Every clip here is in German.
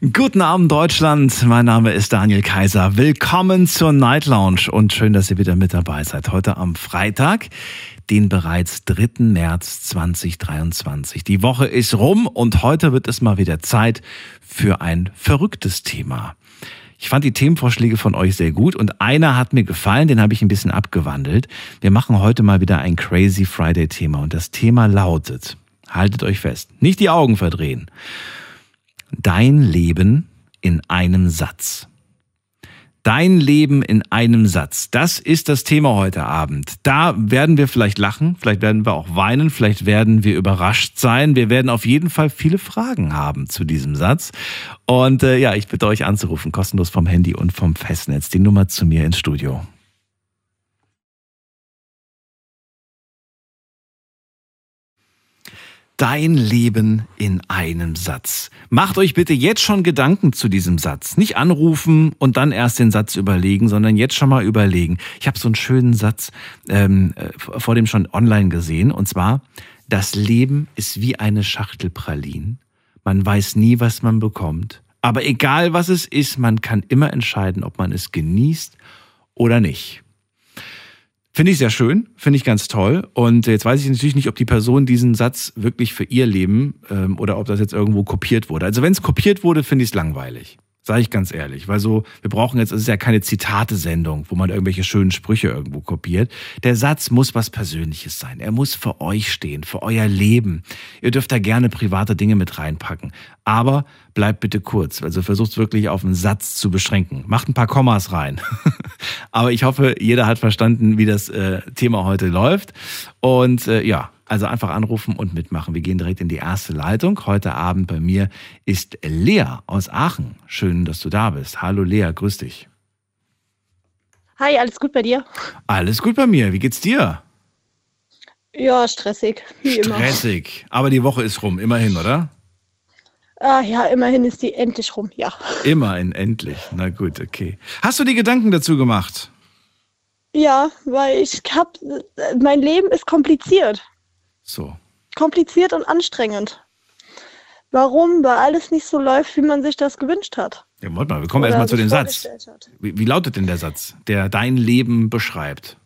Guten Abend Deutschland, mein Name ist Daniel Kaiser. Willkommen zur Night Lounge und schön, dass ihr wieder mit dabei seid. Heute am Freitag, den bereits 3. März 2023. Die Woche ist rum und heute wird es mal wieder Zeit für ein verrücktes Thema. Ich fand die Themenvorschläge von euch sehr gut und einer hat mir gefallen, den habe ich ein bisschen abgewandelt. Wir machen heute mal wieder ein Crazy Friday Thema und das Thema lautet, haltet euch fest, nicht die Augen verdrehen. Dein Leben in einem Satz. Dein Leben in einem Satz. Das ist das Thema heute Abend. Da werden wir vielleicht lachen, vielleicht werden wir auch weinen, vielleicht werden wir überrascht sein. Wir werden auf jeden Fall viele Fragen haben zu diesem Satz. Und äh, ja, ich bitte euch anzurufen, kostenlos vom Handy und vom Festnetz. Die Nummer zu mir ins Studio. Dein Leben in einem Satz. Macht euch bitte jetzt schon Gedanken zu diesem Satz. Nicht anrufen und dann erst den Satz überlegen, sondern jetzt schon mal überlegen. Ich habe so einen schönen Satz ähm, äh, vor dem schon online gesehen. Und zwar, das Leben ist wie eine Schachtel Pralinen. Man weiß nie, was man bekommt. Aber egal was es ist, man kann immer entscheiden, ob man es genießt oder nicht. Finde ich sehr schön, finde ich ganz toll. Und jetzt weiß ich natürlich nicht, ob die Person diesen Satz wirklich für ihr Leben ähm, oder ob das jetzt irgendwo kopiert wurde. Also wenn es kopiert wurde, finde ich es langweilig. Sage ich ganz ehrlich. Weil so, wir brauchen jetzt, es ist ja keine Zitate-Sendung, wo man irgendwelche schönen Sprüche irgendwo kopiert. Der Satz muss was Persönliches sein. Er muss für euch stehen, für euer Leben. Ihr dürft da gerne private Dinge mit reinpacken. Aber bleibt bitte kurz. Also versucht wirklich auf einen Satz zu beschränken. Macht ein paar Kommas rein. Aber ich hoffe, jeder hat verstanden, wie das äh, Thema heute läuft. Und äh, ja, also einfach anrufen und mitmachen. Wir gehen direkt in die erste Leitung. Heute Abend bei mir ist Lea aus Aachen. Schön, dass du da bist. Hallo Lea, grüß dich. Hi, alles gut bei dir? Alles gut bei mir. Wie geht's dir? Ja, stressig, wie immer. Stressig. Aber die Woche ist rum, immerhin, oder? Ah, ja, immerhin ist die endlich rum, ja. Immerhin, endlich. Na gut, okay. Hast du die Gedanken dazu gemacht? Ja, weil ich hab, mein Leben ist kompliziert. So. Kompliziert und anstrengend. Warum? Weil alles nicht so läuft, wie man sich das gewünscht hat. Ja, warte mal, wir kommen erstmal zu dem Satz. Wie, wie lautet denn der Satz, der dein Leben beschreibt?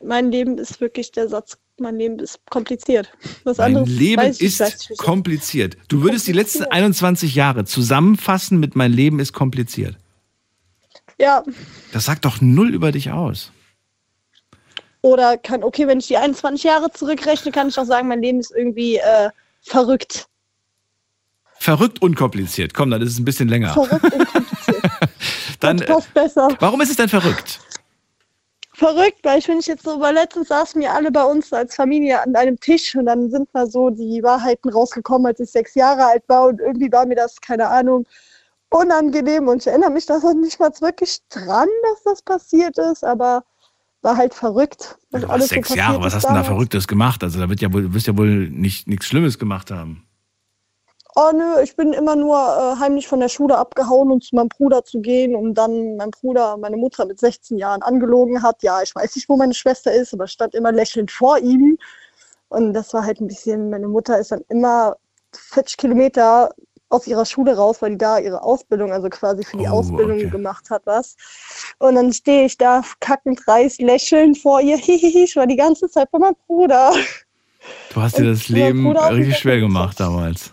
Mein Leben ist wirklich der Satz, mein Leben ist kompliziert. Was mein anderes Leben ich, ist kompliziert. Du würdest die letzten 21 Jahre zusammenfassen mit mein Leben ist kompliziert. Ja. Das sagt doch null über dich aus. Oder kann, okay, wenn ich die 21 Jahre zurückrechne, kann ich auch sagen, mein Leben ist irgendwie äh, verrückt. Verrückt unkompliziert. Komm, dann ist es ein bisschen länger. Verrückt unkompliziert. dann, das passt besser. Warum ist es denn verrückt? Verrückt, weil ich finde ich jetzt so, weil letztens saßen wir alle bei uns als Familie an einem Tisch und dann sind mal so die Wahrheiten rausgekommen, als ich sechs Jahre alt war und irgendwie war mir das, keine Ahnung, unangenehm und ich erinnere mich da nicht mal wirklich dran, dass das passiert ist, aber war halt verrückt. Was du warst sechs so Jahre, was hast du da Verrücktes gemacht? Also da wird ja wohl, du wirst ja wohl nicht nichts Schlimmes gemacht haben. Oh nö, ich bin immer nur äh, heimlich von der Schule abgehauen, um zu meinem Bruder zu gehen, um dann mein Bruder meine Mutter mit 16 Jahren angelogen hat. Ja, ich weiß nicht, wo meine Schwester ist, aber stand immer lächelnd vor ihm. Und das war halt ein bisschen, meine Mutter ist dann immer 40 Kilometer aus ihrer Schule raus, weil die da ihre Ausbildung, also quasi für die oh, Ausbildung okay. gemacht hat, was. Und dann stehe ich da kackend reiß, lächelnd vor ihr. Hihihi, ich war die ganze Zeit bei meinem Bruder. Du hast dir das Leben richtig schwer gemacht damals.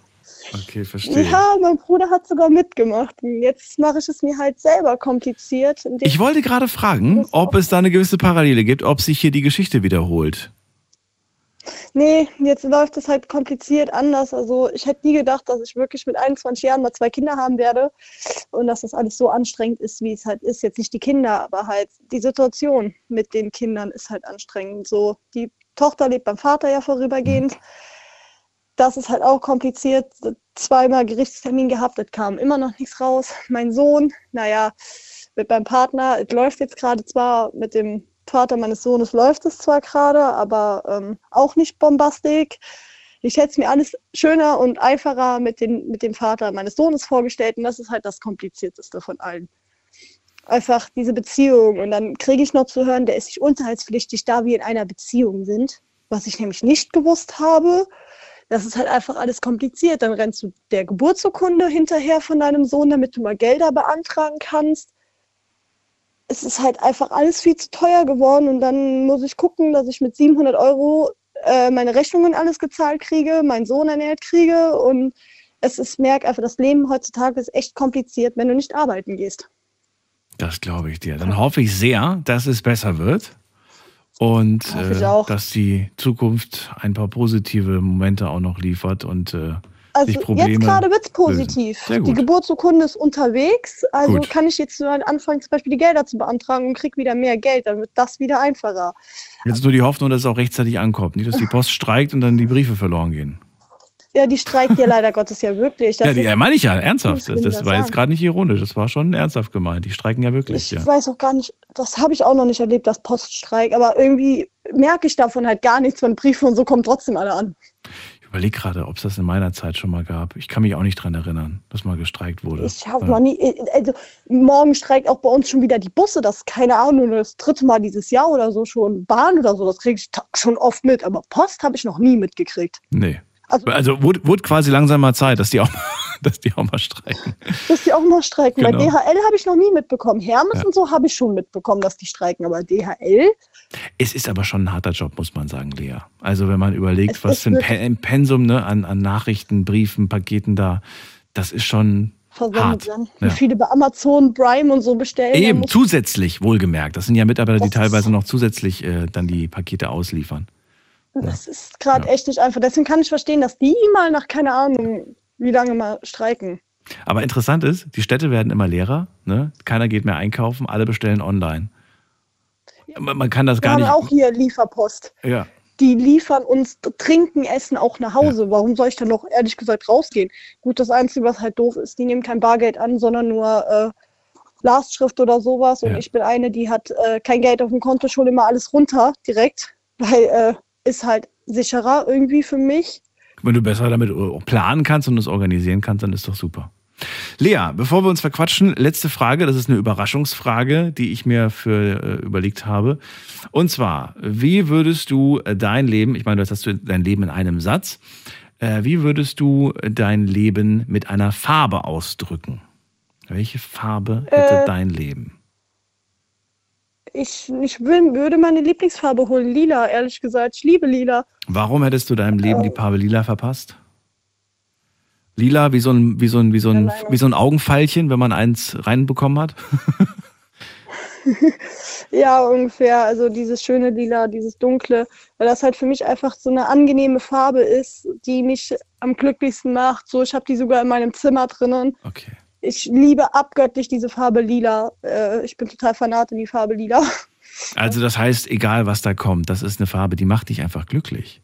Okay, verstehe. Ja, mein Bruder hat sogar mitgemacht. Jetzt mache ich es mir halt selber kompliziert. Ich wollte gerade fragen, ob es da eine gewisse Parallele gibt, ob sich hier die Geschichte wiederholt. Nee, jetzt läuft es halt kompliziert anders. Also ich hätte nie gedacht, dass ich wirklich mit 21 Jahren mal zwei Kinder haben werde und dass das alles so anstrengend ist, wie es halt ist. Jetzt nicht die Kinder, aber halt die Situation mit den Kindern ist halt anstrengend. So, die Tochter lebt beim Vater ja vorübergehend. Das ist halt auch kompliziert. Zweimal Gerichtstermin gehabt, es kam immer noch nichts raus. Mein Sohn, naja, mit meinem Partner, es läuft jetzt gerade zwar mit dem Vater meines Sohnes läuft es zwar gerade, aber ähm, auch nicht bombastisch. Ich hätte es mir alles schöner und einfacher mit, den, mit dem Vater meines Sohnes vorgestellt und das ist halt das Komplizierteste von allen. Einfach diese Beziehung und dann kriege ich noch zu hören, der ist nicht unterhaltspflichtig, da wir in einer Beziehung sind, was ich nämlich nicht gewusst habe. Das ist halt einfach alles kompliziert. Dann rennst du der Geburtsurkunde hinterher von deinem Sohn, damit du mal Gelder beantragen kannst es ist halt einfach alles viel zu teuer geworden und dann muss ich gucken, dass ich mit 700 Euro äh, meine Rechnungen alles gezahlt kriege, meinen Sohn ernährt kriege und es ist, merk einfach, das Leben heutzutage ist echt kompliziert, wenn du nicht arbeiten gehst. Das glaube ich dir. Dann hoffe ich sehr, dass es besser wird und äh, dass die Zukunft ein paar positive Momente auch noch liefert und äh, also jetzt gerade wird es positiv. Die Geburtsurkunde ist unterwegs, also Gut. kann ich jetzt anfangen, zum Beispiel die Gelder zu beantragen und kriege wieder mehr Geld, dann wird das wieder einfacher. Jetzt ist nur die Hoffnung, dass es auch rechtzeitig ankommt, nicht, dass die Post streikt und dann die Briefe verloren gehen. Ja, die streikt ja leider Gottes ja wirklich. Das ja, die ja, meine ich ja, ernsthaft. Das, das war jetzt gerade nicht ironisch, das war schon ernsthaft gemeint. Die streiken ja wirklich. Ich ja. weiß auch gar nicht, das habe ich auch noch nicht erlebt, das Poststreik, aber irgendwie merke ich davon halt gar nichts, wenn Briefe und so kommen trotzdem alle an überlege gerade, ob es das in meiner Zeit schon mal gab. Ich kann mich auch nicht dran erinnern, dass mal gestreikt wurde. Ich habe ja. noch nie. Also, morgen streikt auch bei uns schon wieder die Busse. Das ist keine Ahnung, das dritte Mal dieses Jahr oder so schon. Bahn oder so, das kriege ich schon oft mit. Aber Post habe ich noch nie mitgekriegt. Nee. Also, also wurde, wurde quasi langsam mal Zeit, dass die auch, dass die auch mal streiken. Dass die auch mal streiken. Genau. Bei DHL habe ich noch nie mitbekommen. Hermes ja. und so habe ich schon mitbekommen, dass die streiken. Aber DHL. Es ist aber schon ein harter Job, muss man sagen, Lea. Also wenn man überlegt, es was für ein Pensum ne, an, an Nachrichten, Briefen, Paketen da, das ist schon hart. Dann. Wie viele bei Amazon, Prime und so bestellen. Eben, zusätzlich, wohlgemerkt. Das sind ja Mitarbeiter, die teilweise noch zusätzlich äh, dann die Pakete ausliefern. Das ist gerade ja. echt nicht einfach. Deswegen kann ich verstehen, dass die mal nach, keine Ahnung, wie lange mal streiken. Aber interessant ist, die Städte werden immer leerer. Ne? Keiner geht mehr einkaufen, alle bestellen online. Man kann das Wir gar nicht. Wir haben auch hier Lieferpost. Ja. Die liefern uns Trinken, Essen auch nach Hause. Ja. Warum soll ich dann noch ehrlich gesagt rausgehen? Gut, das Einzige, was halt doof ist, die nehmen kein Bargeld an, sondern nur äh, Lastschrift oder sowas. Und ja. ich bin eine, die hat äh, kein Geld auf dem Konto, schon immer alles runter direkt, weil äh, ist halt sicherer irgendwie für mich. Wenn du besser damit planen kannst und es organisieren kannst, dann ist doch super. Lea, bevor wir uns verquatschen, letzte Frage. Das ist eine Überraschungsfrage, die ich mir für äh, überlegt habe. Und zwar, wie würdest du dein Leben, ich meine, das hast du dein Leben in einem Satz, äh, wie würdest du dein Leben mit einer Farbe ausdrücken? Welche Farbe hätte äh, dein Leben? Ich, ich will, würde meine Lieblingsfarbe holen, lila, ehrlich gesagt. Ich liebe lila. Warum hättest du deinem Leben die ähm. Farbe lila verpasst? Lila wie so ein, wie so ein, wie so ein, wie so ein Augenpfeilchen, wenn man eins reinbekommen hat? ja, ungefähr. Also dieses schöne Lila, dieses dunkle, weil das halt für mich einfach so eine angenehme Farbe ist, die mich am glücklichsten macht. So, ich habe die sogar in meinem Zimmer drinnen. Okay ich liebe abgöttlich diese Farbe lila. Äh, ich bin total fanat in die Farbe lila. Also das heißt, egal was da kommt, das ist eine Farbe, die macht dich einfach glücklich.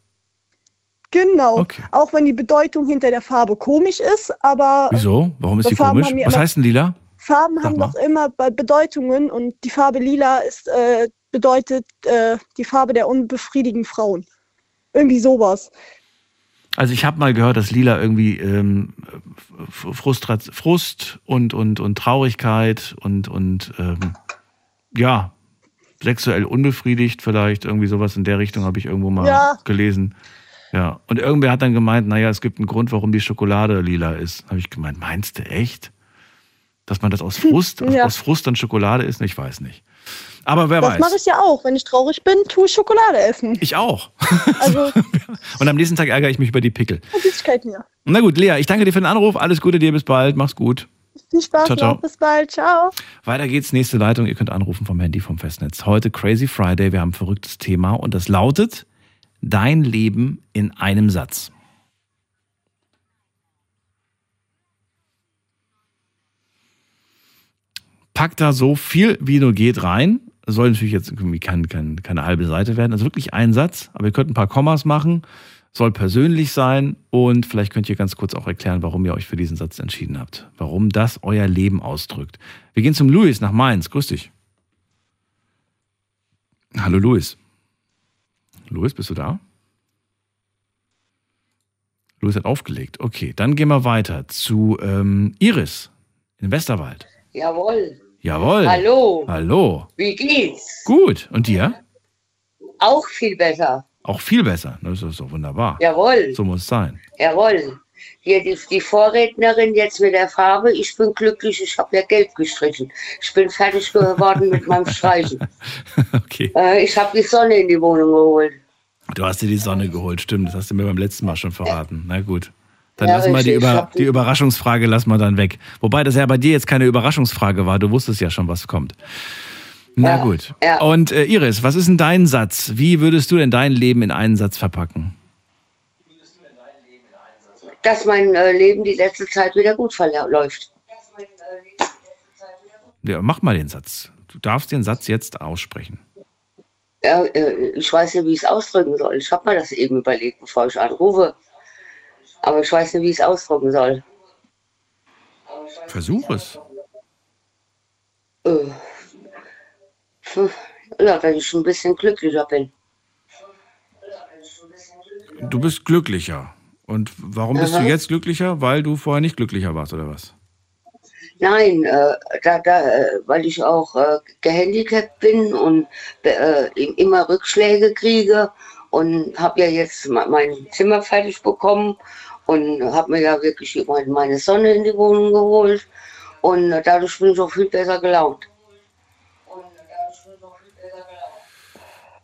Genau. Okay. Auch wenn die Bedeutung hinter der Farbe komisch ist, aber. Wieso? Warum ist sie komisch? Was heißt denn lila? Farben Sag haben mal. doch immer Bedeutungen und die Farbe lila ist, äh, bedeutet äh, die Farbe der unbefriedigten Frauen. Irgendwie sowas. Also ich habe mal gehört, dass Lila irgendwie ähm, Frustrat, Frust und, und, und Traurigkeit und, und ähm, ja, sexuell unbefriedigt vielleicht, irgendwie sowas in der Richtung habe ich irgendwo mal ja. gelesen. Ja, und irgendwer hat dann gemeint, naja, es gibt einen Grund, warum die Schokolade lila ist. Habe ich gemeint, meinst du echt? Dass man das aus Frust, ja. aus Frust dann Schokolade isst? Ich weiß nicht. Aber wer das weiß. Das mache ich ja auch. Wenn ich traurig bin, tue ich Schokolade essen. Ich auch. Also, und am nächsten Tag ärgere ich mich über die Pickel. Süßigkeiten, ja. Na gut, Lea, ich danke dir für den Anruf. Alles Gute dir, bis bald. Mach's gut. Viel Spaß ciao, ciao. Bis bald. Ciao. Weiter geht's. Nächste Leitung. Ihr könnt anrufen vom Handy vom Festnetz. Heute Crazy Friday. Wir haben ein verrücktes Thema und das lautet Dein Leben in einem Satz. Pack da so viel wie nur geht rein soll natürlich jetzt irgendwie kein, kein, keine halbe Seite werden. Also wirklich ein Satz, aber ihr könnt ein paar Kommas machen, soll persönlich sein und vielleicht könnt ihr ganz kurz auch erklären, warum ihr euch für diesen Satz entschieden habt. Warum das euer Leben ausdrückt. Wir gehen zum Luis nach Mainz. Grüß dich. Hallo Luis. Luis, bist du da? Louis hat aufgelegt. Okay, dann gehen wir weiter zu ähm, Iris in Westerwald. Jawohl. Jawohl. Hallo. Hallo. Wie geht's? Gut. Und dir? Auch viel besser. Auch viel besser. Das ist doch wunderbar. Jawohl. So muss es sein. Jawohl. Hier die, die Vorrednerin jetzt mit der Farbe. Ich bin glücklich, ich habe ja gelb gestrichen. Ich bin fertig geworden mit meinem Streichen. okay. Äh, ich habe die Sonne in die Wohnung geholt. Du hast dir die Sonne geholt, stimmt. Das hast du mir beim letzten Mal schon verraten. Na gut. Dann Ja, lassen wir die, Über, die die- Überraschungsfrage lassen wir dann weg. Wobei das ja bei dir jetzt keine Überraschungsfrage war. Du wusstest ja schon, was kommt. Na Ja, gut. ja. Und äh, Iris, was ist denn dein Satz? Wie würdest du denn dein Leben in einen Satz verpacken? Dass mein äh, Leben die letzte Zeit wieder gut verläuft. Ja, mach mal den Satz. Du darfst den Satz jetzt aussprechen. Ja, äh, ich weiß nicht, wie ich es ausdrücken soll. Ich habe mir das eben überlegt, bevor ich anrufe. Aber ich weiß nicht, wie ich es ausdrücken soll. Versuch es. Äh, ja, wenn ich ein bisschen glücklicher bin. Du bist glücklicher. Und warum bist du Aha. jetzt glücklicher? Weil du vorher nicht glücklicher warst, oder was? Nein, äh, da, da, äh, weil ich auch äh, gehandicapt bin und äh, immer Rückschläge kriege und habe ja jetzt me- mein Zimmer fertig bekommen und habe mir ja wirklich meine- Sonne in die Wohnung geholt und dadurch bin ich auch viel besser gelaunt.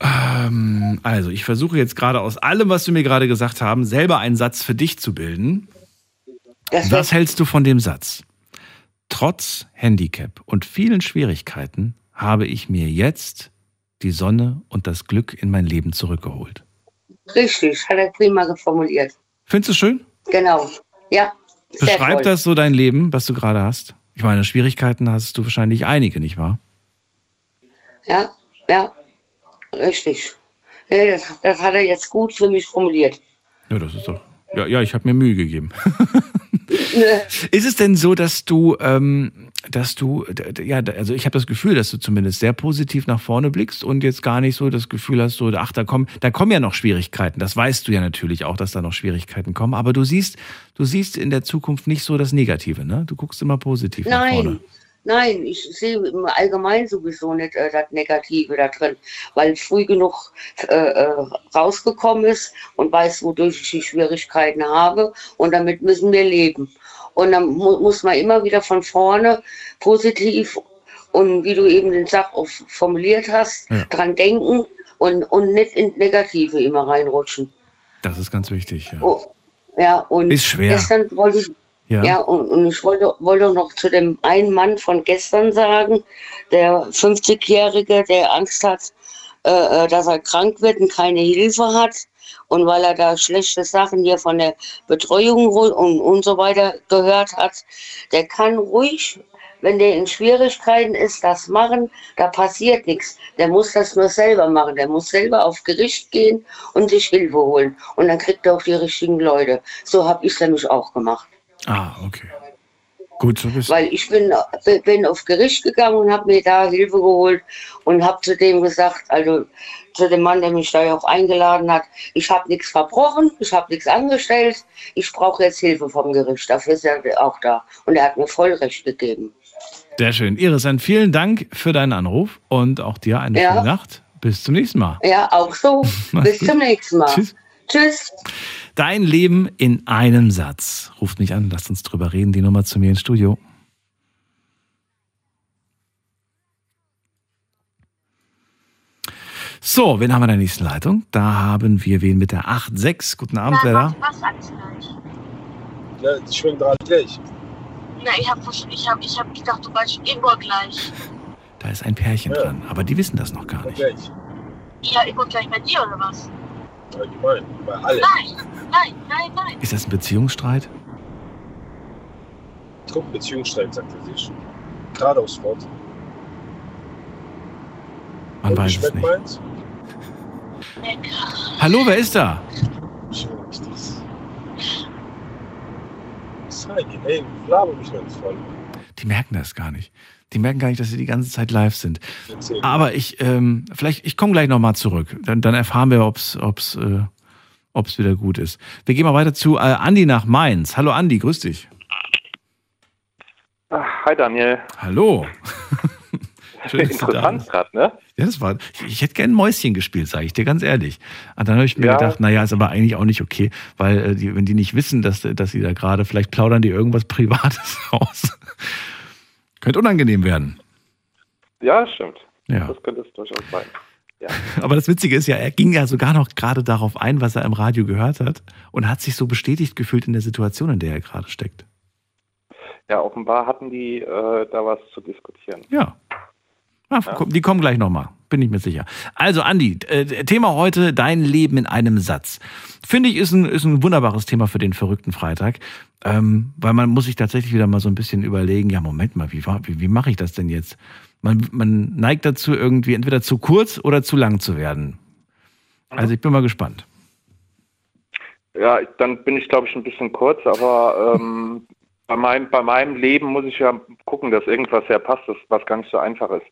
Ähm, also, ich versuche jetzt gerade aus allem, was du mir gerade gesagt haben, selber einen Satz für dich zu bilden. Das Was hältst du von dem Satz? Trotz Handicap und vielen Schwierigkeiten habe ich mir jetzt die Sonne und das Glück in mein Leben zurückgeholt. richtig, hat er prima formuliert. Findest du schön? Genau. Ja. sehr Beschreib toll. das so dein Leben, was du gerade hast. Ich meine, Schwierigkeiten hast du wahrscheinlich einige, nicht wahr? Ja, ja, richtig. Das, das hat er jetzt gut für mich formuliert. Ja, das ist doch. Ja, ja, ich habe mir Mühe gegeben. Ne, Ist es denn so, dass du, ähm, dass du, ja, also ich habe das Gefühl, dass du zumindest sehr positiv nach vorne blickst und jetzt gar nicht so das Gefühl hast, so, ach, da kommen, da kommen ja noch Schwierigkeiten. Das weißt du ja natürlich auch, dass da noch Schwierigkeiten kommen. Aber du siehst, du siehst in der Zukunft nicht so das Negative, ne? Du guckst immer positiv nach vorne. Nein, nein, ich sehe im Allgemeinen sowieso nicht äh, das Negative da drin, weil ich früh genug äh, äh, rausgekommen ist und weiß, wodurch ich die Schwierigkeiten habe und damit müssen wir leben. Und dann mu muss man immer wieder von vorne positiv und wie du eben den Sach auch formuliert hast, Ja. dran denken und, und nicht in Negative immer reinrutschen. Das ist ganz wichtig. Ja. Oh, ja, und Ist schwer. gestern wollte ich Ja. ja, und, und ich wollte, wollte noch zu dem einen Mann von gestern sagen, der 50-Jährige, der Angst hat, äh, äh, dass er krank wird und keine Hilfe hat. Und weil er da schlechte Sachen hier von der Betreuung und, und so weiter gehört hat, der kann ruhig, wenn der in Schwierigkeiten ist, das machen, da passiert nichts. Der muss das nur selber machen. Der muss selber auf Gericht gehen und sich Hilfe holen. Und dann kriegt er auch die richtigen Leute. So habe ich es nämlich auch gemacht. Ah, okay. Gut, so bist Weil ich bin, bin auf Gericht gegangen und habe mir da Hilfe geholt und habe zu dem gesagt, also zu dem Mann, der mich da ja auch eingeladen hat, ich habe nichts verbrochen, ich habe nichts angestellt, ich brauche jetzt Hilfe vom Gericht. Dafür ist er auch da. Und er hat mir voll recht gegeben. Sehr schön. Iris, dann vielen Dank für deinen Anruf und auch dir eine Ja. schöne Nacht. Bis zum nächsten Mal. Ja, auch so. Bis zum nächsten Mal. Tschüss. Tschüss. Dein Leben in einem Satz. Ruft mich an, lasst uns drüber reden. Die Nummer zu mir ins Studio. So, wen haben wir in der nächsten Leitung? Da haben wir wen mit der 8.6. Guten Abend, wer da? Was sagst du gleich? Ja, ich schwing gerade gleich. Na, ich hab, versch- ich hab, ich hab gedacht, du weißt Ingor gleich. Da ist ein Pärchen Ja. dran, aber die wissen das noch gar nicht. Gleich. Ja, Ingor gleich bei dir oder was? Allgemein. Bei allen. Nein, nein, nein, nein. Ist das ein Beziehungsstreit? Guck, Beziehungsstreit, sagt er sich. Geradeaus fort. Man Und weiß es nicht. meins? Lecker. Hallo, wer ist da? Ich das. Zeig, ey, laber mich nicht voll. Die merken das gar nicht. Die merken gar nicht, dass sie die ganze Zeit live sind. Aber ich, ähm, vielleicht, ich komme gleich nochmal zurück. Dann, dann erfahren wir, ob's, ob's, äh, ob es wieder gut ist. Wir gehen mal weiter zu äh, Andi nach Mainz. Hallo Andi, grüß dich. Ah, Hi Daniel. Hallo. Schön, dass du da Interessant gerade, ne? Ja, das war, ich, ich hätte gern ein Mäuschen gespielt, sage ich dir ganz ehrlich. Und dann habe ich mir Ja. gedacht, naja, ist aber eigentlich auch nicht okay, weil äh, die, wenn die nicht wissen, dass, dass sie da gerade, vielleicht plaudern die irgendwas Privates aus. Könnte unangenehm werden. Ja, stimmt. Ja. Das könnte es durchaus sein. Ja. Aber das Witzige ist ja, er ging ja sogar noch gerade darauf ein, was er im Radio gehört hat und hat sich so bestätigt gefühlt in der Situation, in der er gerade steckt. ja, offenbar hatten die äh, da was zu diskutieren. Ja. Ah, komm, Die kommen gleich nochmal, bin ich mir sicher. Also, Andi, äh, Thema heute, dein Leben in einem Satz. Finde ich, ist ein, ist ein wunderbares Thema für den verrückten Freitag, ähm, weil man muss sich tatsächlich wieder mal so ein bisschen überlegen, ja, Moment mal, wie, wie, wie mache ich das denn jetzt? Man, man neigt dazu, irgendwie entweder zu kurz oder zu lang zu werden. Also, ich bin mal gespannt. Ja, dann bin ich, glaube ich, ein bisschen kurz, aber ähm, bei, meinem, bei meinem Leben muss ich ja gucken, dass irgendwas herpasst, was gar nicht so einfach ist.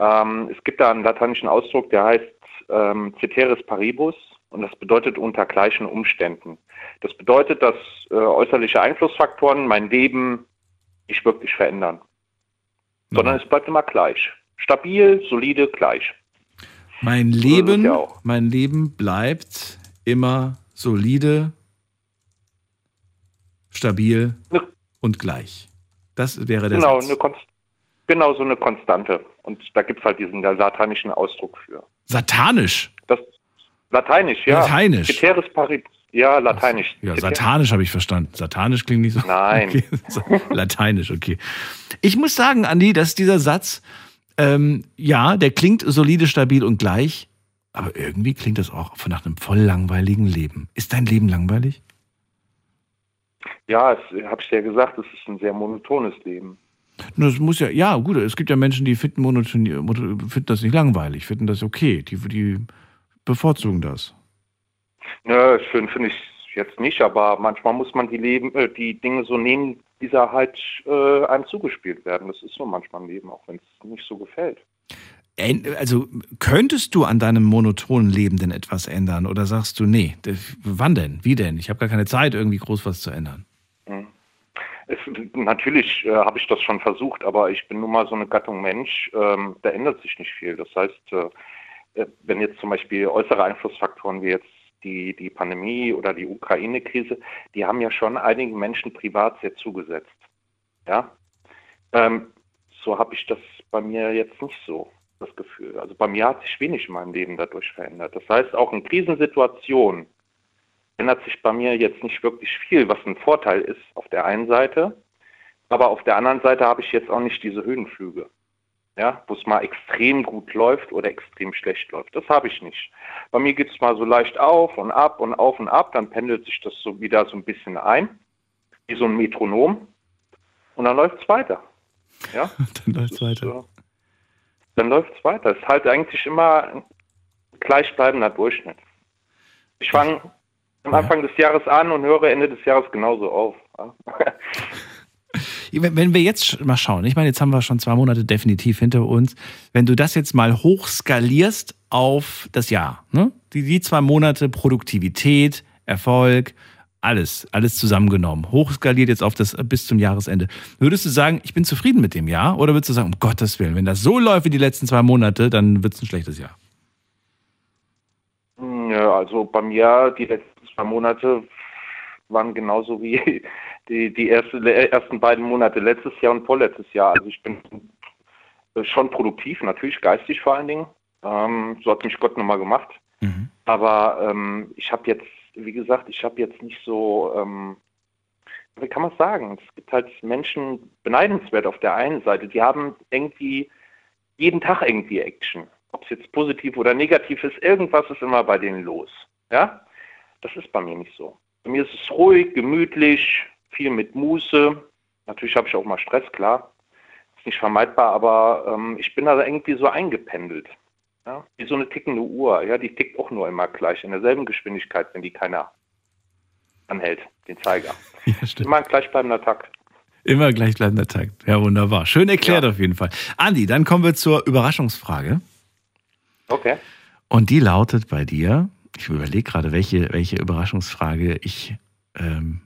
Ähm, es gibt da einen lateinischen Ausdruck, der heißt ähm, ceteris paribus und das bedeutet unter gleichen Umständen. Das bedeutet, dass äh, äußerliche Einflussfaktoren mein Leben nicht wirklich verändern, sondern es bleibt immer gleich. Stabil, solide, gleich. Mein Leben, ja mein Leben bleibt immer solide, stabil Ne- und gleich. Das wäre der Genau, Satz. eine Konst genau so eine Konstante. Und da gibt es halt diesen lateinischen Ausdruck für. Satanisch. Das Lateinisch, ja. Lateinisch. Ceteris paribus. Ja, Lateinisch. Ja, satanisch habe ich verstanden. Satanisch klingt nicht so. Nein. Okay. Lateinisch, okay. Ich muss sagen, Andi, dass dieser Satz, ähm, ja, der klingt solide, stabil und gleich, aber irgendwie klingt das auch von nach einem voll langweiligen Leben. Ist dein Leben langweilig? Ja, habe ich ja gesagt, es ist ein sehr monotones Leben. Das muss ja, ja, gut, es gibt ja Menschen, die finden, Monotonie, mono- finden das nicht langweilig, finden das okay, die, die bevorzugen das. Nö, schön finde ich jetzt nicht, aber manchmal muss man die Leben, äh, die Dinge so nehmen, wie sie halt äh, einem zugespielt werden. Das ist so manchmal im Leben, auch wenn es nicht so gefällt. Also könntest du an deinem monotonen Leben denn etwas ändern oder sagst du, nee, wann denn? Wie denn? Ich habe gar keine Zeit, irgendwie groß was zu ändern. Natürlich äh, habe ich das schon versucht, aber ich bin nun mal so eine Gattung Mensch, ähm, da ändert sich nicht viel. Das heißt, äh, äh, wenn jetzt zum Beispiel äußere Einflussfaktoren wie jetzt die, die Pandemie oder die Ukraine-Krise, die haben ja schon einigen Menschen privat sehr zugesetzt. Ja, ähm, so habe ich das bei mir jetzt nicht so, das Gefühl. Also bei mir hat sich wenig in meinem Leben dadurch verändert. Das heißt, auch in Krisensituationen ändert sich bei mir jetzt nicht wirklich viel, was ein Vorteil ist auf der einen Seite. Aber auf der anderen Seite habe ich jetzt auch nicht diese Höhenflüge, ja, wo es mal extrem gut läuft oder extrem schlecht läuft. Das habe ich nicht. Bei mir geht es mal so leicht auf und ab und auf und ab, dann pendelt sich das so wieder so ein bisschen ein, wie so ein Metronom. Und dann läuft es weiter. Ja, Dann läuft's weiter. so. Dann läuft es weiter. Es ist halt eigentlich immer ein gleichbleibender Durchschnitt. Ich fange am. Anfang des Jahres an und höre Ende des Jahres genauso auf. Wenn wir jetzt mal schauen, ich meine, jetzt haben wir schon zwei Monate definitiv hinter uns. Wenn du das jetzt mal hochskalierst auf das Jahr, ne? Die, die zwei Monate Produktivität, Erfolg, alles, alles zusammengenommen, hochskaliert jetzt auf das bis zum Jahresende. Würdest du sagen, ich bin zufrieden mit dem Jahr? Oder würdest du sagen, um Gottes Willen, wenn das so läuft wie die letzten zwei Monate, dann wird es ein schlechtes Jahr? Ja, also bei mir die letzten zwei Monate waren genauso wie die, die erste, ersten beiden Monate letztes Jahr und vorletztes Jahr. Also ich bin schon produktiv, natürlich geistig vor allen Dingen. Ähm, so hat mich Gott nochmal gemacht. Mhm. Aber ähm, ich habe jetzt, wie gesagt, ich habe jetzt nicht so, ähm, wie kann man sagen, es gibt halt Menschen beneidenswert auf der einen Seite, die haben irgendwie jeden Tag irgendwie Action. Ob es jetzt positiv oder negativ ist, irgendwas ist immer bei denen los. Ja, das ist bei mir nicht so. Bei mir ist es ruhig, gemütlich, viel mit Muße. Natürlich habe ich auch mal Stress, klar. Ist nicht vermeidbar, aber ähm, ich bin da irgendwie so eingependelt. Ja? Wie so eine tickende Uhr. Ja, die tickt auch nur immer gleich, in derselben Geschwindigkeit, wenn die keiner anhält, den Zeiger. Ja. Immer ein gleichbleibender Takt. Immer gleichbleibender Takt. Ja, wunderbar. Schön erklärt auf jeden Fall. Andi, dann kommen wir zur Überraschungsfrage. Okay. Und die lautet bei dir, Ich überlege gerade, welche, welche Überraschungsfrage ich, ähm,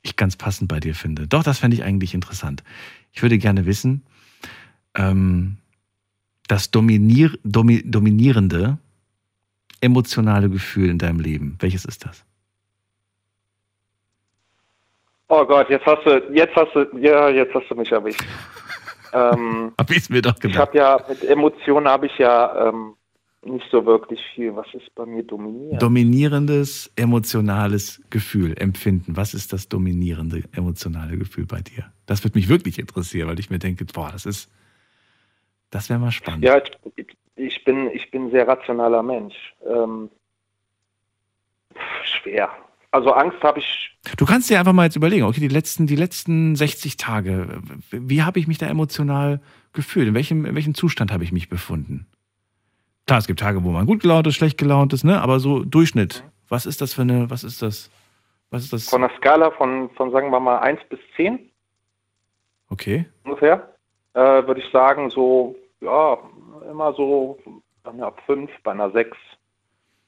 ich ganz passend bei dir finde. Doch, das fände ich eigentlich interessant. Ich würde gerne wissen, ähm, das dominier, domi, dominierende emotionale Gefühl in deinem Leben, welches ist das? Oh Gott, jetzt hast du, jetzt hast du, ja, jetzt hast du mich erwischt. ähm, Hab ich mir doch ich gedacht. habe ja, mit Emotionen habe ich ja ähm, nicht so wirklich viel. Was ist bei mir dominierend? Dominierendes emotionales Gefühl, Empfinden. Was ist das dominierende emotionale Gefühl bei dir? Das würde mich wirklich interessieren, weil ich mir denke, boah, das ist, das wäre mal spannend. ja, ich, ich bin, ich bin ein sehr rationaler Mensch. Ähm, schwer. Also Angst habe ich Du kannst dir einfach mal jetzt überlegen, okay, die letzten, die letzten 60 Tage, wie habe ich mich da emotional gefühlt? In welchem, in welchem Zustand habe ich mich befunden? Klar, es gibt Tage, wo man gut gelaunt ist, schlecht gelaunt ist, ne? Aber so Durchschnitt. Was ist das für eine, was ist das? Was ist das? von der Skala von, von sagen wir mal 1 bis 10 Okay. ungefähr, äh, würde ich sagen, so, ja, immer so bei einer 5, bei einer 6.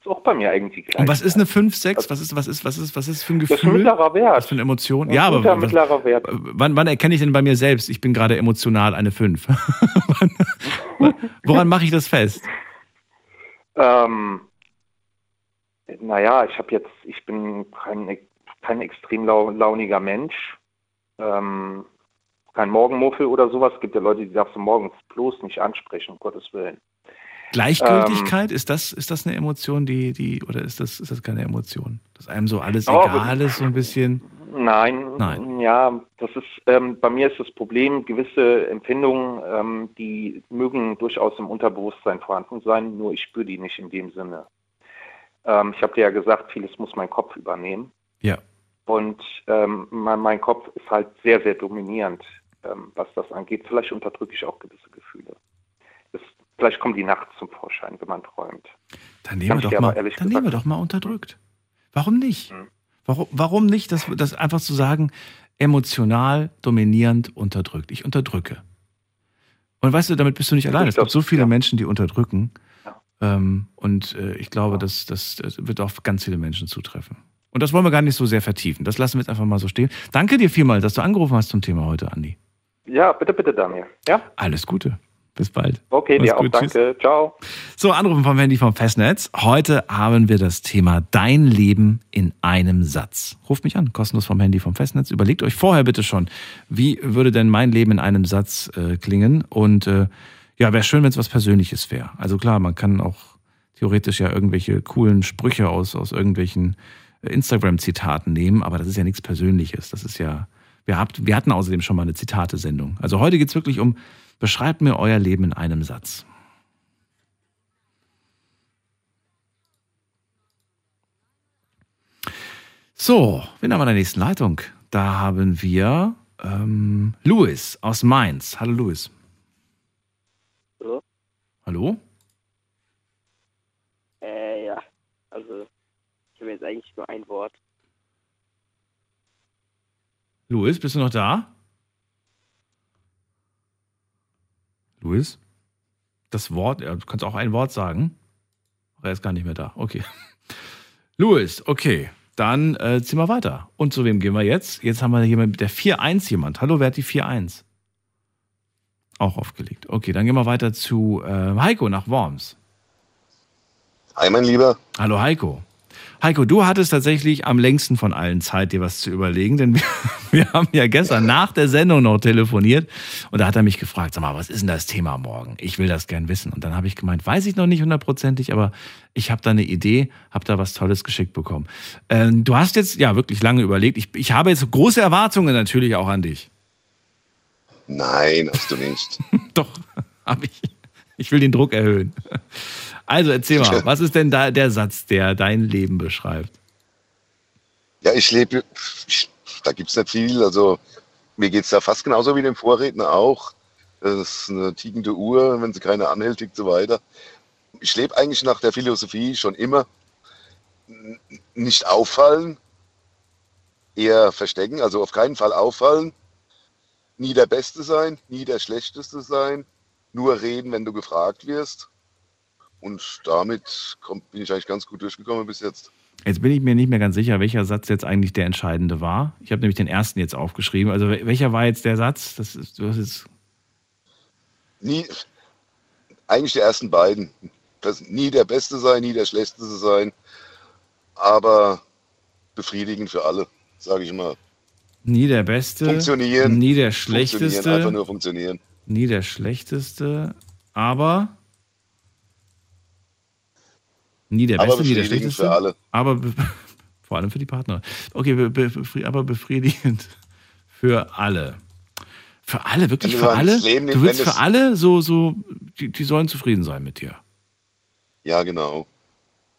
Ist auch bei mir irgendwie gleich. Und was ist eine 5, 6? Was ist, was ist, was ist, was ist für ein Das ist ein Gefühl? mittlerer Wert. Was für eine Emotion? Ein Ja, aber guter was, mittlerer Wert. wann, wann erkenne ich denn bei mir selbst, ich bin gerade emotional eine 5? Wann- Woran mache ich das fest? Ähm, naja, ich habe jetzt, ich bin kein, kein extrem lau, launiger Mensch. Ähm, kein Morgenmuffel oder sowas. Es gibt ja Leute, die darfst du morgens bloß nicht ansprechen, um Gottes Willen. Gleichgültigkeit, ist das, ist das eine Emotion, die, die, oder ist das, ist das keine Emotion? Dass einem so alles Oh, egal ist, so ein bisschen. Nein, Nein. ja, das ist, ähm, bei mir ist das Problem, gewisse Empfindungen, ähm, die mögen durchaus im Unterbewusstsein vorhanden sein, nur ich spüre die nicht in dem Sinne. Ähm, ich habe dir ja gesagt, vieles muss mein Kopf übernehmen. Ja. Und ähm, mein, mein Kopf ist halt sehr, sehr dominierend, ähm, was das angeht. Vielleicht unterdrücke ich auch gewisse Gefühle. Das, vielleicht kommen die nachts zum Vorschein, wenn man träumt. Dann nehmen wir doch mal, dann nehmen wir doch mal unterdrückt. Warum nicht? Hm. Warum, warum nicht, das, das einfach zu sagen, emotional, dominierend, unterdrückt? Ich unterdrücke. Und weißt du, damit bist du nicht alleine. Es gibt so viele ja. Menschen, die unterdrücken. Ähm, und äh, ich glaube, Ja. das, das, das wird auf ganz viele Menschen zutreffen. Und das wollen wir gar nicht so sehr vertiefen. Das lassen wir jetzt einfach mal so stehen. Danke dir vielmals, dass du angerufen hast zum Thema heute, Andi. Ja, bitte, bitte, Daniel. Ja? Alles Gute. Bis bald. Okay, Mach's dir auch, gut, tschüss. danke. Ciao. So, Anrufen vom Handy vom Festnetz. Heute haben wir das Thema Dein Leben in einem Satz. Ruft mich an, kostenlos vom Handy vom Festnetz. Überlegt euch vorher bitte schon, wie würde denn mein Leben in einem Satz äh, klingen? Und äh, ja, wäre schön, wenn es was Persönliches wäre. Also klar, man kann auch theoretisch ja irgendwelche coolen Sprüche aus, aus irgendwelchen äh, Instagram-Zitaten nehmen, aber das ist ja nichts Persönliches. Das ist ja, wir, habt, wir hatten außerdem schon mal eine Zitate-Sendung. Also heute geht's wirklich um, beschreibt mir euer Leben in einem Satz. So, wen haben wir in der nächsten Leitung? Da haben wir ähm, Louis aus Mainz. Hallo Louis. Hallo? Hallo? Äh, ja. Also, ich habe jetzt eigentlich nur ein Wort. Louis, bist du noch da? Louis? Das Wort, du kannst auch ein Wort sagen. Er ist gar nicht mehr da. Okay. Louis, okay. Dann äh, ziehen wir weiter. Und zu wem gehen wir jetzt? Jetzt haben wir jemand mit der 4-1 jemand. Hallo, wer hat die 4-1? Auch aufgelegt. Okay, dann gehen wir weiter zu äh, Heiko nach Worms. Hi, mein Lieber. Hallo Heiko. Heiko, du hattest tatsächlich am längsten von allen Zeit, dir was zu überlegen, denn wir, wir haben ja gestern nach der Sendung noch telefoniert und da hat er mich gefragt, sag mal, was ist denn das Thema morgen? Ich will das gern wissen. Und dann habe ich gemeint, weiß ich noch nicht hundertprozentig, aber ich habe da eine Idee, habe da was Tolles geschickt bekommen. Ähm, du hast jetzt ja wirklich lange überlegt. Ich, ich habe jetzt große Erwartungen natürlich auch an dich. Nein, hast du nicht. Doch, habe ich. Ich will den Druck erhöhen. Also erzähl mal, was ist denn da der Satz, der dein Leben beschreibt? Ja, ich lebe, ich, da gibt es nicht viel. Also mir geht es da fast genauso wie dem Vorredner auch. Das ist eine tickende Uhr, wenn sie keine anhält, tickt so weiter. Ich lebe eigentlich nach der Philosophie schon immer nicht auffallen, eher verstecken, also auf keinen Fall auffallen. Nie der Beste sein, nie der Schlechteste sein, nur reden, wenn du gefragt wirst. Und damit kommt, bin ich eigentlich ganz gut durchgekommen bis jetzt. Jetzt bin ich mir nicht mehr ganz sicher, welcher Satz jetzt eigentlich der entscheidende war. Ich habe nämlich den ersten jetzt aufgeschrieben. Also wel- welcher war jetzt der Satz? Das ist, du hast jetzt Nie, eigentlich die ersten beiden. Das, nie der Beste sein, nie der Schlechteste sein, aber befriedigend für alle, sage ich mal. nie der Beste, Funktionieren. nie der Funktionieren, einfach Schlechteste, nur funktionieren. nie der Schlechteste, aber nie der Beste, nie der Schlechteste, für alle. aber be vor allem für die Partner. Okay, be be aber befriedigend für alle. Für alle, wirklich für alle? Leben Du willst für alle so, so, die, die sollen zufrieden sein mit dir. Ja, genau.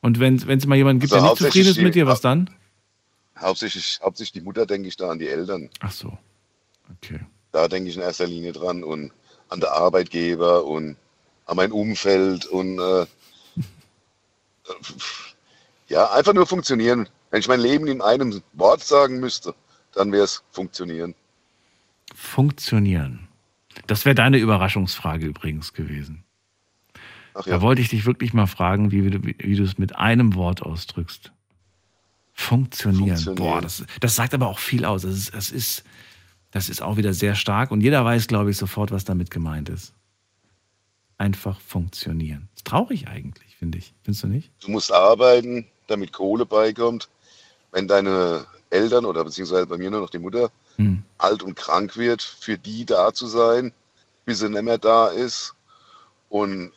Und wenn es mal jemanden gibt, Also der nicht zufrieden ist mit dir, was dann? Hauptsächlich, hauptsächlich die Mutter denke ich da an die Eltern. Ach so. Okay. Da denke ich in erster Linie dran und an der Arbeitgeber und an mein Umfeld und äh, ja, einfach nur funktionieren. Wenn ich mein Leben in einem Wort sagen müsste, dann wäre es funktionieren. Funktionieren. Das wäre deine Überraschungsfrage übrigens gewesen. Ach Da ja, wollte ich dich wirklich mal fragen, wie, du- wie, wie du es mit einem Wort ausdrückst. Funktionieren. Funktionieren. Boah, das, das sagt aber auch viel aus. Das ist, das, ist, das ist auch wieder sehr stark und jeder weiß, glaube ich, sofort, was damit gemeint ist. Einfach funktionieren. Ist traurig eigentlich, finde ich. Findest du nicht? du musst arbeiten, damit Kohle beikommt. Wenn deine Eltern oder beziehungsweise bei mir nur noch die Mutter Hm. alt und krank wird, für die da zu sein, bis sie nicht mehr da ist. Und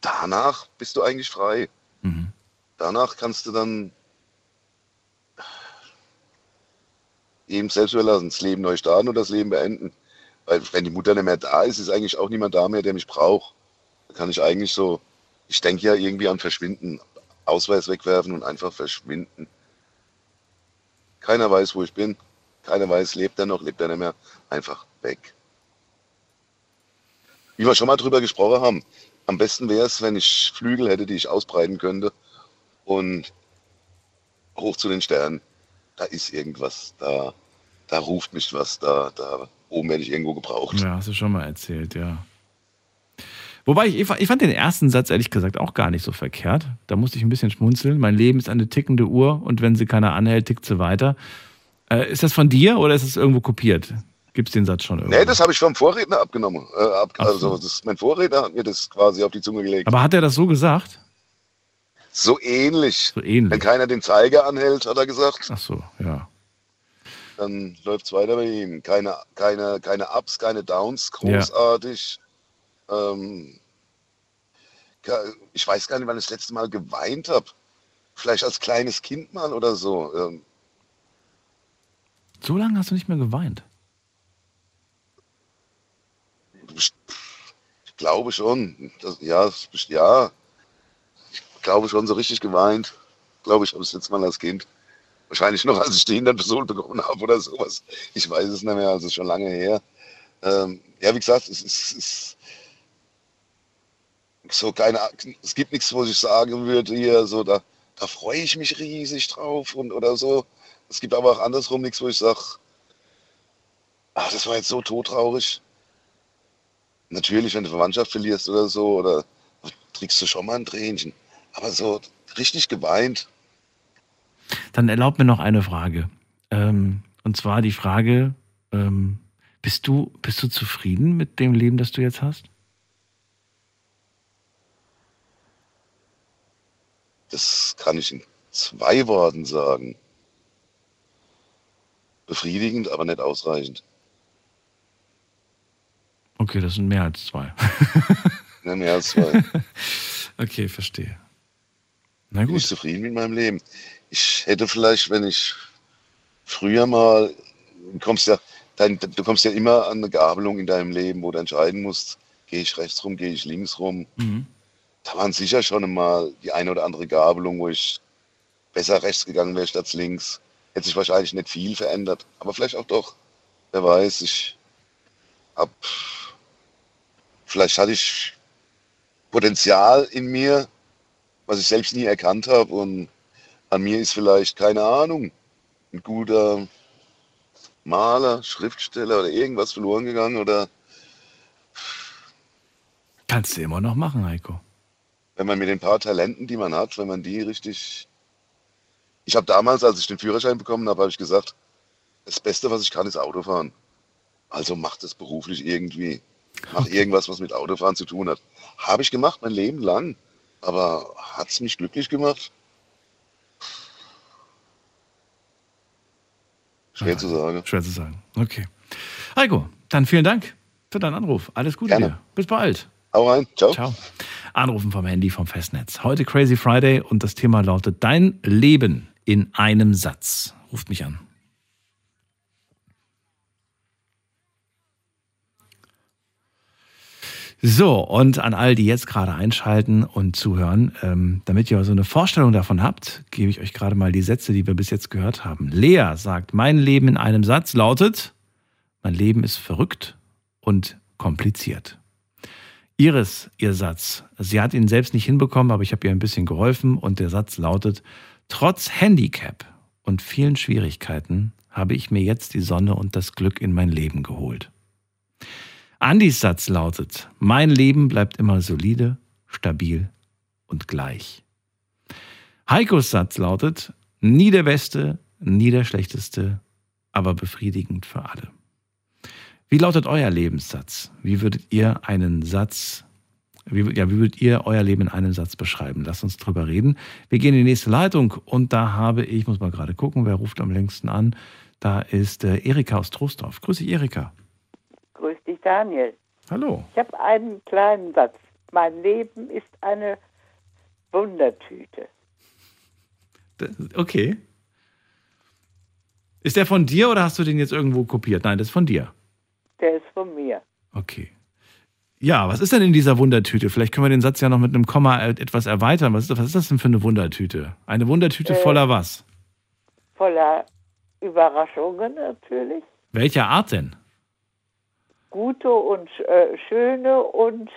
danach bist du eigentlich frei. Mhm. Danach kannst du dann eben selbst überlassen, das Leben neu starten oder das Leben beenden. Weil wenn die Mutter nicht mehr da ist, ist eigentlich auch niemand da mehr, der mich braucht. Kann ich eigentlich so, ich denke ja irgendwie an Verschwinden, Ausweis wegwerfen und einfach verschwinden. Keiner weiß, wo ich bin. Keiner weiß, lebt er noch, lebt er nicht mehr. Einfach weg. Wie wir schon mal drüber gesprochen haben, am besten wäre es, wenn ich Flügel hätte, die ich ausbreiten könnte und hoch zu den Sternen. Da ist irgendwas, da, da ruft mich was, da, da oben werde ich irgendwo gebraucht. Ja, hast du schon mal erzählt, ja. Wobei, ich, ich fand- den ersten Satz ehrlich gesagt auch gar nicht so verkehrt. Da musste ich ein bisschen schmunzeln. Mein Leben ist eine tickende Uhr und wenn sie keiner anhält, tickt sie weiter. Äh, ist das von dir oder ist es irgendwo kopiert? Gibt es den Satz schon irgendwo? Nee, das habe ich vom Vorredner abgenommen. Äh, ab, so. also das, mein Vorredner hat mir das quasi auf die Zunge gelegt. Aber hat er das so gesagt? So ähnlich. So ähnlich. Wenn keiner den Zeiger anhält, hat er gesagt, Ach so, ja. dann läuft es weiter bei ihm. Keine, keine, keine Ups, keine Downs, großartig. Ähm, ich weiß gar nicht, wann ich das letzte Mal geweint habe. Vielleicht als kleines Kind mal oder so. Ähm, So lange hast du nicht mehr geweint. ich glaube schon. Das, ja, ja, ich glaube schon so richtig geweint. Glaube ich, habe es letztes Mal als Kind. Wahrscheinlich noch, als ich die Hinterperson bekommen habe oder sowas. Ich weiß es nicht mehr, also schon lange her. Ähm, ja, wie gesagt, es ist so keine, es gibt nichts, wo ich sagen würde, hier, so, da, da freue ich mich riesig drauf und oder so. Es gibt aber auch andersrum nichts, wo ich sage, ach, das war jetzt so todtraurig. Natürlich, wenn du Verwandtschaft verlierst oder so, oder trinkst du schon mal ein Tränchen. Aber so richtig geweint, Dann erlaub mir noch eine Frage. Ähm, und zwar die Frage, ähm, bist, du, bist du zufrieden mit dem Leben, das du jetzt hast? Das kann ich in zwei Worten sagen. Befriedigend, aber nicht ausreichend. Okay, das sind mehr als zwei. Ne, mehr als zwei. okay, verstehe. Na Bin ich gut. zufrieden mit meinem Leben. Ich hätte vielleicht, wenn ich früher mal, du kommst ja, dein, du kommst ja immer an eine Gabelung in deinem Leben, wo du entscheiden musst, gehe ich rechts rum, gehe ich links rum. Mhm. Da waren sicher schon mal die eine oder andere Gabelung, wo ich besser rechts gegangen wäre statt links. Hätte sich wahrscheinlich nicht viel verändert, aber vielleicht auch doch. Wer weiß, ich hab, vielleicht hatte ich Potenzial in mir, was ich selbst nie erkannt habe und an mir ist vielleicht, keine Ahnung, ein guter Maler, Schriftsteller oder irgendwas verloren gegangen oder Kannst du immer noch machen, Heiko. Wenn man mit den paar Talenten, die man hat, wenn man die richtig. Ich habe damals, als ich den Führerschein bekommen habe, habe ich gesagt, das Beste, was ich kann, ist Autofahren. Also mach das beruflich irgendwie. Mach irgendwas, was mit Autofahren zu tun hat. Habe ich gemacht, mein Leben lang. Aber hat es mich glücklich gemacht? Schwer zu sagen. Schwer zu sagen. Okay. Heiko, dann vielen Dank für deinen Anruf. Alles Gute Gerne. dir. Bis bald. Hau rein. Ciao. Ciao. Anrufen vom Handy vom Festnetz. Heute Crazy Friday und das Thema lautet Dein Leben in einem Satz. Ruft mich an. So, und an all die jetzt gerade einschalten und zuhören, ähm, damit ihr so eine Vorstellung davon habt, gebe ich euch gerade mal die Sätze, die wir bis jetzt gehört haben. Lea sagt, mein Leben in einem Satz lautet, mein Leben ist verrückt und kompliziert. Iris, ihr Satz, sie hat ihn selbst nicht hinbekommen, aber ich habe ihr ein bisschen geholfen und der Satz lautet, trotz Handicap und vielen Schwierigkeiten habe ich mir jetzt die Sonne und das Glück in mein Leben geholt. Andys Satz lautet, mein Leben bleibt immer solide, stabil und gleich. Heikos Satz lautet, nie der Beste, nie der Schlechteste, aber befriedigend für alle. Wie lautet euer Lebenssatz? Wie würdet ihr einen Satz, wie, ja, wie würdet ihr euer Leben in einem Satz beschreiben? Lasst uns drüber reden. Wir gehen in die nächste Leitung und da habe ich, muss mal gerade gucken, wer ruft am längsten an. Da ist äh, Erika aus Trostorf. Grüß dich, Erika. Grüß dich, Daniel. Hallo. Ich habe einen kleinen Satz. Mein Leben ist eine Wundertüte. Okay. Ist der von dir oder hast du den jetzt irgendwo kopiert? Nein, das ist von dir. Der ist von mir. Okay. Ja, was ist denn in dieser Wundertüte? Vielleicht können wir den Satz ja noch mit einem Komma äh, etwas erweitern. Was ist, was ist das denn für eine Wundertüte? Eine Wundertüte Äh. voller was? Voller Überraschungen natürlich. Welcher Art denn? Gute und äh, schöne und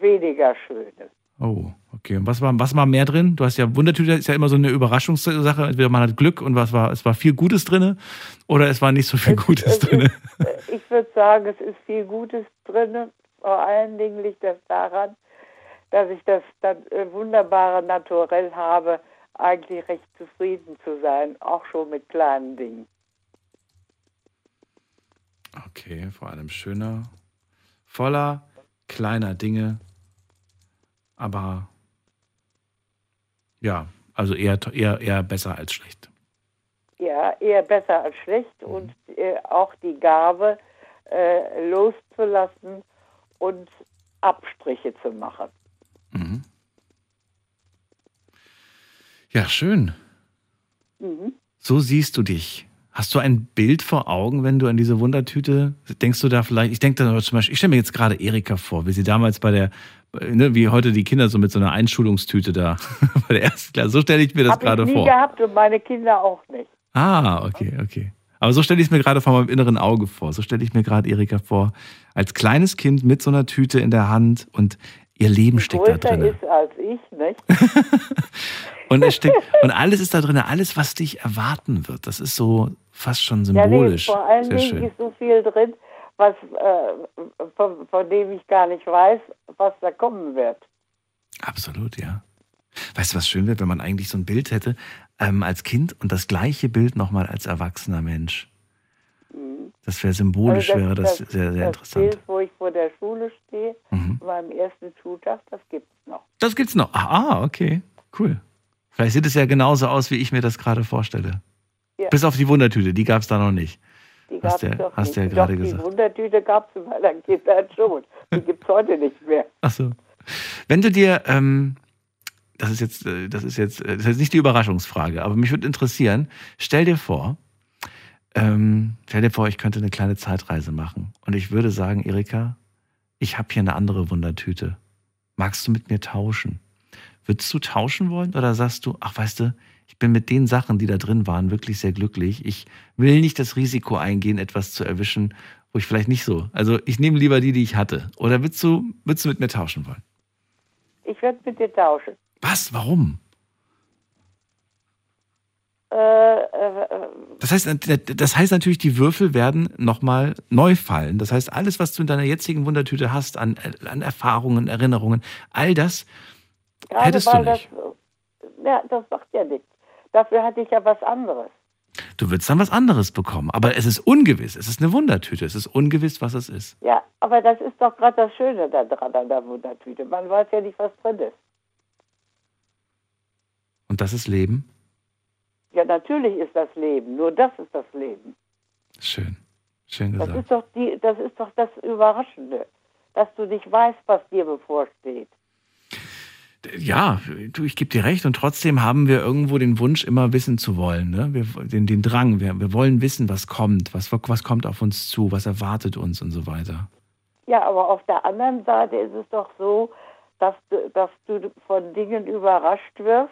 weniger schöne. Oh, okay. Und was war, was war mehr drin? Du hast ja, Wundertüte ist ja immer so eine Überraschungssache. Entweder man hat Glück und was war, es war viel Gutes drin oder es war nicht so viel Gutes es drin. Ist, äh, ich würde sagen, es ist viel Gutes drin. Vor allen Dingen liegt das daran, dass ich das, das äh, wunderbare Naturell habe, eigentlich recht zufrieden zu sein, auch schon mit kleinen Dingen. Okay, vor allem schöner, voller kleiner Dinge, aber ja, also eher, eher, eher besser als schlecht. Ja, eher besser als schlecht und äh, auch die Gabe, äh, loszulassen und Abstriche zu machen. Mhm. Ja, schön. Mhm. So siehst du dich. Hast du ein Bild vor Augen, wenn du an diese Wundertüte denkst du da vielleicht? Ich denke da zum Beispiel, ich stelle mir jetzt gerade Erika vor, wie sie damals bei der, ne, wie heute die Kinder so mit so einer Einschulungstüte da bei der ersten Klasse. So stelle ich mir das Hab gerade ich nie vor. gehabt und meine Kinder auch nicht. Ah, okay, okay. Aber so stelle ich es mir gerade vor meinem inneren Auge vor. So stelle ich mir gerade Erika vor, als kleines Kind mit so einer Tüte in der Hand und ihr Leben steckt da drin. ist als ich, nicht? Und es steckt, und alles ist da drin, alles, was dich erwarten wird. Das ist so fast schon Ja, nee, symbolisch. vor allen Sehr Dingen schön. ist so viel drin, was, äh, von, von dem ich gar nicht weiß, was da kommen wird. Absolut, ja. Weißt du, was schön wäre, wenn man eigentlich so ein Bild hätte ähm, als Kind und das gleiche Bild nochmal als erwachsener Mensch. Das wäre symbolisch, Also wäre das, sehr, sehr das interessant. Bild, wo ich vor der Schule stehe, Mhm. meinem ersten Schultag, das gibt es noch. Das gibt's noch. Ah, ah, okay. Cool. Vielleicht sieht es ja genauso aus, wie ich mir das gerade vorstelle. Ja. Bis auf die Wundertüte, die gab es da noch nicht. Die Hast gab's du ja- doch hast nicht. ja Doch, gerade die gesagt. Wundertüte gab es in meiner Kindheit schon. Die gibt es heute nicht mehr. Ach so. Wenn du dir, ähm, das ist jetzt, äh, das ist jetzt, äh, das ist jetzt nicht die Überraschungsfrage, aber mich würde interessieren, stell dir vor, ähm, stell dir vor, ich könnte eine kleine Zeitreise machen und ich würde sagen, Erika, ich habe hier eine andere Wundertüte. Magst du mit mir tauschen? Würdest du tauschen wollen oder sagst du, ach weißt du, ich bin mit den Sachen, die da drin waren, wirklich sehr glücklich. Ich will nicht das Risiko eingehen, etwas zu erwischen, wo ich vielleicht nicht so. Also ich nehme lieber die, die ich hatte. Oder würdest du, würdest du mit mir tauschen wollen? Ich werde mit dir tauschen. Was? Warum? Äh, äh, äh, Das heißt, das heißt natürlich, die Würfel werden nochmal neu fallen. Das heißt, alles, was du in deiner jetzigen Wundertüte hast, an, an Erfahrungen, Erinnerungen, all das Gerade Hättest du nicht. Das, ja, das macht ja nichts. Dafür hatte ich ja was anderes. Du würdest dann was anderes bekommen. Aber es ist ungewiss. Es ist eine Wundertüte. Es ist ungewiss, was es ist. Ja, aber das ist doch gerade das Schöne daran an der Wundertüte. Man weiß ja nicht, was drin ist. Und das ist Leben. Ja, natürlich ist das Leben. Nur das ist das Leben. Schön. Schön Das gesagt. ist doch die, das ist doch das Überraschende, dass du nicht weißt, was dir bevorsteht. Ja, du, ich gebe dir recht. Und trotzdem haben wir irgendwo den Wunsch, immer wissen zu wollen. Ne? Wir, den, den Drang. Wir, wir wollen wissen, was kommt. Was, was kommt auf uns zu. Was erwartet uns und so weiter. Ja, aber auf der anderen Seite ist es doch so, dass du, dass du von Dingen überrascht wirst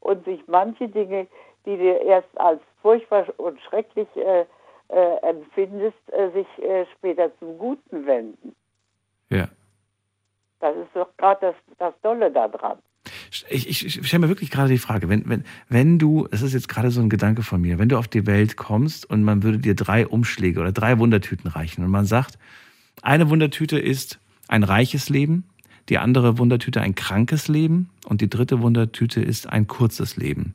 und sich manche Dinge, die du erst als furchtbar und schrecklich äh, äh, empfindest, äh, sich äh, später zum Guten wenden. Ja. Das ist doch gerade das, das Tolle daran. Ich, ich, ich stelle mir wirklich gerade die Frage, wenn, wenn, wenn du, es ist jetzt gerade so ein Gedanke von mir, wenn du auf die Welt kommst und man würde dir drei Umschläge oder drei Wundertüten reichen und man sagt, eine Wundertüte ist ein reiches Leben, die andere Wundertüte ein krankes Leben und die dritte Wundertüte ist ein kurzes Leben.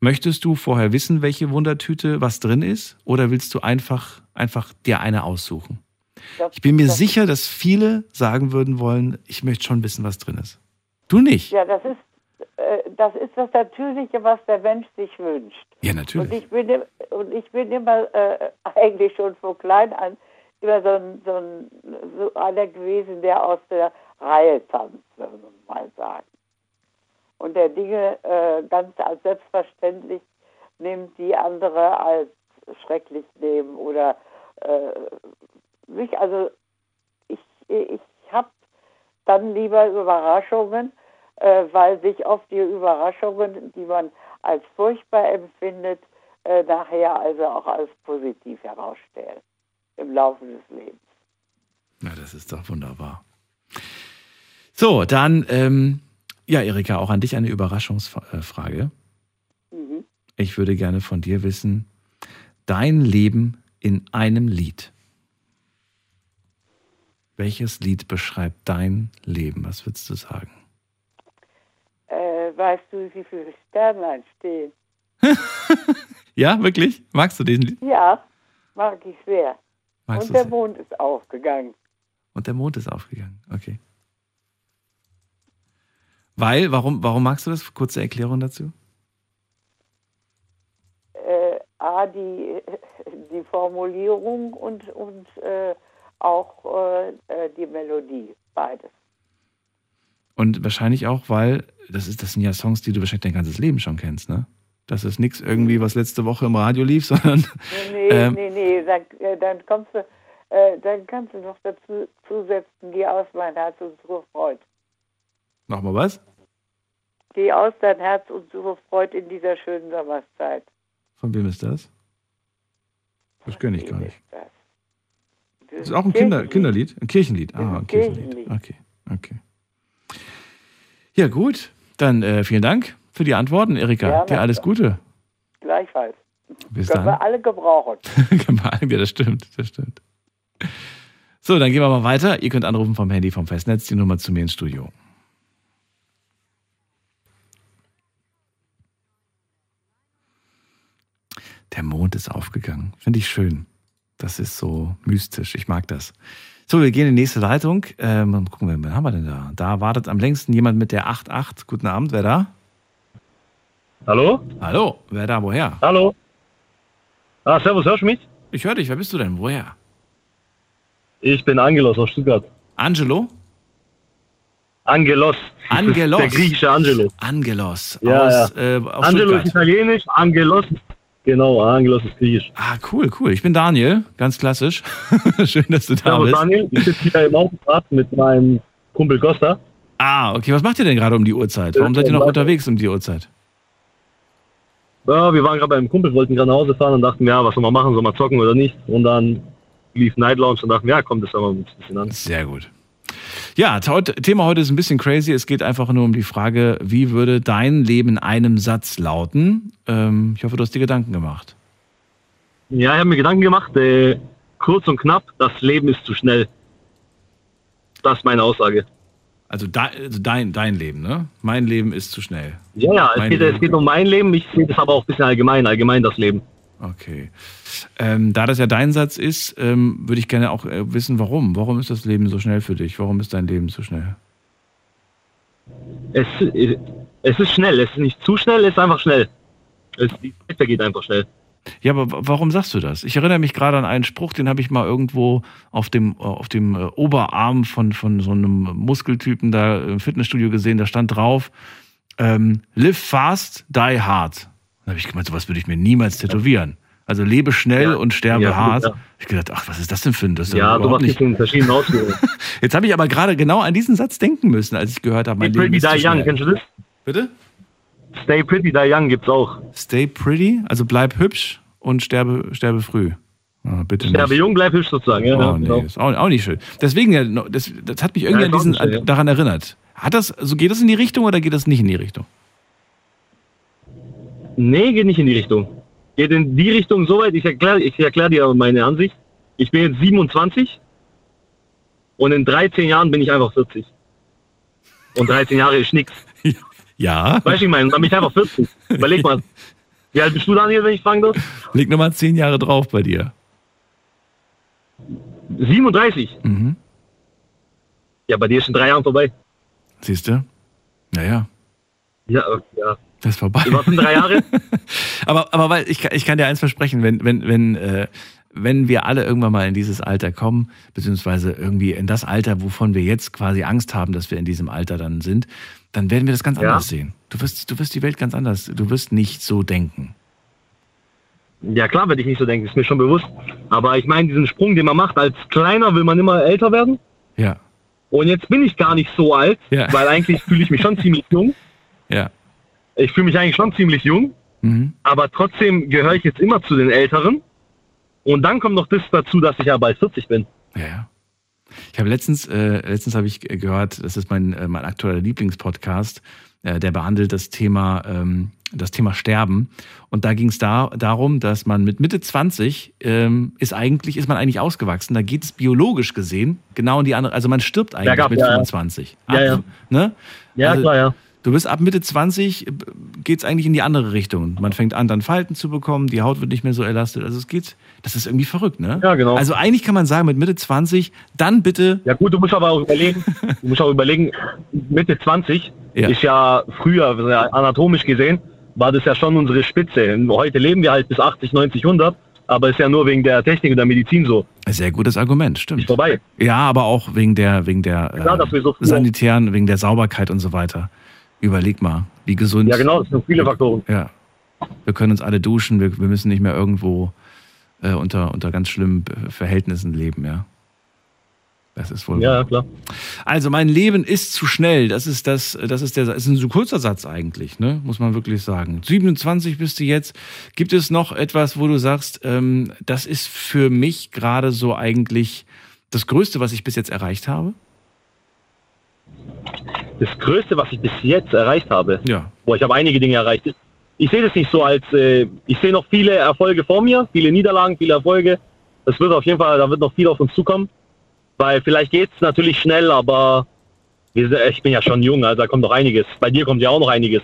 Möchtest du vorher wissen, welche Wundertüte was drin ist oder willst du einfach, einfach dir eine aussuchen? Ich bin mir sicher, dass viele sagen würden wollen, ich möchte schon wissen, was drin ist. Du nicht. Ja, das ist, äh, das ist das Natürliche, was der Mensch sich wünscht. Ja, Und natürlich. ich bin, und ich bin immer äh, eigentlich schon von klein an immer so, ein, so, ein, so einer gewesen, der aus der Reihe tanzt, würde man mal sagen. Und der Dinge äh, ganz als selbstverständlich nimmt, die andere als schrecklich nehmen oder äh, mich, also ich, ich habe dann lieber Überraschungen, äh, weil sich oft die Überraschungen, die man als furchtbar empfindet, äh, nachher also auch als positiv herausstellen im Laufe des Lebens. Na, das ist doch wunderbar. So, dann, ähm, ja, Erika, auch an dich eine Überraschungsfrage. Mhm. Ich würde gerne von dir wissen, dein Leben in einem Lied. Welches Lied beschreibt dein Leben? Was würdest du sagen? Äh, weißt du, wie viele Sternlein stehen? Ja, wirklich? Magst du diesen Lied? Ja, mag ich sehr. Magst Und der es? Mond ist aufgegangen. Und der Mond ist aufgegangen. Okay. Weil, warum, warum magst du das? Kurze Erklärung dazu. Äh, A, die, die Formulierung und, und äh, auch äh, äh, die Melodie, beides. Und wahrscheinlich auch, weil das, ist, das sind ja Songs, die du wahrscheinlich dein ganzes Leben schon kennst, ne? Das ist nichts irgendwie, was letzte Woche im Radio lief, sondern Nee, nee, Ähm. nee, nee. Dann, äh, dann kommst du, äh, dann kannst du noch dazu zusetzen, geh aus mein Herz und suche Freud. nochmal was? Geh aus dein Herz und suche Freud in dieser schönen Sommerszeit. Von wem ist das? Das kenne ich gar nicht. Das Das ist auch ein Kinder. Kinderlied? Ein Kirchenlied. Ah, ein Kirchenlied. Okay, okay. Ja, gut. Dann äh, vielen Dank für die Antworten, Erika. Gerne. Dir alles Gute. Gleichfalls. Bis Können dann. wir alle gebrauchen. ja, das stimmt, das stimmt. So, dann gehen wir mal weiter. Ihr könnt anrufen vom Handy vom Festnetz, die Nummer zu mir ins Studio. Der Mond ist aufgegangen. Finde ich schön. Das ist so mystisch. Ich mag das. So, wir gehen in die nächste Leitung. Ähm, mal gucken, wir, wen haben wir denn da? Da wartet am längsten jemand mit der 88. Guten Abend, wer da? Hallo? Hallo, wer da, woher? Hallo? Ah, servus, hörst du mich? Ich höre dich, wer bist du denn? Woher? Ich bin Angelos aus Stuttgart. Angelo? Angelos. Angelos. Der griechische Angelos. Angelos. Ja, aus, ja. Äh, aus Angelo ist Stuttgart. italienisch, Angelos. Genau, Angelos ist griechisch. Ah, cool, cool. Ich bin Daniel, ganz klassisch. Schön, dass du da Servus bist. Daniel, ich sitze hier im Autofahrt mit meinem Kumpel Costa. Ah, okay. Was macht ihr denn gerade um die Uhrzeit? Warum seid ihr noch unterwegs um die Uhrzeit? Ja, wir waren gerade beim Kumpel, wollten gerade nach Hause fahren und dachten, ja, was soll man machen, soll man zocken oder nicht? Und dann lief Night Lounge und dachten, ja, komm, das schauen wir uns ein bisschen an. Sehr gut. Ja, Thema heute ist ein bisschen crazy. Es geht einfach nur um die Frage, wie würde dein Leben in einem Satz lauten? Ähm, ich hoffe, du hast dir Gedanken gemacht. Ja, ich habe mir Gedanken gemacht, äh, kurz und knapp, das Leben ist zu schnell. Das ist meine Aussage. Also, de, also dein, dein Leben, ne? Mein Leben ist zu schnell. Ja, ja, es geht, es geht um mein Leben. Ich sehe das aber auch ein bisschen allgemein, allgemein das Leben. Okay. Ähm, da das ja dein Satz ist, ähm, würde ich gerne auch äh, wissen, warum. Warum ist das Leben so schnell für dich? Warum ist dein Leben so schnell? Es, es ist schnell, es ist nicht zu schnell, es ist einfach schnell. Es, die Zeit vergeht einfach schnell. Ja, aber wa- warum sagst du das? Ich erinnere mich gerade an einen Spruch, den habe ich mal irgendwo auf dem, äh, auf dem äh, Oberarm von, von so einem Muskeltypen da im Fitnessstudio gesehen. Da stand drauf, ähm, live fast, die hard. Da habe ich gemeint, sowas würde ich mir niemals tätowieren. Also lebe schnell und sterbe Ja, hart. ja. Ich gedacht, ach, was ist das denn für ein? Das ist Ja, überhaupt sowas nicht. in verschiedenen Ausführungen. Jetzt habe ich aber gerade genau an diesen Satz denken müssen, als ich gehört habe, mein Stay Leben Pretty ist Die Young, kennst du das? Bitte? Stay Pretty Die Young gibt's auch. Stay pretty, also bleib hübsch und sterbe, sterbe früh. Ah, bitte Sterbe nicht. jung, bleib hübsch sozusagen. Ja, Oh, ja, nee, genau. ist auch, auch nicht schön. Deswegen, ja, das, das hat mich irgendwie Ja, an diesen, schön, ja. an, daran erinnert. Hat das, so geht das in die Richtung oder geht das nicht in die Richtung? Nee, geht nicht in die Richtung. Geht in die Richtung soweit, ich erkläre ich erklär dir meine Ansicht. Ich bin jetzt 27 und in 13 Jahren bin ich einfach 40. Und 13 Jahre ist nix. Ja. Weißt du, ich meine, dann bin ich einfach 40. Überleg mal. Wie alt bist du, Daniel, wenn ich fragen darf? Leg nochmal zehn Jahre drauf bei dir. 37. Mhm. Ja, bei dir ist in drei Jahren vorbei. Siehst du? Naja, Ja, ja. das ist vorbei. Was sind drei Jahre? aber, aber weil ich, kann- ich kann dir eins versprechen, wenn, wenn, wenn, äh, wenn wir alle irgendwann mal in dieses Alter kommen, beziehungsweise irgendwie in das Alter, wovon wir jetzt quasi Angst haben, dass wir in diesem Alter dann sind, dann werden wir das ganz Ja. anders sehen. Du wirst, du wirst die Welt ganz anders, du wirst nicht so denken. Ja, klar werde ich nicht so denken, ist mir schon bewusst. Aber ich meine, diesen Sprung, den man macht, als Kleiner will man immer älter werden. Ja, Und jetzt bin ich gar nicht so alt, Ja. weil eigentlich fühle ich mich schon ziemlich jung. ja. Ich fühle mich eigentlich schon ziemlich jung, Mhm. aber trotzdem gehöre ich jetzt immer zu den Älteren. Und dann kommt noch das dazu, dass ich ja bald 40 bin. Ja, ja. Ich habe letztens, äh, letztens habe ich gehört, das ist mein, äh, mein aktueller Lieblingspodcast, äh, der behandelt das Thema, ähm, das Thema Sterben. Und da ging es da, darum, dass man mit Mitte 20 ähm, ist eigentlich, ist man eigentlich ausgewachsen. Da geht es biologisch gesehen genau in die andere, also man stirbt eigentlich Bergab, mit ja, ja. 25. Ja, ja. Ne? Ja, Also, klar, ja. Du bist ab Mitte 20, geht es eigentlich in die andere Richtung. Man fängt an, dann Falten zu bekommen, die Haut wird nicht mehr so elastet. Also es geht, das ist irgendwie verrückt, ne? Ja, genau. Also eigentlich kann man sagen, mit Mitte 20, dann bitte. Ja gut, du musst aber auch überlegen, du musst auch überlegen, Mitte 20 Ja. ist ja früher, anatomisch gesehen, war das ja schon unsere Spitze. Heute leben wir halt bis 80, 90, 100, aber ist ja nur wegen der Technik und der Medizin so. Sehr gutes Argument, stimmt. Ist vorbei. Ja, aber auch wegen der, wegen der Klar, wir so sanitären, wegen der Sauberkeit und so weiter. Überleg mal, wie gesund. Ja genau, das sind viele Faktoren. Ja. Wir können uns alle duschen, wir, wir müssen nicht mehr irgendwo äh, unter, unter ganz schlimmen Verhältnissen leben, ja. Das ist wohl. Ja, klar. Also mein Leben ist zu schnell. Das ist das, das ist der, ist ein so kurzer Satz eigentlich, ne? Muss man wirklich sagen. 27 bist du jetzt. Gibt es noch etwas, wo du sagst, ähm, das ist für mich gerade so eigentlich das Größte, was ich bis jetzt erreicht habe? Das Größte, was ich bis jetzt erreicht habe, Ja. boah, ich habe einige Dinge erreicht. Ich sehe das nicht so als, äh, ich sehe noch viele Erfolge vor mir, viele Niederlagen, viele Erfolge. Es wird auf jeden Fall, da wird noch viel auf uns zukommen. Weil vielleicht geht es natürlich schnell, aber sind- ich bin ja schon jung, also da kommt noch einiges. Bei dir kommt ja auch noch einiges.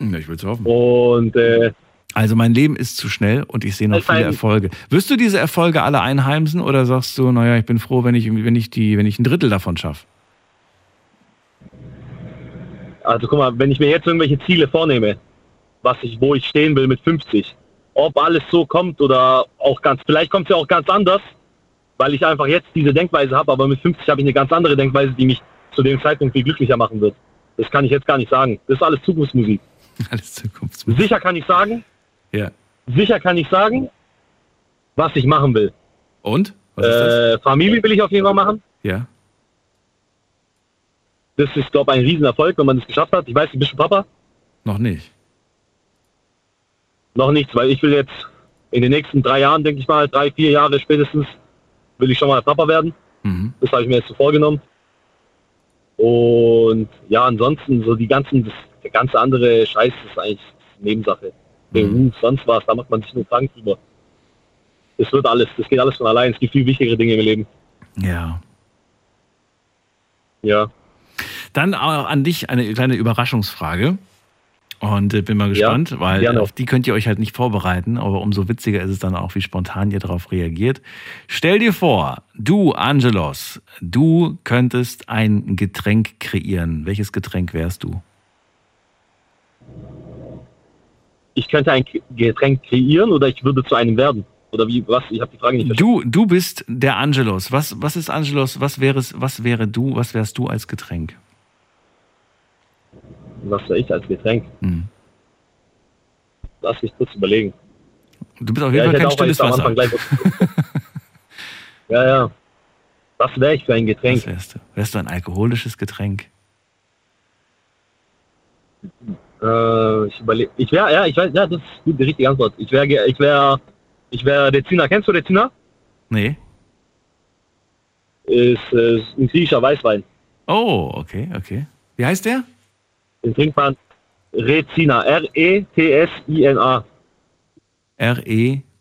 Ja, ich will es hoffen. Und äh, Also mein Leben ist zu schnell und ich sehe noch viele Erfolge. Wirst du diese Erfolge alle einheimsen oder sagst du, naja, ich bin froh, wenn ich, wenn ich die, wenn ich ein Drittel davon schaffe? Also guck mal, wenn ich mir jetzt irgendwelche Ziele vornehme, was ich, wo ich stehen will mit 50, ob alles so kommt oder auch ganz, vielleicht kommt es ja auch ganz anders, weil ich einfach jetzt diese Denkweise habe, aber mit 50 habe ich eine ganz andere Denkweise, die mich zu dem Zeitpunkt viel glücklicher machen wird. Das kann ich jetzt gar nicht sagen. Das ist alles Zukunftsmusik. Alles Zukunftsmusik. Sicher kann ich sagen, Ja. sicher kann ich sagen, was ich machen will. Und? Was? Äh, Familie will ich auf jeden Fall machen. Ja. Das ist, glaube ich, ein Riesenerfolg, wenn man das geschafft hat. Ich weiß, du bist schon Papa. Noch nicht. Noch nichts, weil ich will jetzt in den nächsten drei Jahren, denke ich mal, drei, vier Jahre spätestens, will ich schon mal Papa werden. Mhm. Das habe ich mir jetzt so vorgenommen. Und ja, ansonsten so die ganzen, das, der ganze andere Scheiß ist eigentlich Nebensache. Beruf, sonst was, da macht man sich nur krank drüber. Es wird alles, das geht alles von allein. Es gibt viel wichtigere Dinge im Leben. Ja. Ja. Dann auch an dich eine kleine Überraschungsfrage. Und äh, bin mal gespannt, Ja, weil gerne. auf die könnt ihr euch halt nicht vorbereiten, aber umso witziger ist es dann auch, wie spontan ihr darauf reagiert. Stell dir vor, du, Angelos, du könntest ein Getränk kreieren. Welches Getränk wärst du? Ich könnte ein Getränk kreieren oder ich würde zu einem werden. Oder wie, was? Ich habe die Frage nicht verstanden. Du, du bist der Angelos. Was, was ist Angelos? Was wäre es, was wäre du, was wärst du als Getränk? Was wäre ich als Getränk? Hm. Lass mich kurz überlegen. Du bist auf Ja, jeden ich Fall kein stilles Wasser. Ja, ja. Was wäre ich für ein Getränk? Was wärst du? Wärst du ein alkoholisches Getränk? Äh, ich überlege. Ich wäre, ja, ich weiß, ja, das ist gut, die richtige Antwort. Ich wäre, ich wäre, ich wäre Dezina. Kennst du Dezina? Nee. Ist, ist ein griechischer Weißwein. Oh, okay, okay. Wie heißt der? Den trinkt man Rezina. R-E-T-S-I-N-A.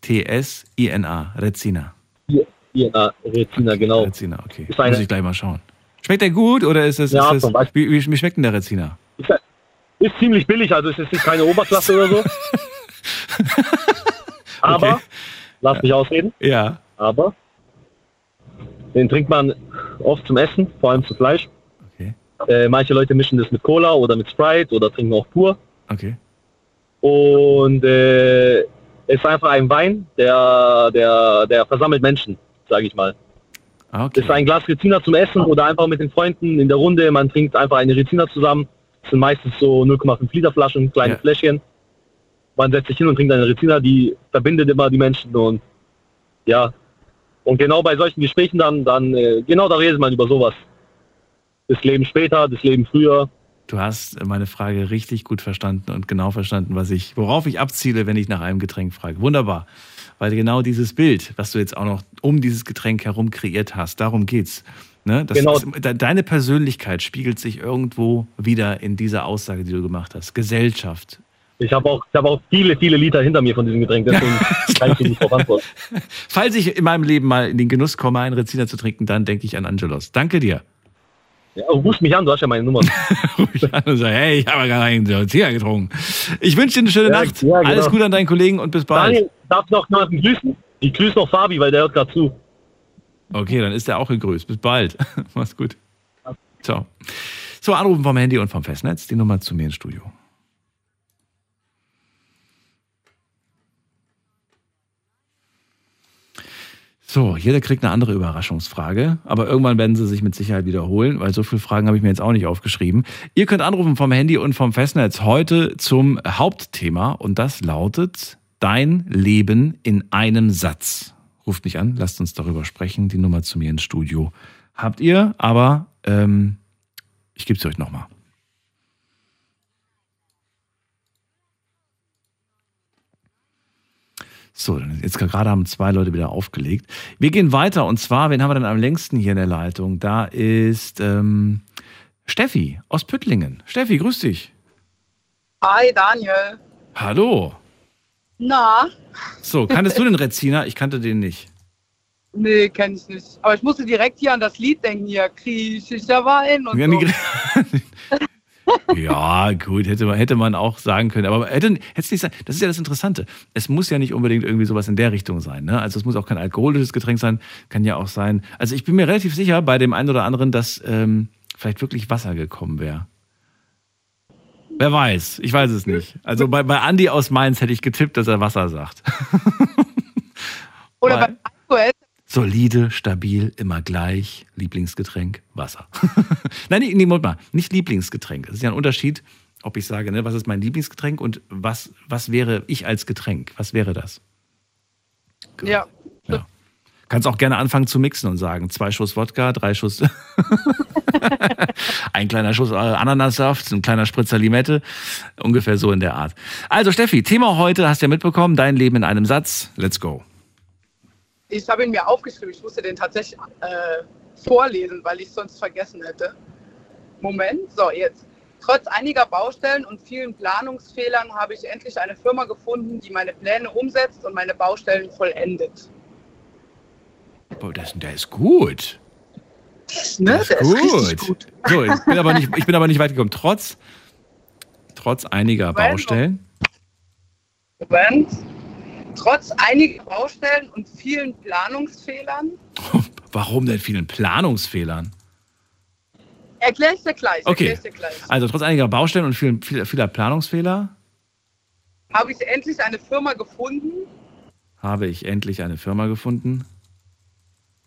R-E-T-S-I-N-A. Rezina. I-N-A. Rezina, genau. Rezina, okay. Ist eine- Muss ich gleich mal schauen. Schmeckt der gut oder ist es. Ja, ist es wie, wie, schmeckt denn der Rezina? Ist, ist ziemlich billig, also es ist keine Oberklasse oder so. Aber, Okay. lass mich ausreden. Ja. Aber, den trinkt man oft zum Essen, vor allem zu Fleisch. Okay. Äh, manche Leute mischen das mit Cola oder mit Sprite oder trinken auch pur. Okay. Und äh, es ist einfach ein Wein, der, der, der versammelt Menschen, sage ich mal. Ah, Es ist ein Glas Rezina zum Essen oder einfach mit den Freunden in der Runde. Man trinkt einfach eine Rezina zusammen. Das sind meistens so 0,5 Liter Flaschen, kleine Ja. Fläschchen. Man setzt sich hin und trinkt eine Rezina, die verbindet immer die Menschen und ja. Und genau bei solchen Gesprächen dann, dann äh, genau da redet man über sowas. Das Leben später, das Leben früher. Du hast meine Frage richtig gut verstanden und genau verstanden, was ich, worauf ich abziele, wenn ich nach einem Getränk frage. Wunderbar. Weil genau dieses Bild, was du jetzt auch noch um dieses Getränk herum kreiert hast, darum geht's. Ne? Das Genau. de- deine Persönlichkeit spiegelt sich irgendwo wieder in dieser Aussage, die du gemacht hast. Gesellschaft. Ich habe auch, ich hab auch viele, viele Liter hinter mir von diesem Getränk, deswegen kann ich dir nicht drauf antworten. Falls ich in meinem Leben mal in den Genuss komme, einen Reziner zu trinken, dann denke ich an Angelos. Danke dir. Ja, ruf mich an, du hast ja meine Nummer. Ruf ich an und sage, hey, ich habe gar keinen Reziner getrunken. Ich wünsche dir eine schöne Ja, Nacht. ja, genau. Alles Gute an deinen Kollegen und bis bald. Daniel, darf noch jemanden grüßen? Ich grüße noch Fabi, weil der hört gerade zu. Okay, dann ist er auch gegrüßt. Bis bald. Mach's gut. Ciao. So, anrufen vom Handy und vom Festnetz. Die Nummer zu mir ins Studio. So, jeder kriegt eine andere Überraschungsfrage, aber irgendwann werden sie sich mit Sicherheit wiederholen, weil so viele Fragen habe ich mir jetzt auch nicht aufgeschrieben. Ihr könnt anrufen vom Handy und vom Festnetz heute zum Hauptthema und das lautet Dein Leben in einem Satz. Ruft mich an, lasst uns darüber sprechen. Die Nummer zu mir ins Studio habt ihr, aber ähm, ich gebe es euch nochmal. So, jetzt gerade haben zwei Leute wieder aufgelegt. Wir gehen weiter und zwar, wen haben wir denn am längsten hier in der Leitung? Da ist ähm, Steffi aus Püttlingen. Steffi, grüß dich. Hi Daniel. Hallo. Na? So, kanntest du den Reziner? Ich kannte den nicht. Nee, kenn ich nicht. Aber ich musste direkt hier an das Lied denken, hier, griechischer Wein und Ja, so. Ja, gut, hätte man, hätte man auch sagen können. Aber hätte, hätte es nicht sein. Das ist ja das Interessante. Es muss ja nicht unbedingt irgendwie sowas in der Richtung sein. Ne? Also es muss auch kein alkoholisches Getränk sein, kann ja auch sein. Also ich bin mir relativ sicher bei dem einen oder anderen, dass ähm, vielleicht wirklich Wasser gekommen wäre. Wer weiß, ich weiß es nicht. Also bei, bei Andi aus Mainz hätte ich getippt, dass er Wasser sagt. Oder beim Aktuell. Solide, stabil, immer gleich. Lieblingsgetränk, Wasser. Nein, nee, nee, Moment mal. Nicht Lieblingsgetränk. Es ist ja ein Unterschied, ob ich sage, ne, was ist mein Lieblingsgetränk und was, was wäre ich als Getränk? Was wäre das? Ja. Kannst auch gerne anfangen zu mixen und sagen, zwei Schuss Wodka, drei Schuss, ein kleiner Schuss äh, Ananassaft, ein kleiner Spritzer Limette, ungefähr so in der Art. Also Steffi, Thema heute hast du ja mitbekommen, dein Leben in einem Satz. Let's go. Ich habe ihn mir aufgeschrieben. Ich musste den tatsächlich äh, vorlesen, weil ich es sonst vergessen hätte. Moment, so jetzt. Trotz einiger Baustellen und vielen Planungsfehlern habe ich endlich eine Firma gefunden, die meine Pläne umsetzt und meine Baustellen vollendet. Boah, das, der ist gut. Ne? Der ist Gut. gut. So, ich bin, aber nicht, ich bin aber nicht weit gekommen. Trotz, trotz einiger Moment. Baustellen. Moment. Trotz einiger Baustellen und vielen Planungsfehlern Warum denn vielen Planungsfehlern? erkläre ich dir gleich. Okay. Dir gleich. Also trotz einiger Baustellen und vielen, viel- vieler Planungsfehler Habe ich endlich eine Firma gefunden, habe ich endlich eine Firma gefunden,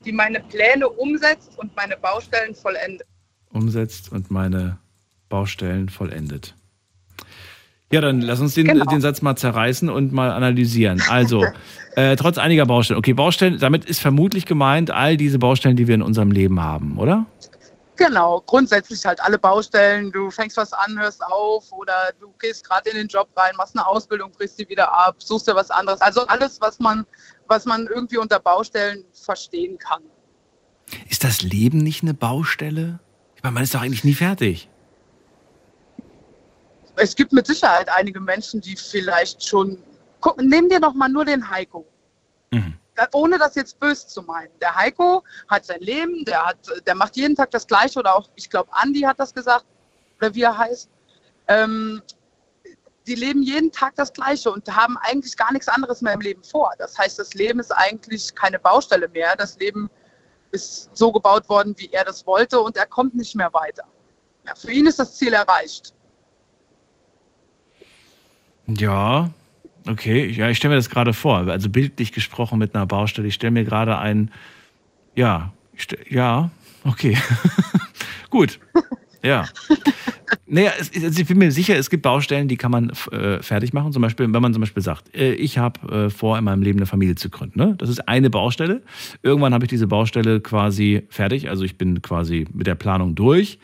die meine Pläne umsetzt und meine Baustellen vollendet. umsetzt und meine Baustellen vollendet. Ja, dann lass uns den, Genau. den Satz mal zerreißen und mal analysieren. Also, äh, trotz einiger Baustellen. Okay, Baustellen, damit ist vermutlich gemeint all diese Baustellen, die wir in unserem Leben haben, oder? Genau, grundsätzlich halt alle Baustellen. Du fängst was an, hörst auf oder du gehst gerade in den Job rein, machst eine Ausbildung, brichst sie wieder ab, suchst dir was anderes. Also alles, was man, was man irgendwie unter Baustellen verstehen kann. Ist das Leben nicht eine Baustelle? Ich meine, man ist doch eigentlich nie fertig. Es gibt mit Sicherheit einige Menschen, die vielleicht schon. Guck, nimm dir doch mal nur den Heiko. Da- Ohne das jetzt böse zu meinen. Der Heiko hat sein Leben, der, hat, der macht jeden Tag das Gleiche oder auch, ich glaube, Andi hat das gesagt, oder wie er heißt. Ähm, die leben jeden Tag das Gleiche und haben eigentlich gar nichts anderes mehr im Leben vor. Das heißt, das Leben ist eigentlich keine Baustelle mehr. Das Leben ist so gebaut worden, wie er das wollte und er kommt nicht mehr weiter. Ja, für ihn ist das Ziel erreicht. Ja, okay. Ja, ich stelle mir das gerade vor. Also bildlich gesprochen mit einer Baustelle. Ich stelle mir gerade ein, ja, ja, okay. Gut. Ja. Naja, es, es- ich bin mir sicher, es gibt Baustellen, die kann man äh, fertig machen. Zum Beispiel, wenn man zum Beispiel sagt, äh, ich habe äh, vor, in meinem Leben eine Familie zu gründen. Ne? Das ist eine Baustelle. Irgendwann habe ich diese Baustelle quasi fertig. Also ich bin quasi mit der Planung durch.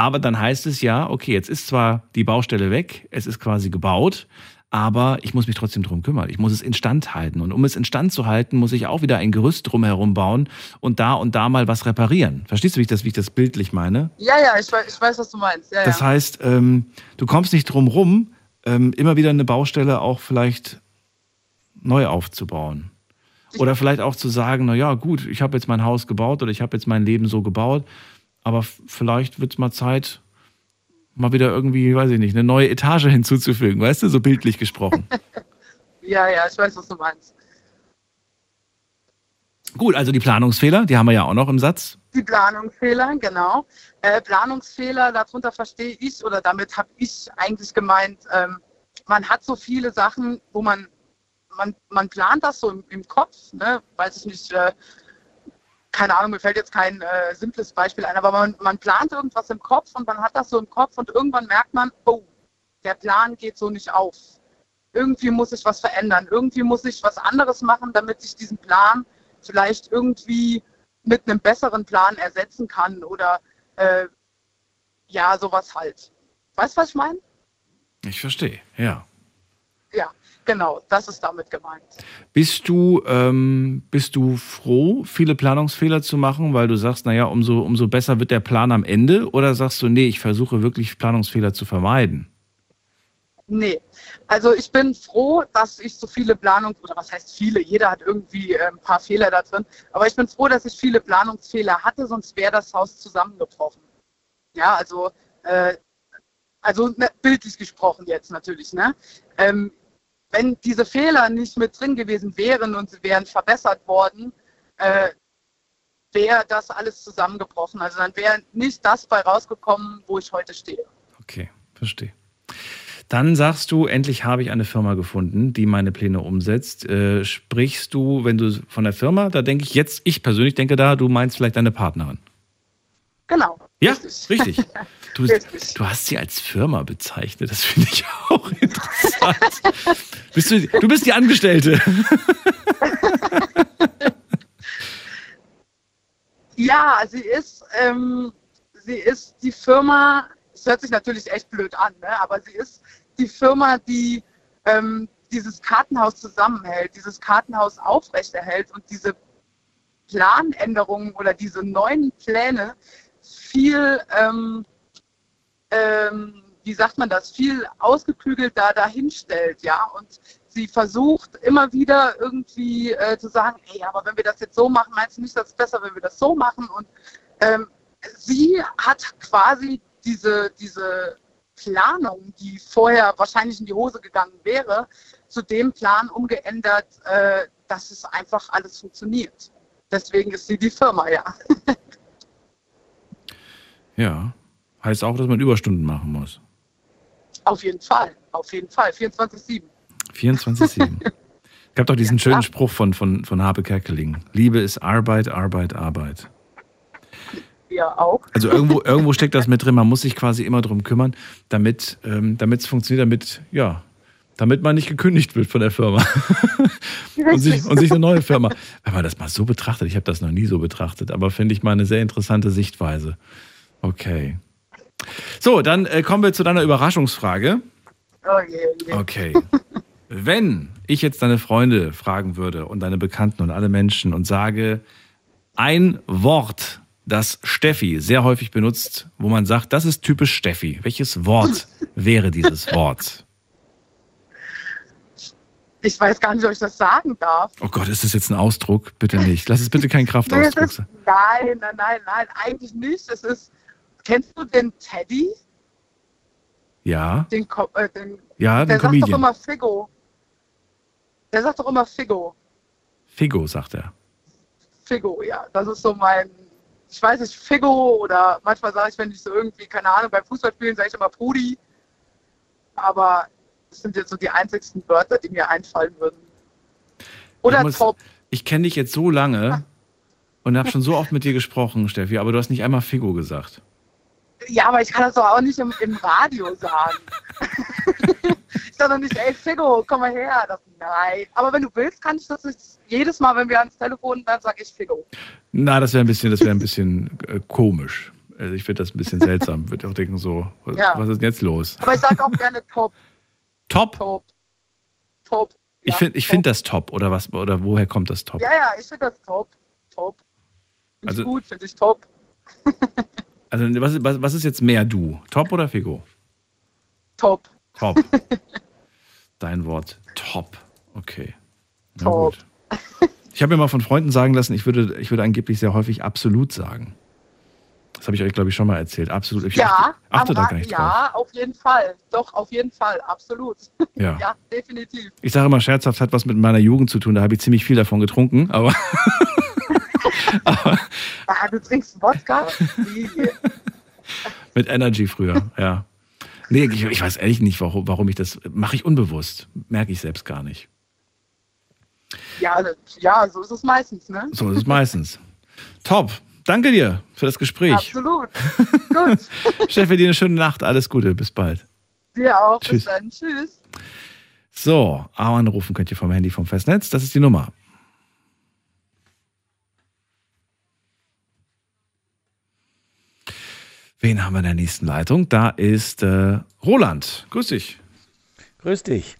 Aber dann heißt es ja, okay, jetzt ist zwar die Baustelle weg, es ist quasi gebaut, aber ich muss mich trotzdem drum kümmern. Ich muss es instand halten. Und um es instand zu halten, muss ich auch wieder ein Gerüst drumherum bauen und da und da mal was reparieren. Verstehst du, wie ich das, wie ich das bildlich meine? Ja, ja, ich weiß, ich weiß was du meinst. Ja, Das ja. heißt, ähm, du kommst nicht drum rum, ähm, immer wieder eine Baustelle auch vielleicht neu aufzubauen. Oder vielleicht auch zu sagen, na ja, gut, ich habe jetzt mein Haus gebaut oder ich habe jetzt mein Leben so gebaut, aber vielleicht wird es mal Zeit, mal wieder irgendwie, weiß ich nicht, eine neue Etage hinzuzufügen, weißt du, so bildlich gesprochen. ja, ja, ich weiß, was du meinst. gut, also die Planungsfehler, die haben wir ja auch noch im Satz. Die Planungsfehler, genau. Äh, Planungsfehler, darunter verstehe ich oder damit habe ich eigentlich gemeint, ähm, man hat so viele Sachen, wo man, man, man plant das so im, im Kopf, ne? weiß ich nicht, äh, keine Ahnung, mir fällt jetzt kein äh, simples Beispiel ein, aber man, man plant irgendwas im Kopf und man hat das so im Kopf und irgendwann merkt man, oh, der Plan geht so nicht auf. Irgendwie muss ich was verändern, irgendwie muss ich was anderes machen, damit ich diesen Plan vielleicht irgendwie mit einem besseren Plan ersetzen kann oder äh, ja, sowas halt. Weißt du, was ich meine? Ich verstehe, ja. Ja, genau, das ist damit gemeint. Bist du, ähm, bist du froh, viele Planungsfehler zu machen, weil du sagst, naja, umso, umso besser wird der Plan am Ende? Oder sagst du, nee, ich versuche wirklich Planungsfehler zu vermeiden? Nee, also ich bin froh, dass ich so viele Planungen, oder was heißt viele, jeder hat irgendwie ein paar Fehler da drin, aber ich bin froh, dass ich viele Planungsfehler hatte, sonst wäre das Haus zusammengebrochen. Ja, also, äh, also ne, bildlich gesprochen jetzt natürlich, ne? Ähm, wenn diese Fehler nicht mit drin gewesen wären und sie wären verbessert worden, äh, wäre das alles zusammengebrochen. Also dann wäre nicht das bei rausgekommen, wo ich heute stehe. Okay, verstehe. Dann sagst du, endlich habe ich eine Firma gefunden, die meine Pläne umsetzt. Äh, sprichst du, wenn du von der Firma, da denke ich jetzt, ich persönlich denke da, du meinst vielleicht deine Partnerin. Genau. Ja, richtig. Richtig. du hast sie als Firma bezeichnet, das finde ich auch interessant. bist du, du bist die Angestellte. Ja, sie ist, ähm, sie ist die Firma, es hört sich natürlich echt blöd an, ne? aber sie ist die Firma, die ähm, dieses Kartenhaus zusammenhält, dieses Kartenhaus aufrechterhält und diese Planänderungen oder diese neuen Pläne viel, ähm, ähm, wie sagt man das, viel ausgeklügelter dahinstellt, ja, und sie versucht immer wieder irgendwie äh, zu sagen, ey, aber wenn wir das jetzt so machen, meinst du nicht, das ist besser, wenn wir das so machen? Und ähm, sie hat quasi diese, diese Planung, die vorher wahrscheinlich in die Hose gegangen wäre, zu dem Plan umgeändert, äh, dass es einfach alles funktioniert. Deswegen ist sie die Firma, ja. Ja. Heißt auch, dass man Überstunden machen muss. Auf jeden Fall, auf jeden Fall. 24-7. 24-7. Es gab doch diesen schönen Spruch von, von, von Habe Kerkeling. Liebe ist Arbeit, Arbeit, Arbeit. Ja, auch. Also irgendwo, irgendwo steckt das mit drin. Man muss sich quasi immer darum kümmern, damit ähm, es funktioniert, damit, ja, damit man nicht gekündigt wird von der Firma. und, sich, und sich eine neue Firma. Wenn man das mal so betrachtet, ich habe das noch nie so betrachtet, aber finde ich mal eine sehr interessante Sichtweise. Okay. So, dann äh, kommen wir zu deiner Überraschungsfrage. Oh je, je. Okay. Wenn ich jetzt deine Freunde fragen würde und deine Bekannten und alle Menschen und sage, ein Wort, das Steffi sehr häufig benutzt, wo man sagt, das ist typisch Steffi. Welches Wort wäre dieses Wort? Ich weiß gar nicht, ob ich das sagen darf. Oh Gott, ist das jetzt ein Ausdruck? Bitte nicht. Lass es bitte kein Kraftausdruck sein. nein, nein, nein, nein, eigentlich nicht. Es ist, kennst du den Teddy? Ja, Den, Ko- äh, den, ja, der den sagt doch immer Figo. Der sagt doch immer Figo. Figo, sagt er. Figo, ja. Das ist so mein, ich weiß nicht, Figo oder manchmal sage ich, wenn ich so irgendwie, keine Ahnung, beim Fußballspielen sage ich immer Brudi. Aber das sind jetzt so die einzigsten Wörter, die mir einfallen würden. Oder muss- Top. Ich kenne dich jetzt so lange und habe schon so oft mit dir gesprochen, Steffi, aber du hast nicht einmal Figo gesagt. Ja, aber ich kann das doch auch nicht im, im Radio sagen. ich sage doch nicht, ey Figo, komm mal her. Das, nein. Aber wenn du willst, kann ich das jetzt jedes Mal, wenn wir ans Telefon, dann sage ich Figo. Na, das wäre ein bisschen, das wäre ein bisschen äh, komisch. Also ich finde das ein bisschen seltsam. Würde auch denken so, was, Ja. was ist denn jetzt los? Aber ich sage auch gerne Top. Top. Top. Top. Ich finde, ich finde das top oder was oder woher kommt das top? Ja, ja, ich finde das top. Top. Finde Also- gut, finde ich top. Also was, was, was ist jetzt mehr du? Top oder Figo? Top. Top. Dein Wort. Top. Okay. Na Top. gut. Ich habe mir mal von Freunden sagen lassen, ich würde, ich würde angeblich sehr häufig absolut sagen. Das habe ich euch, glaube ich, schon mal erzählt. Absolut. Ich ja, achte, achte da gar nicht drauf. ja, auf jeden Fall. Doch, auf jeden Fall, absolut. Ja. ja, definitiv. Ich sage immer scherzhaft, hat was mit meiner Jugend zu tun. Da habe ich ziemlich viel davon getrunken. Aber Ah, du trinkst Wodka? Mit Energy früher, ja. Nee, ich, ich weiß ehrlich nicht, warum, warum ich das mache ich unbewusst. Merke ich selbst gar nicht. ja, das- ja, so ist es meistens, ne? So ist es meistens. Top. Danke dir für das Gespräch. Absolut. Gut. Steffi, dir eine schöne Nacht. Alles Gute. Bis bald. Dir auch. Tschüss. Bis dann. Tschüss. So, aber anrufen könnt ihr vom Handy vom Festnetz. Das ist die Nummer. Wen haben wir in der nächsten Leitung? Da ist äh, Roland. Grüß dich. Grüß dich.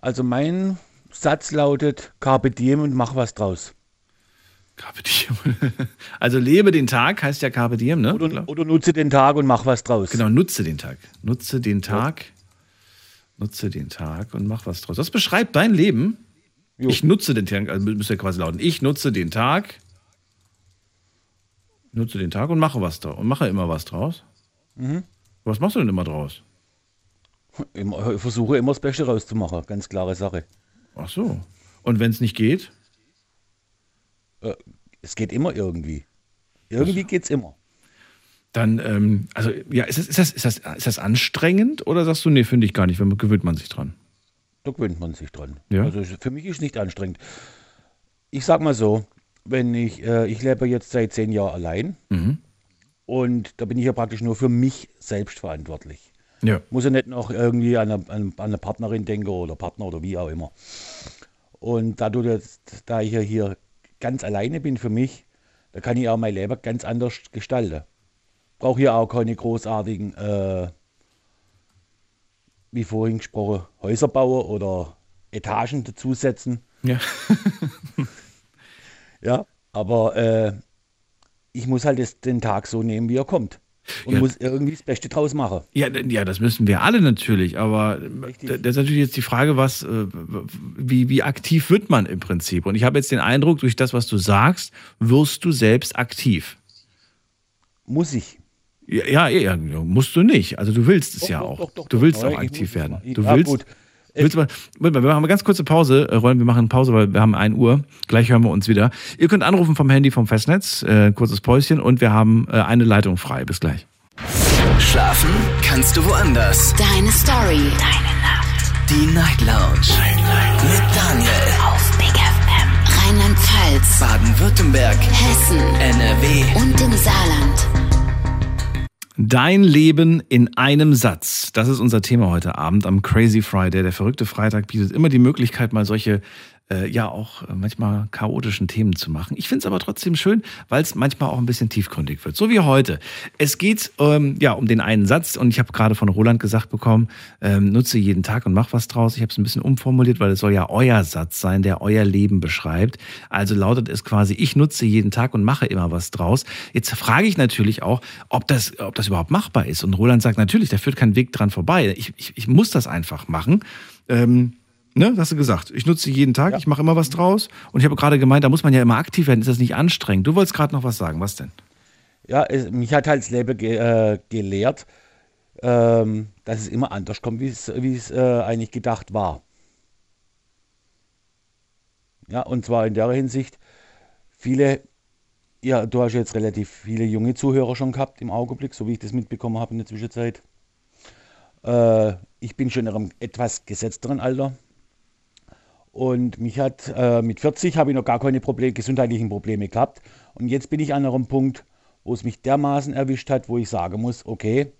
Also mein Satz lautet Carpe diem und mach was draus. Carpe diem. Also lebe den Tag heißt ja Carpe diem, ne? Oder, oder nutze den Tag und mach was draus. Genau, nutze den Tag. Nutze den Tag. Nutze den Tag und mach was draus. Das beschreibt dein Leben. Ich nutze den Tag, also müsste ja quasi lauten. Ich nutze den Tag. Nutze den Tag und mache was draus. Und mache immer was draus. Mhm. Was machst du denn immer draus? Ich versuche immer das Beste rauszumachen, ganz klare Sache. Ach so. Und wenn es nicht geht? Äh, Es geht immer irgendwie. Irgendwie geht's immer. Dann, ähm, also, ja, ist das, ist, das, ist, das, ist das anstrengend oder sagst du, nee, finde ich gar nicht, wenn gewöhnt man sich dran? Da gewöhnt man sich dran. Ja. Also für mich ist nicht anstrengend. Ich sag mal so, wenn ich, äh, ich lebe jetzt seit zehn Jahren allein Mhm. und da bin ich ja praktisch nur für mich selbst verantwortlich. Ja. Muss ja nicht noch irgendwie an eine, an, eine Partnerin denken oder Partner oder wie auch immer. Und dadurch, dass, da ich ja hier ganz alleine bin für mich, da kann ich auch mein Leben ganz anders gestalten. Brauche hier auch keine großartigen, äh, wie vorhin gesprochen, Häuser bauen oder Etagen dazusetzen. Ja. Ja, aber äh, ich muss halt das, den Tag so nehmen, wie er kommt. Und Ja. muss irgendwie das Beste draus machen. Ja, ja, das müssen wir alle natürlich, aber d- das ist natürlich jetzt die Frage, was, äh, wie, wie aktiv wird man im Prinzip? Und ich habe jetzt den Eindruck, durch das, was du sagst, wirst du selbst aktiv. muss ich. Ja, ja, ja, musst du nicht. Also du willst es Doch, ja doch, auch. doch, du willst auch aktiv werden. Du Ja, willst. gut. Willst mal, Moment mal, wir machen eine ganz kurze Pause. Äh, Rollen, wir machen Pause, weil wir haben 1 Uhr. Gleich hören wir uns wieder. Ihr könnt anrufen vom Handy vom Festnetz, äh, kurzes Päuschen und wir haben äh, eine Leitung frei. Bis gleich. Schlafen kannst du woanders. Deine Story. Deine Nacht. Die Night Lounge. Mit Daniel. Auf Big FM. Rheinland-Pfalz. Baden-Württemberg. Hessen. NRW. Und im Saarland. Dein Leben in einem Satz. Das ist unser Thema heute Abend am Crazy Friday. Der verrückte Freitag bietet immer die Möglichkeit, mal solche äh, ja auch äh, manchmal chaotischen Themen zu machen. Ich finde es aber trotzdem schön, weil es manchmal auch ein bisschen tiefgründig wird. So wie heute. Es geht ähm, ja um den einen Satz und ich habe gerade von Roland gesagt bekommen, ähm, nutze jeden Tag und mach was draus. Ich habe es ein bisschen umformuliert, weil es soll ja euer Satz sein, der euer Leben beschreibt. Also lautet es quasi, ich nutze jeden Tag und mache immer was draus. Jetzt frage ich natürlich auch, ob das, ob das überhaupt machbar ist. Und Roland sagt natürlich, da führt kein Weg dran vorbei. Ich, ich, ich muss das einfach machen. Ähm, Ne, das hast du gesagt. Ich nutze jeden Tag, ich mache immer was draus. Und ich habe gerade gemeint, da muss man ja immer aktiv werden. Ist das nicht anstrengend? Du wolltest gerade noch was sagen. Was denn? Ja, es, mich hat halt das Leben ge, äh, gelehrt, ähm, dass es immer anders kommt, wie es, wie es äh, eigentlich gedacht war. Ja, und zwar in der Hinsicht, viele, ja, du hast jetzt relativ viele junge Zuhörer schon gehabt im Augenblick, so wie ich das mitbekommen habe in der Zwischenzeit. Äh, ich bin schon in einem etwas gesetzteren Alter. Und mich hat äh, mit 40 habe ich noch gar keine Probleme, gesundheitlichen Probleme gehabt. Und jetzt bin ich an einem Punkt, wo es mich dermaßen erwischt hat, wo ich sagen muss, okay,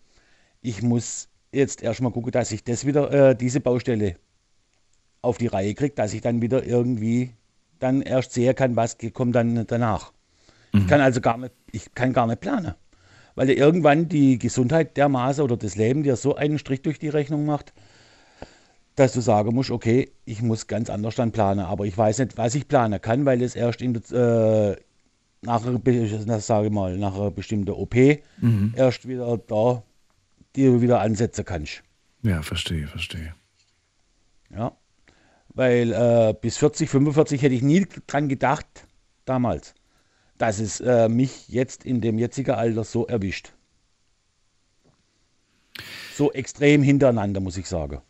ich muss jetzt erstmal gucken, dass ich das wieder, äh, diese Baustelle auf die Reihe kriege, dass ich dann wieder irgendwie dann erst sehen kann, was kommt dann danach. Ich kann also gar nicht, ich kann gar nicht planen. Weil irgendwann die Gesundheit dermaßen oder das Leben dir so einen Strich durch die Rechnung macht, dass du sagen musst, okay, ich muss ganz anders dann planen. Aber ich weiß nicht, was ich planen kann, weil es erst in der, äh, nach, einer sage mal, nach einer bestimmten OP Mhm. erst wieder da, die du wieder ansetzen kannst. Ja, verstehe, verstehe. Ja. Weil äh, bis 40, 45 hätte ich nie dran gedacht, damals, dass es äh, mich jetzt in dem jetzigen Alter so erwischt. So extrem hintereinander, muss ich sagen.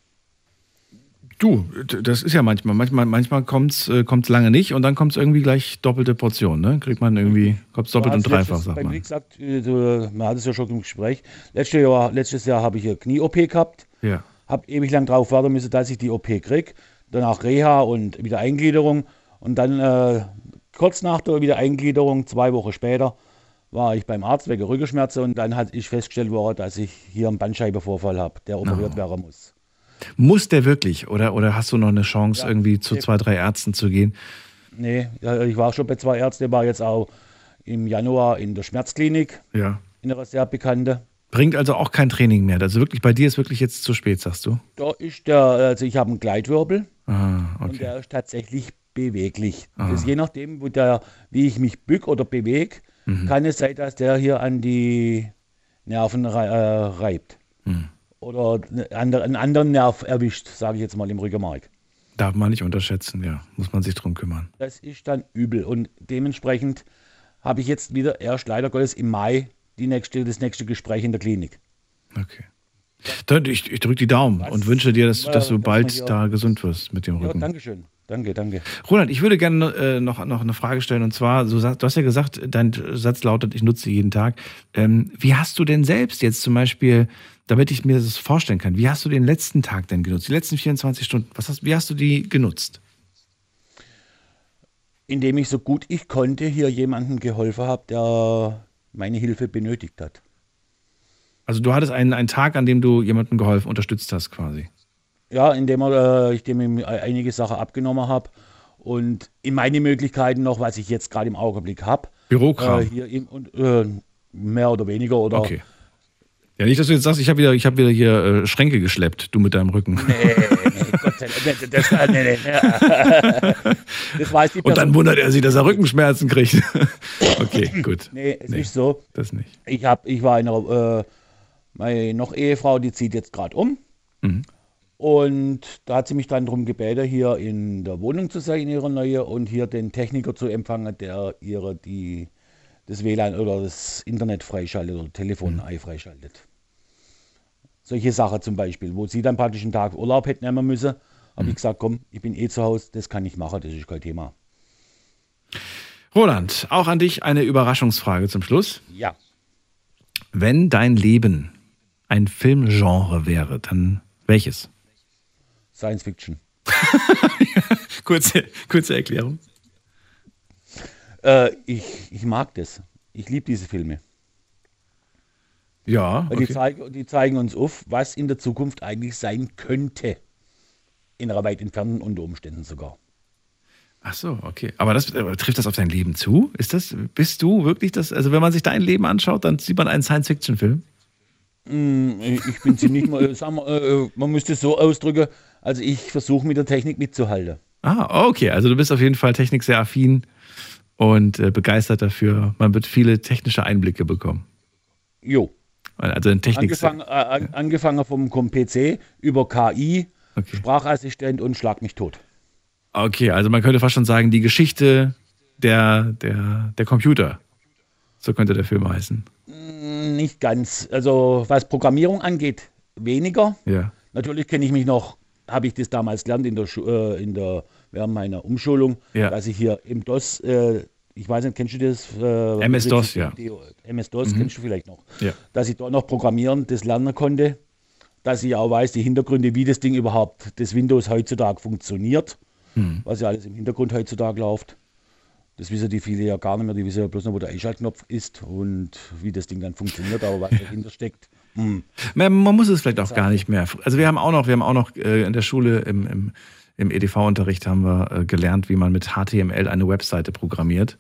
Du, das ist ja manchmal. Manchmal, manchmal kommt es äh, kommt's lange nicht und dann kommt es irgendwie gleich doppelte Portion. Ne? Kriegt man irgendwie, kommt es doppelt und dreifach, letztes- sagt man. gesagt, du, man hat es ja schon im Gespräch. Letztes Jahr, letztes Jahr habe ich eine Knie-OP gehabt. Ja. Habe ewig lang drauf warten müssen, dass ich die OP kriege. Danach Reha und wieder Eingliederung. Und dann äh, kurz nach der Wiedereingliederung, zwei Wochen später, war ich beim Arzt wegen Rückenschmerzen und dann hat ich festgestellt worden, dass ich hier einen Bandscheibenvorfall habe, der operiert werden muss. Muss der wirklich? Oder, oder hast du noch eine Chance, Ja, irgendwie zu zwei, drei Ärzten zu gehen? Nee, ich war schon bei zwei Ärzten, war jetzt auch im Januar in der Schmerzklinik, Ja. in einer sehr bekannte. Bringt also auch kein Training mehr. Also wirklich, bei dir ist wirklich jetzt zu spät, sagst du? Da ist der, also ich habe einen Gleitwirbel Ah, und okay. der ist tatsächlich beweglich. Ah. Das je nachdem, wo der, wie ich mich bück oder bewege, Mhm. kann es sein, dass der hier an die Nerven rei- äh, reibt. Mhm. Oder andere- einen anderen Nerv erwischt, sage ich jetzt mal im Rückenmark. Darf man nicht unterschätzen, ja. Muss man sich drum kümmern. Das ist dann übel. Und dementsprechend habe ich jetzt wieder erst leider Gottes im Mai die nächste, das nächste Gespräch in der Klinik. Okay. Dann, Ich, ich drücke die Daumen und wünsche dir, dass, Ja, dass du bald da gesund wirst mit dem Ja, Rücken. danke schön. Danke, danke. Roland, ich würde gerne äh, noch, noch eine Frage stellen. Und zwar, du, hast ja gesagt, dein Satz lautet, ich nutze jeden Tag. Ähm, wie hast du denn selbst jetzt zum Beispiel, damit ich mir das vorstellen kann, wie hast du den letzten Tag denn genutzt? Die letzten 24 Stunden, was hast, wie hast du die genutzt? Indem ich so gut ich konnte hier jemandem geholfen habe, der meine Hilfe benötigt hat. Also du hattest einen, einen Tag, an dem du jemandem geholfen, unterstützt hast quasi. Ja, indem er, äh, ich dem ihm einige Sachen abgenommen habe und in meine Möglichkeiten noch, was ich jetzt gerade im Augenblick habe. Bürokram. Äh, hier im, und, äh, mehr oder weniger oder Okay. Ja, nicht, dass du jetzt sagst, ich habe wieder, ich hab wieder hier äh, Schränke geschleppt, du mit deinem Rücken. Nee, nee, Gott sei Dank. Das, das, nee, das weiß die Und dann Person. wundert er sich, dass er Rückenschmerzen kriegt. okay, gut. Nee, es Nee. ist so. Das nicht. Ich, hab, ich war in einer, äh, meine noch Ehefrau, die zieht jetzt gerade um. Mhm. Und da hat sie mich dann darum gebeten, hier in der Wohnung zu sein, in ihrer neue, und hier den Techniker zu empfangen, der ihre die das WLAN oder das Internet freischaltet oder Telefon Mhm. ei freischaltet. Solche Sachen zum Beispiel, wo sie dann praktisch einen Tag Urlaub hätten nehmen müssen, habe Mhm. ich gesagt, komm, ich bin eh zu Hause, das kann ich machen, das ist kein Thema. Roland, auch an dich eine Überraschungsfrage zum Schluss. Ja. Wenn dein Leben ein Filmgenre wäre, dann welches? Science Fiction. kurze, kurze Erklärung. Äh, ich, ich mag das. Ich liebe diese Filme. Ja, okay. die, zeigen, die zeigen uns auf, was in der Zukunft eigentlich sein könnte. In einer weit entfernten unter Umständen sogar. Ach so, okay. Aber das äh, trifft das auf dein Leben zu? Ist das, bist du wirklich das? Also wenn man sich dein Leben anschaut, dann sieht man einen Science-Fiction-Film. Mm, Ich bin ziemlich, mal, sagen wir, äh, man müsste es so ausdrücken, also ich versuche mit der Technik mitzuhalten. Ah, okay. Also du bist auf jeden Fall technik sehr affin und äh, begeistert dafür. Man wird viele technische Einblicke bekommen. Jo. Also in Technik. Angefangen, äh, an, angefangen vom, vom PC über KI, Sprachassistent und Schlag mich tot. Okay, also man könnte fast schon sagen, die Geschichte der, der, der Computer. So könnte der Film heißen. Mm, Nicht ganz. Also was Programmierung angeht, weniger. Ja. Natürlich kenne ich mich noch, habe ich das damals gelernt in der, Schu- äh, in der während meiner Umschulung, Ja. dass ich hier im DOS, äh, ich weiß nicht, kennst du das? Äh, MS-DOS, ja. MS-DOS Mhm. kennst du vielleicht noch. Ja. Dass ich dort noch programmieren, das lernen konnte. Dass ich auch weiß, die Hintergründe, wie das Ding überhaupt, das Windows heutzutage funktioniert. Hm. Was ja alles im Hintergrund heutzutage läuft. Das wissen die viele ja gar nicht mehr. Die wissen ja bloß noch, wo der Einschaltknopf ist und wie das Ding dann funktioniert, aber was dahinter steckt. Hm. Man, man muss es vielleicht auch gar nicht mehr. Also wir haben auch noch, wir haben auch noch äh, in der Schule im, im, im EDV-Unterricht haben wir äh, gelernt, wie man mit HTML eine Webseite programmiert.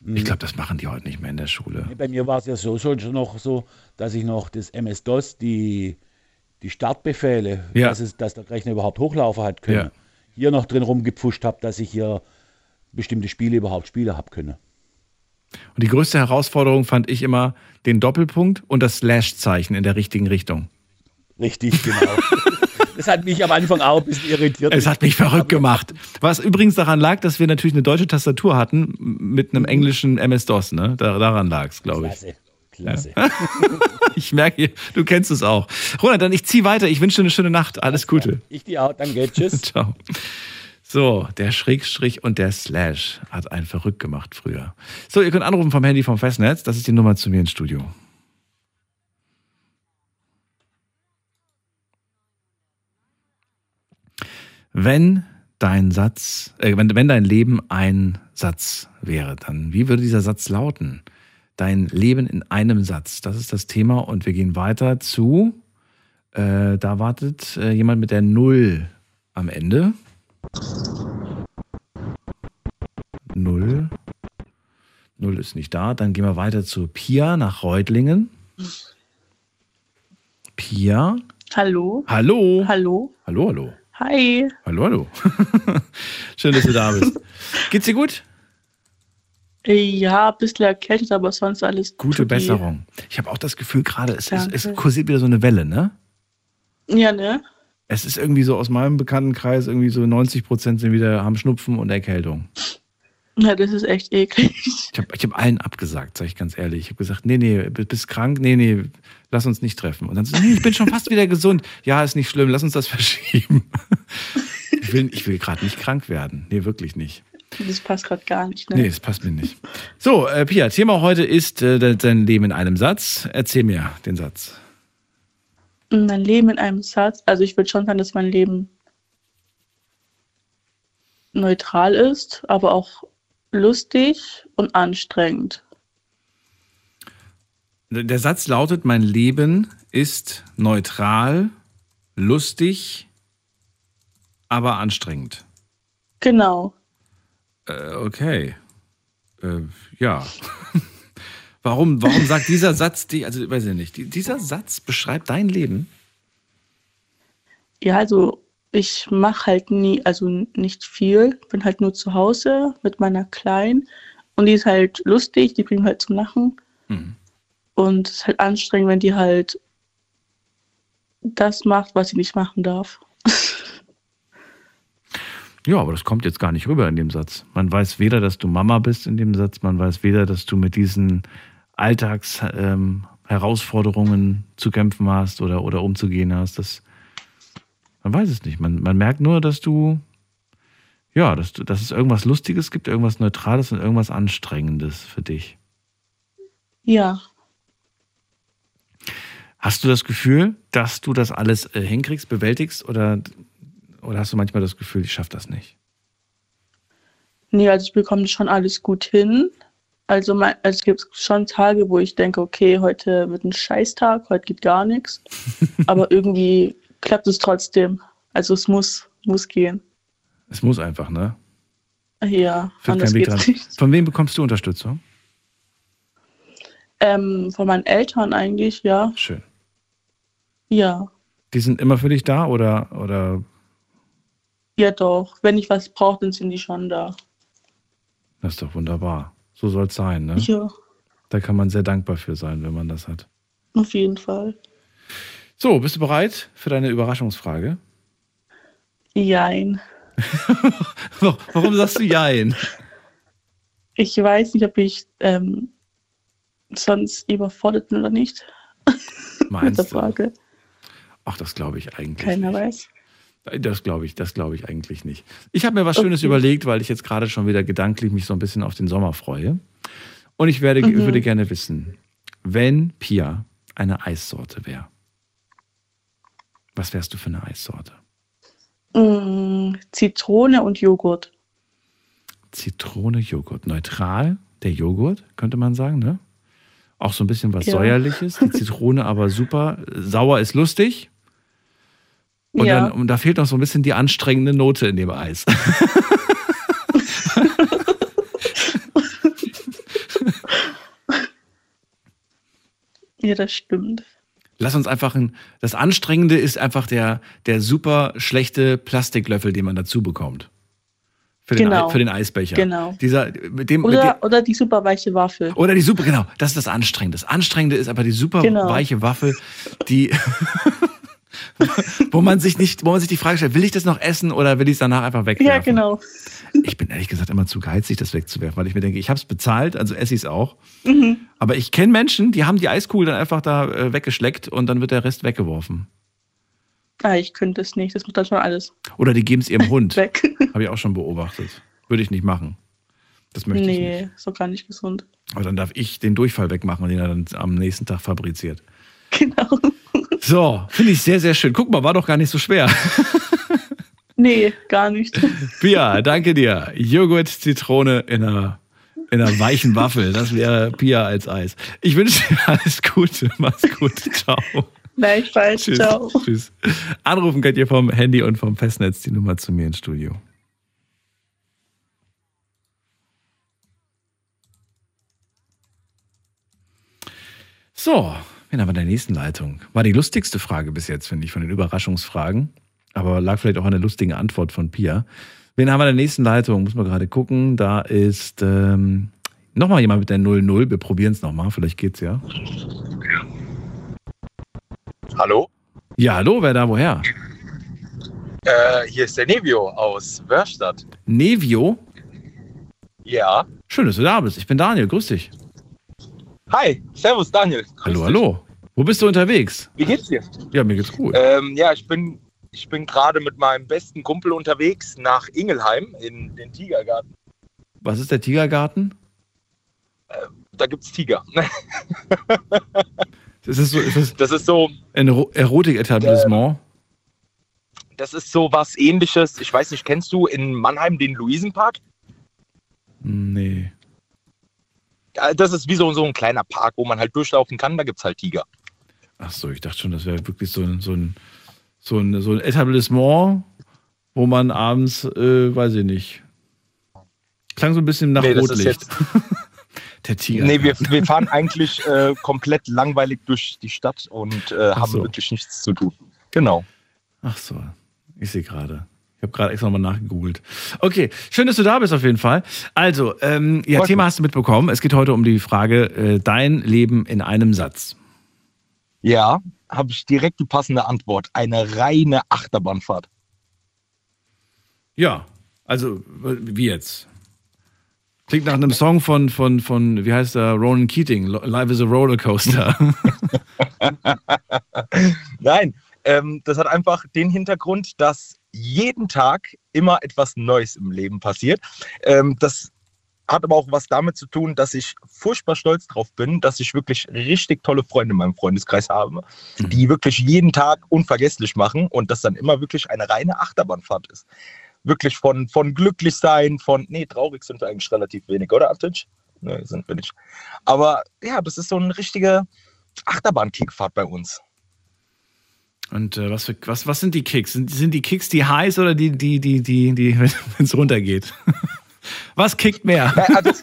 Mhm. Ich glaube, das machen die heute nicht mehr in der Schule. Bei mir war es ja so schon noch so, dass ich noch das MS-DOS, die, die Startbefehle, Ja. dass, es, dass der Rechner überhaupt hochlaufen hat können, Ja. hier noch drin rumgepfuscht habe, dass ich hier bestimmte Spiele überhaupt spielen habe können. Und die größte Herausforderung fand ich immer den Doppelpunkt und das Slash-Zeichen in der richtigen Richtung. Richtig, genau. das hat mich am Anfang auch ein bisschen irritiert. Es hat mich verrückt gemacht. Was übrigens daran lag, dass wir natürlich eine deutsche Tastatur hatten mit einem englischen MS-DOS. Ne? Da, daran lag es, glaube ich. Klasse, klasse. Ich merke, du kennst es auch. Ronald, dann ich ziehe weiter. Ich wünsche dir eine schöne Nacht. Alles Gute. Ich dir auch, danke, tschüss. Ciao. So, der Schrägstrich und der Slash hat einen verrückt gemacht früher. So, ihr könnt anrufen vom Handy vom Festnetz. Das ist die Nummer zu mir ins Studio. Wenn dein Satz, äh, wenn, wenn dein Leben ein Satz wäre, dann wie würde dieser Satz lauten? Dein Leben in einem Satz. Das ist das Thema und wir gehen weiter zu. Äh, da wartet äh, jemand mit der Null am Ende. Null. Null ist nicht da. Dann gehen wir weiter zu Pia nach Reutlingen. Pia. Hallo. Hallo. Hallo. Hallo, hallo. Hi. Hallo, hallo. Schön, dass du da bist. Geht's dir gut? Ja, ein bisschen erkältet, aber sonst alles Gute tutti. Besserung. Ich habe auch das Gefühl gerade, es, es, es kursiert wieder so eine Welle, ne? Ja, ne? Es ist irgendwie so aus meinem Bekanntenkreis, irgendwie so 90 Prozent sind wieder, haben Schnupfen und Erkältung. Ja, das ist echt eklig. Ich habe ich hab allen abgesagt, sag ich ganz ehrlich. Ich habe gesagt, nee, nee, bist krank, nee, nee, lass uns nicht treffen. Und dann so, nee, ich bin schon fast wieder gesund. Ja, ist nicht schlimm, lass uns das verschieben. Ich will, ich will gerade nicht krank werden. Nee, wirklich nicht. Das passt gerade gar nicht, ne? Nee, das passt mir nicht. So, äh, Pia, Thema heute ist äh, de- dein Leben in einem Satz. Erzähl mir den Satz. Mein Leben in einem Satz. Also ich würde schon sagen, dass mein Leben neutral ist, aber auch lustig und anstrengend. Der Satz lautet, mein Leben ist neutral, lustig, aber anstrengend. Genau. Äh, okay. Äh, ja. warum, warum sagt dieser Satz, die, also weiß ich nicht, die- dieser Satz beschreibt dein Leben? Ja, also ich mache halt nie, also nicht viel. Bin halt nur zu Hause mit meiner Kleinen und die ist halt lustig, die bringt halt zum Lachen. Mhm. Und es ist halt anstrengend, wenn die halt das macht, was sie nicht machen darf. Ja, aber das kommt jetzt gar nicht rüber in dem Satz. Man weiß weder, dass du Mama bist in dem Satz, man weiß weder, dass du mit diesen Alltagsherausforderungen ähm, zu kämpfen hast oder, oder umzugehen hast. Das, man weiß es nicht. Man, man merkt nur, dass du, ja, dass, du, dass es irgendwas Lustiges gibt, irgendwas Neutrales und irgendwas Anstrengendes für dich. Ja. Hast du das Gefühl, dass du das alles äh, hinkriegst, bewältigst oder, oder hast du manchmal das Gefühl, ich schaffe das nicht? Nee, also ich bekomme schon alles gut hin. Also, mein, also es gibt schon Tage, wo ich denke, okay, heute wird ein Scheißtag, heute geht gar nichts. Aber irgendwie klappt es trotzdem. Also es muss, muss gehen. Es muss einfach, ne? Ja, Führt anders Weg geht's dran. nicht. Von wem bekommst du Unterstützung? Ähm, von meinen Eltern eigentlich, ja. Schön. Ja, Die sind immer für dich da oder, oder ja doch. Wenn ich was brauche, dann sind die schon da. das ist doch wunderbar. So soll es sein, ne? Ja, Da kann man sehr dankbar für sein, wenn man das hat. auf jeden Fall. So, bist du bereit für deine Überraschungsfrage? Jein. Warum sagst du Jein? Ich weiß nicht, ob ich ähm, sonst überfordert bin oder nicht. Mit Meinst der du? Frage. Ach, das glaube ich eigentlich Keiner nicht. weiß. Das glaube ich, das glaube ich eigentlich nicht. Ich habe mir was Schönes Okay. überlegt, weil ich jetzt gerade schon wieder gedanklich mich so ein bisschen auf den Sommer freue. Und ich werde, Mhm. würde gerne wissen, wenn Pia eine Eissorte wäre, was wärst du für eine Eissorte? Mm, Zitrone und Joghurt. Zitrone, Joghurt. Neutral, der Joghurt, könnte man sagen, ne? Auch so ein bisschen was Ja. Säuerliches. Die Zitrone aber super. Sauer ist lustig. Und, Ja. dann, und da fehlt noch so ein bisschen die anstrengende Note in dem Eis. Ja, das stimmt. Lass uns einfach ein. Das Anstrengende ist einfach der, der super schlechte Plastiklöffel, den man dazu bekommt. Für den, Genau. Ei- für den Eisbecher. Genau. Dieser, mit dem, mit dem, Oder, oder die super weiche Waffel. Oder die super, genau, das ist das Anstrengende. Das Anstrengende ist aber die super Genau. weiche Waffel, die, wo man sich nicht, wo man sich die Frage stellt, will ich das noch essen oder will ich es danach einfach wegwerfen? Ja, genau. Ich bin ehrlich gesagt immer zu geizig, das wegzuwerfen, weil ich mir denke, ich habe es bezahlt, also esse ich es auch. Mhm. Aber ich kenne Menschen, die haben die Eiskugel dann einfach da äh, weggeschleckt und dann wird der Rest weggeworfen. Ah, ich könnte es nicht. Das macht dann schon alles Oder die geben es ihrem Hund. weg. Habe ich auch schon beobachtet. Würde ich nicht machen. Das möchte ich nicht. nee, ist doch gar nicht gesund. Aber dann darf ich den Durchfall wegmachen und den er dann am nächsten Tag fabriziert. Genau. So, finde ich sehr, sehr schön. Guck mal, war doch gar nicht so schwer. Nee, gar nicht. Pia, danke dir. Joghurt, Zitrone in einer, in einer weichen Waffel. Das wäre Pia als Eis. Ich wünsche dir alles Gute. Mach's gut. Ciao. Gleichfalls. Tschüss. Ciao. Tschüss. Anrufen könnt ihr vom Handy und vom Festnetz die Nummer zu mir ins Studio. So, wen haben wir in der nächsten Leitung? War die lustigste Frage bis jetzt, finde ich, von den Überraschungsfragen. Aber lag vielleicht auch an der lustigen Antwort von Pia. Wen haben wir in der nächsten Leitung? Muss man gerade gucken. Da ist ähm, nochmal jemand mit der 00. Wir probieren es nochmal. Vielleicht geht's ja. Hallo? Ja, hallo, wer da woher? Äh, hier ist der Nevio aus Wörstadt. Nevio? Ja. Schön, dass du da bist. Ich bin Daniel. Grüß dich. Hi, Servus Daniel. Grüß hallo, dich. hallo. Wo bist du unterwegs? Wie geht's dir? Ja, mir geht's gut. Ähm, ja, ich bin, ich bin gerade mit meinem besten Kumpel unterwegs nach Ingelheim in den Tigergarten. Was ist der Tigergarten? Da gibt's Tiger. Ist das so, ist das Das ist so, ein Ero- Erotik-Etablissement? das ist so was ähnliches. Ich weiß nicht, kennst du in Mannheim den Luisenpark? Nee. Ja, Das ist wie so, so ein kleiner Park, wo man halt durchlaufen kann. Da gibt's halt Tiger. Ach so, ich dachte schon, das wäre wirklich so ein, so, ein, so, ein, so ein Etablissement, wo man abends, äh, weiß ich nicht. Klang so ein bisschen nach Nee, Rotlicht. Der Tiger. Nee, wir, wir fahren eigentlich äh, komplett langweilig durch die Stadt und äh, haben so. wirklich nichts zu tun. Genau. Ach so, ich sehe gerade. Ich habe gerade extra nochmal nachgegoogelt. Okay, schön, dass du da bist auf jeden Fall. Also, ähm, ja, Freut Thema mich. hast du mitbekommen. Es geht heute um die Frage, äh, dein Leben in einem Satz. Ja, habe ich direkt die passende Antwort. Eine reine Achterbahnfahrt. Ja, Also, wie jetzt? Klingt nach einem Song von, von, von wie heißt der, Ronan Keating, Life is a Rollercoaster. Nein, ähm, das hat einfach den Hintergrund, dass jeden Tag immer etwas Neues im Leben passiert. Ähm, das hat aber auch was damit zu tun, dass ich furchtbar stolz drauf bin, dass ich wirklich richtig tolle Freunde in meinem Freundeskreis habe, die wirklich jeden Tag unvergesslich machen und das dann immer wirklich eine reine Achterbahnfahrt ist. Wirklich von, von glücklich sein, von, nee, traurig sind wir eigentlich relativ wenig, oder Abtitsch? Nee, sind wir nicht. Aber ja, das ist so eine richtige Achterbahn-Kickfahrt bei uns. Und äh, was, für, was, was sind die Kicks? Sind, sind die Kicks die heiß oder die, die, die, die, die wenn es runtergeht? was kickt mehr? Also,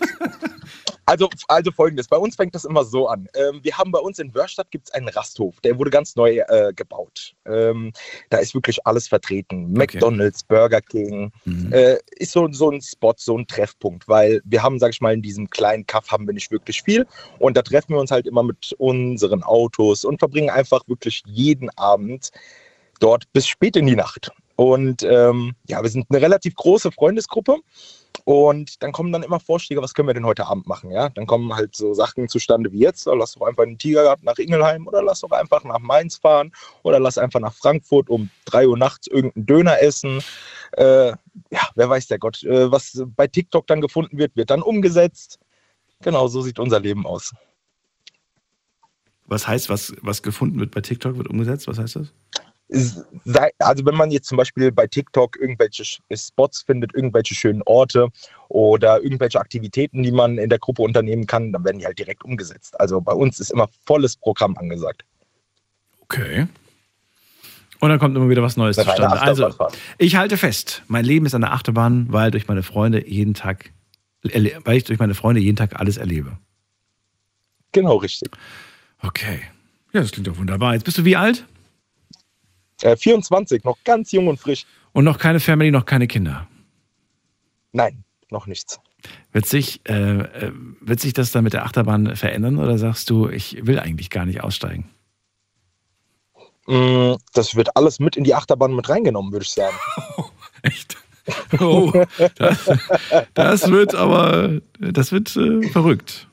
also, also folgendes, bei uns fängt das immer so an. Ähm, wir haben bei uns in Wörstadt gibt es einen Rasthof, der wurde ganz neu äh, gebaut. Ähm, da ist wirklich alles vertreten. McDonalds, Burger King, Mhm. äh, ist so, so ein Spot, so ein Treffpunkt, weil wir haben, sag ich mal, in diesem kleinen Kaff haben wir nicht wirklich viel und da treffen wir uns halt immer mit unseren Autos und verbringen einfach wirklich jeden Abend dort bis spät in die Nacht. Und ähm, ja, wir sind eine relativ große Freundesgruppe. Und dann kommen dann immer Vorschläge, was können wir denn heute Abend machen? Ja, dann kommen halt so Sachen zustande wie jetzt. Lass doch einfach in den Tigergarten nach Ingelheim oder lass doch einfach nach Mainz fahren oder lass einfach nach Frankfurt um 3 Uhr nachts irgendeinen Döner essen. Äh, ja, wer weiß der Gott. Äh, was bei TikTok dann gefunden wird, wird dann umgesetzt. Genau, so sieht unser Leben aus. Was heißt, was, was gefunden wird bei TikTok, wird umgesetzt? Was heißt das? Also wenn man jetzt zum Beispiel bei TikTok irgendwelche Spots findet, irgendwelche schönen Orte oder irgendwelche Aktivitäten, die man in der Gruppe unternehmen kann, dann werden die halt direkt umgesetzt. Also bei uns ist immer volles Programm angesagt. Okay. Und dann kommt immer wieder was Neues zustande. Also, ich halte fest, mein Leben ist eine Achterbahn, weil durch meine Freunde jeden Tag, weil ich durch meine Freunde jeden Tag alles erlebe. Genau, richtig. Okay. Ja, das klingt doch wunderbar. Jetzt bist du wie alt? Äh, 24, noch ganz jung und frisch. Und noch keine Family, noch keine Kinder. Nein, noch nichts. Wird sich, äh, äh, wird sich das dann mit der Achterbahn verändern oder sagst du, ich will eigentlich gar nicht aussteigen? Mm, Das wird alles mit in die Achterbahn mit reingenommen, würde ich sagen. Oh, das, das wird aber, das wird äh, verrückt.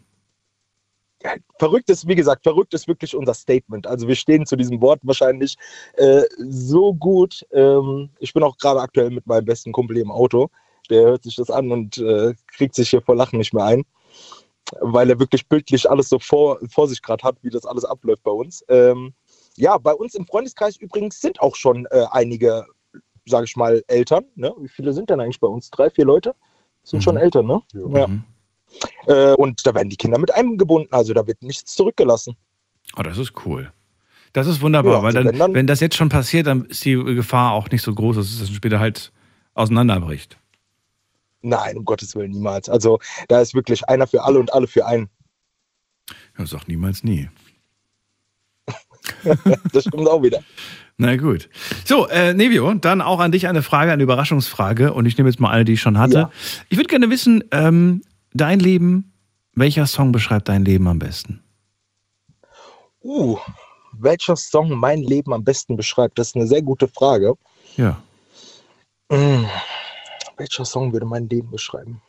Verrückt ist, wie gesagt, verrückt ist wirklich unser Statement. Also wir stehen zu diesem Wort wahrscheinlich äh, so gut. Ähm, ich bin auch gerade aktuell mit meinem besten Kumpel hier im Auto. Der hört sich das an und äh, kriegt sich hier vor Lachen nicht mehr ein, weil er wirklich bildlich alles so vor, vor sich gerade hat, wie das alles abläuft bei uns. Ähm, ja, bei uns im Freundeskreis übrigens sind auch schon äh, einige, sage ich mal, Eltern. Ne? Wie viele sind denn eigentlich bei uns? Drei, vier Leute? Sind schon Eltern, ne? Ja. Äh, und da werden die Kinder mit eingebunden, also da wird nichts zurückgelassen. Oh, das ist cool. Das ist wunderbar, Ja, weil also dann, wenn dann- wenn das jetzt schon passiert, dann ist die Gefahr auch nicht so groß, dass es dann später halt auseinanderbricht. Nein, um Gottes Willen, niemals. Also da ist wirklich einer für alle und alle für einen. Ja, sag niemals nie. das stimmt auch wieder. Na gut. So, äh, Nevio, dann auch an dich eine Frage, eine Überraschungsfrage. Und ich nehme jetzt mal alle, die ich schon hatte. Ich würde gerne wissen, ähm, dein Leben, welcher Song beschreibt dein Leben am besten? Uh, welcher Song mein Leben am besten beschreibt, das ist eine sehr gute Frage. Ja. Mm, welcher Song würde mein Leben beschreiben?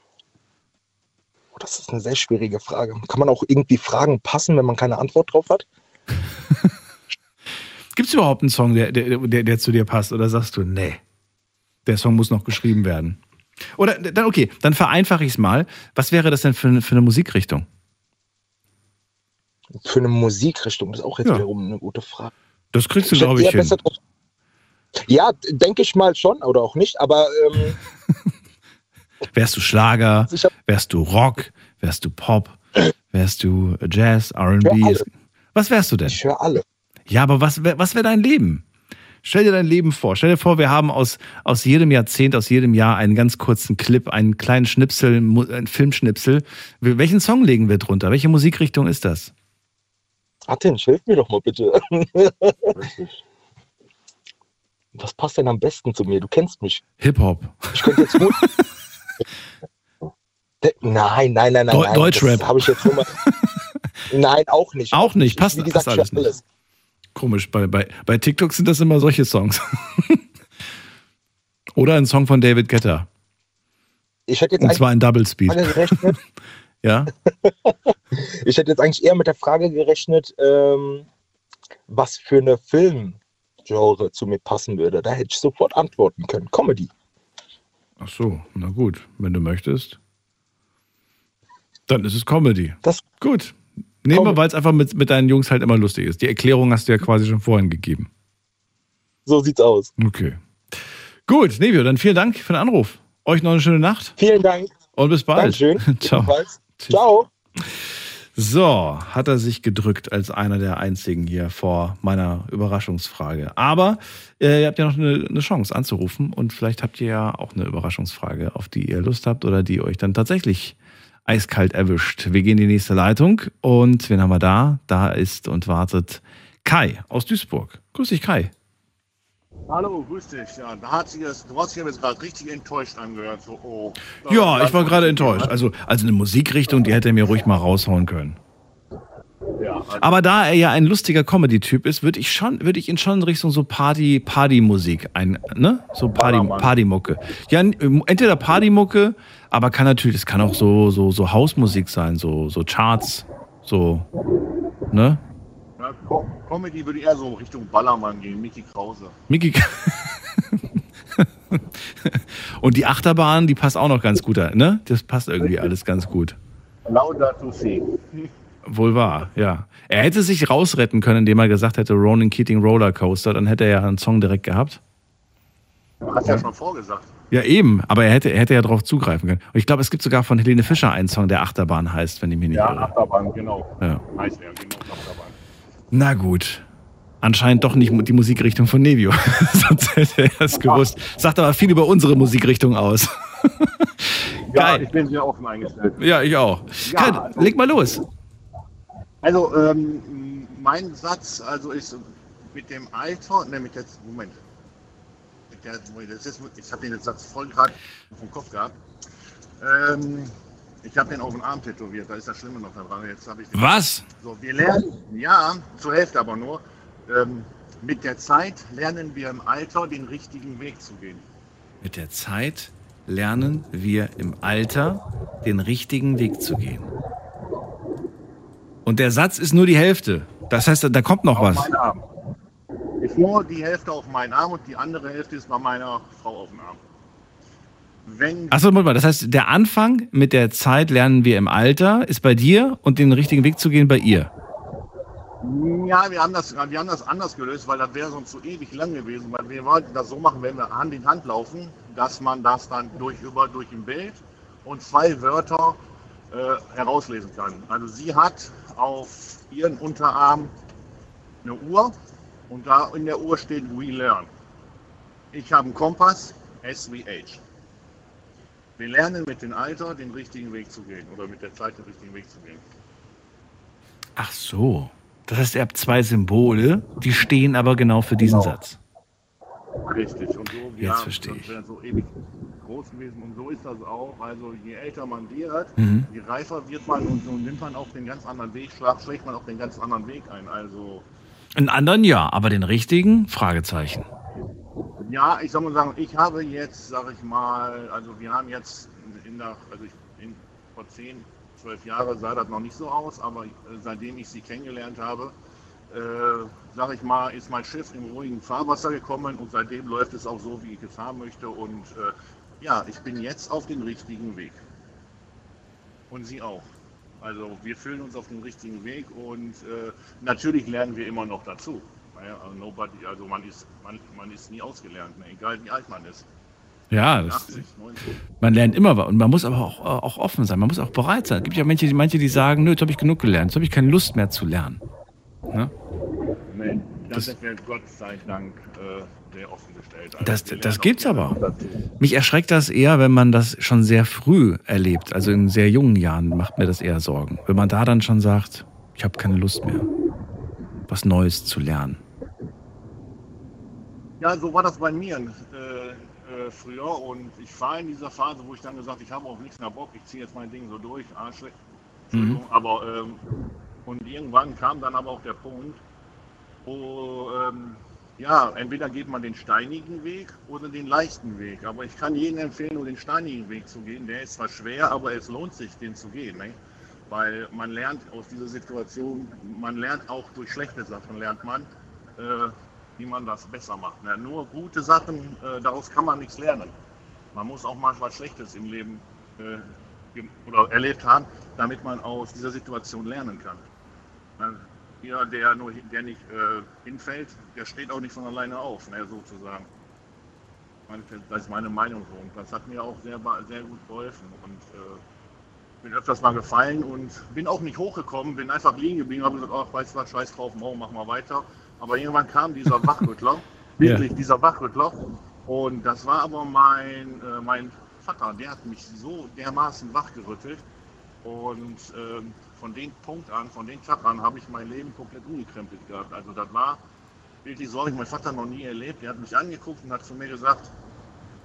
Oh, das ist eine sehr schwierige Frage. Kann man auch irgendwie Fragen passen, wenn man keine Antwort drauf hat? Gibt es überhaupt einen Song, der, der, der, der zu dir passt? Oder sagst du, nee, der Song muss noch geschrieben werden? Oder dann, okay, dann vereinfache ich es mal. Was wäre das denn für, eine- für eine Musikrichtung? Für eine Musikrichtung, das ist auch jetzt Ja. wiederum eine gute Frage. Das kriegst du, glaube ich, hin. Ja, denke ich mal schon oder auch nicht, aber ähm, Wärst du Schlager? Wärst du Rock? Wärst du Pop? Wärst du Jazz, RB? Was wärst du denn? ich höre alle. Ja, aber was, was wäre dein Leben? Stell dir dein Leben vor. Stell dir vor, wir haben aus, aus jedem Jahrzehnt, aus jedem Jahr einen ganz kurzen Clip, einen kleinen Schnipsel, Mu- einen Filmschnipsel. Welchen Song legen wir drunter? Welche Musikrichtung ist das? Atin, hilf mir doch mal bitte. Was passt denn am besten zu mir? Du kennst mich. Hip-Hop. Ich könnte jetzt gut. Nein, nein, nein, nein. Deu- nein. Deutschrap. Das habe ich jetzt nur mal. Nein, auch nicht. Auch nicht. Passt, Wie gesagt, passt alles alles. nicht. Komisch, bei, bei, bei TikTok sind das immer solche Songs. Oder ein Song von David Guetta. Ich hätte jetzt Und zwar in Double Speed. Ja? Ich hätte jetzt eigentlich eher mit der Frage gerechnet, ähm, was für eine Filmgenre zu mir passen würde. Da hätte ich sofort antworten können. Comedy. Ach so, na gut, wenn du möchtest. Dann ist es Comedy. Das gut. Nehmen wir, weil es einfach mit, mit deinen Jungs halt immer lustig ist. Die Erklärung hast du ja quasi schon vorhin gegeben. So sieht's aus. Okay. Gut, Nevio, dann vielen Dank für den Anruf. Euch noch eine schöne Nacht. Vielen Dank. Und bis bald. Dankeschön. Ciao. Ebenfalls. Ciao. So, hat er sich gedrückt als einer der einzigen hier vor meiner Überraschungsfrage. Aber äh, ihr habt ja noch eine, eine Chance anzurufen und vielleicht habt ihr ja auch eine Überraschungsfrage, auf die ihr Lust habt oder die euch dann tatsächlich eiskalt erwischt. Wir gehen in die nächste Leitung und wen haben wir da? Da ist und wartet Kai aus Duisburg. Grüß dich, Kai. Hallo, grüß dich. Ja, da hat sich das, du hast dich jetzt gerade richtig enttäuscht angehört. So, oh. Ja, ich war gerade enttäuscht. Also, also eine Musikrichtung, die hätte er mir ruhig mal raushauen können. Ja, also, Aber da er ja ein lustiger Comedy-Typ ist, würde ich schon, würde ich ihn schon in Richtung so Party, Party-Musik ein, ne? So Party. Partymucke. Ja, n- entweder Partymucke, aber kann natürlich, es kann auch so, so, so Hausmusik sein, so, so Charts, so, ne? ja, Comedy würde eher so Richtung Ballermann gehen, Mickey Krause. Mickey. Und die Achterbahn, die passt auch noch ganz gut, ne? Das passt irgendwie alles ganz gut. Lauda to see. Wohl wahr, ja. Er hätte sich rausretten können, indem er gesagt hätte, Ronan Keating Rollercoaster, dann hätte er ja einen Song direkt gehabt. Du hast ja schon vorgesagt. Ja, eben, aber er hätte, er hätte ja darauf zugreifen können. Und ich glaube, es gibt sogar von Helene Fischer einen Song, der Achterbahn heißt, wenn ich mich nicht Ja, irre. Achterbahn, genau. Ja. Heißt er, genau, Achterbahn. Na gut. Anscheinend doch nicht die Musikrichtung von Nevio. Sonst hätte er es gewusst. Sagt aber viel über unsere Musikrichtung aus. Ja, ich bin sehr offen eingestellt. Ja, ich auch. Ja, Kai, also- leg mal los. Also, ähm, mein Satz also ist mit dem Alter, ne, mit der, Moment. Mit der, ist, ich habe den Satz voll gerade vom Kopf gehabt. Ähm, ich habe den auf den Arm tätowiert, da ist das Schlimme noch dran. Jetzt habe ich den- Was? So, wir lernen, ja, zur Hälfte aber nur. Ähm, mit der Zeit lernen wir im Alter den richtigen Weg zu gehen. Mit der Zeit lernen wir im Alter den richtigen Weg zu gehen. Und der Satz ist nur die Hälfte. Das heißt, da kommt noch Auf was. meinen Arm. Ist nur die Hälfte auf meinen Arm und die andere Hälfte ist bei meiner Frau auf dem Arm. Wenn Achso, mal. Das heißt, der Anfang mit der Zeit lernen wir im Alter ist bei dir und den richtigen Weg zu gehen bei ihr. Ja, wir haben das, wir haben das anders gelöst, weil das wäre sonst so ewig lang gewesen. Weil wir wollten das so machen, wenn wir Hand in Hand laufen, dass man das dann durch über durch ein Bild und zwei Wörter äh, herauslesen kann. Also sie hat auf ihren Unterarm eine Uhr und da in der Uhr steht We Learn. Ich habe einen Kompass, S wie Age. Wir lernen mit dem Alter den richtigen Weg zu gehen oder mit der Zeit den richtigen Weg zu gehen. Ach so. Das heißt, ihr habt zwei Symbole, die stehen aber genau für diesen Satz. Richtig. Und so, Jetzt ja, verstehe ich. so ewig groß gewesen. Und so ist das auch. Also je älter man wird, Mhm. je reifer wird man und so nimmt man auch den ganz anderen Weg, schlägt man auch den ganz anderen Weg ein. Also Einen anderen ja, aber den richtigen? Fragezeichen. ja, ich soll mal sagen, ich habe jetzt, sag ich mal, also wir haben jetzt in der, also ich, in, vor 10, 12 Jahren sah das noch nicht so aus, aber äh, seitdem ich sie kennengelernt habe, äh, sag ich mal, ist mein Schiff im ruhigen Fahrwasser gekommen und seitdem läuft es auch so, wie ich es haben möchte und äh, ja, ich bin jetzt auf dem richtigen Weg. Und sie auch. Also wir fühlen uns auf dem richtigen Weg und äh, natürlich lernen wir immer noch dazu. Naja, also, nobody, also man ist, man, man ist nie ausgelernt, ne? egal wie alt man ist. Ja, das, 80, 90. man lernt immer was. Und man muss aber auch, auch offen sein. Man muss auch bereit sein. Es gibt ja manche, die, manche, die sagen, nö, jetzt habe ich genug gelernt. Jetzt habe ich keine Lust mehr zu lernen. Ne? Nee, das, das wird Gott sei Dank äh, sehr offen gestellt. Also Das, das gibt's auch aber. Mich erschreckt das eher, wenn man das schon sehr früh erlebt. Also in sehr jungen Jahren macht mir das eher Sorgen. Wenn man da dann schon sagt, ich habe keine Lust mehr, was Neues zu lernen. Ja, so war das bei mir äh, äh, früher und ich war in dieser Phase, wo ich dann gesagt ich habe auf nichts mehr Bock, ich ziehe jetzt mein Ding so durch, Arschle Entschuldigung, aber ähm, und irgendwann kam dann aber auch der Punkt, wo ähm, ja, entweder geht man den steinigen Weg oder den leichten Weg. Aber ich kann jedem empfehlen, nur den steinigen Weg zu gehen. Der ist zwar schwer, aber es lohnt sich, den zu gehen. Ne? Weil man lernt aus dieser Situation, man lernt auch durch schlechte Sachen, lernt man, äh, wie man das besser macht. Ne? Nur gute Sachen, äh, daraus kann man nichts lernen. Man muss auch mal was Schlechtes im Leben äh, oder erlebt haben, damit man aus dieser Situation lernen kann. Ne? Jeder, der, nur, der nicht äh, hinfällt, der steht auch nicht von alleine auf, ne, sozusagen. Das ist meine Meinung so. Und das hat mir auch sehr, sehr gut geholfen. Und äh, bin öfters mal gefallen und bin auch nicht hochgekommen, bin einfach liegen geblieben, habe gesagt, ach, weißt du was, scheiß drauf, morgen machen wir weiter. Aber irgendwann kam dieser Wachrüttler, wirklich dieser Wachrüttler. Und das war aber mein, äh, mein Vater, der hat mich so dermaßen wachgerüttelt. Und ähm, von dem Punkt an, von dem Tag an, habe ich mein Leben komplett umgekrempelt gehabt. Also das war wirklich so, habe ich mein Vater noch nie erlebt. Der hat mich angeguckt und hat zu mir gesagt,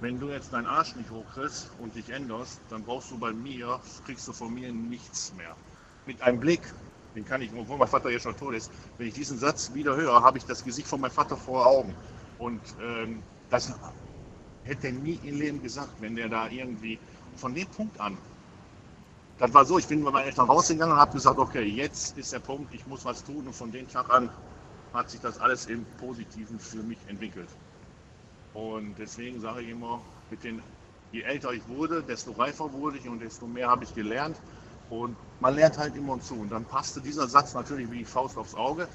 wenn du jetzt deinen Arsch nicht hochkriegst und dich änderst, dann brauchst du bei mir, kriegst du von mir nichts mehr. Mit einem Blick, den kann ich, obwohl mein Vater jetzt schon tot ist, wenn ich diesen Satz wieder höre, habe ich das Gesicht von meinem Vater vor Augen. Und ähm, das hätte er nie im Leben gesagt, wenn der da irgendwie von dem Punkt an. Das war so, ich bin bei meinen Eltern rausgegangen und habe gesagt, okay, jetzt ist der Punkt, ich muss was tun. Und von dem Tag an hat sich das alles im Positiven für mich entwickelt. Und deswegen sage ich immer, mit den, je älter ich wurde, desto reifer wurde ich und desto mehr habe ich gelernt. Und man lernt halt immer zu. Und dann passte dieser Satz natürlich wie die Faust aufs Auge.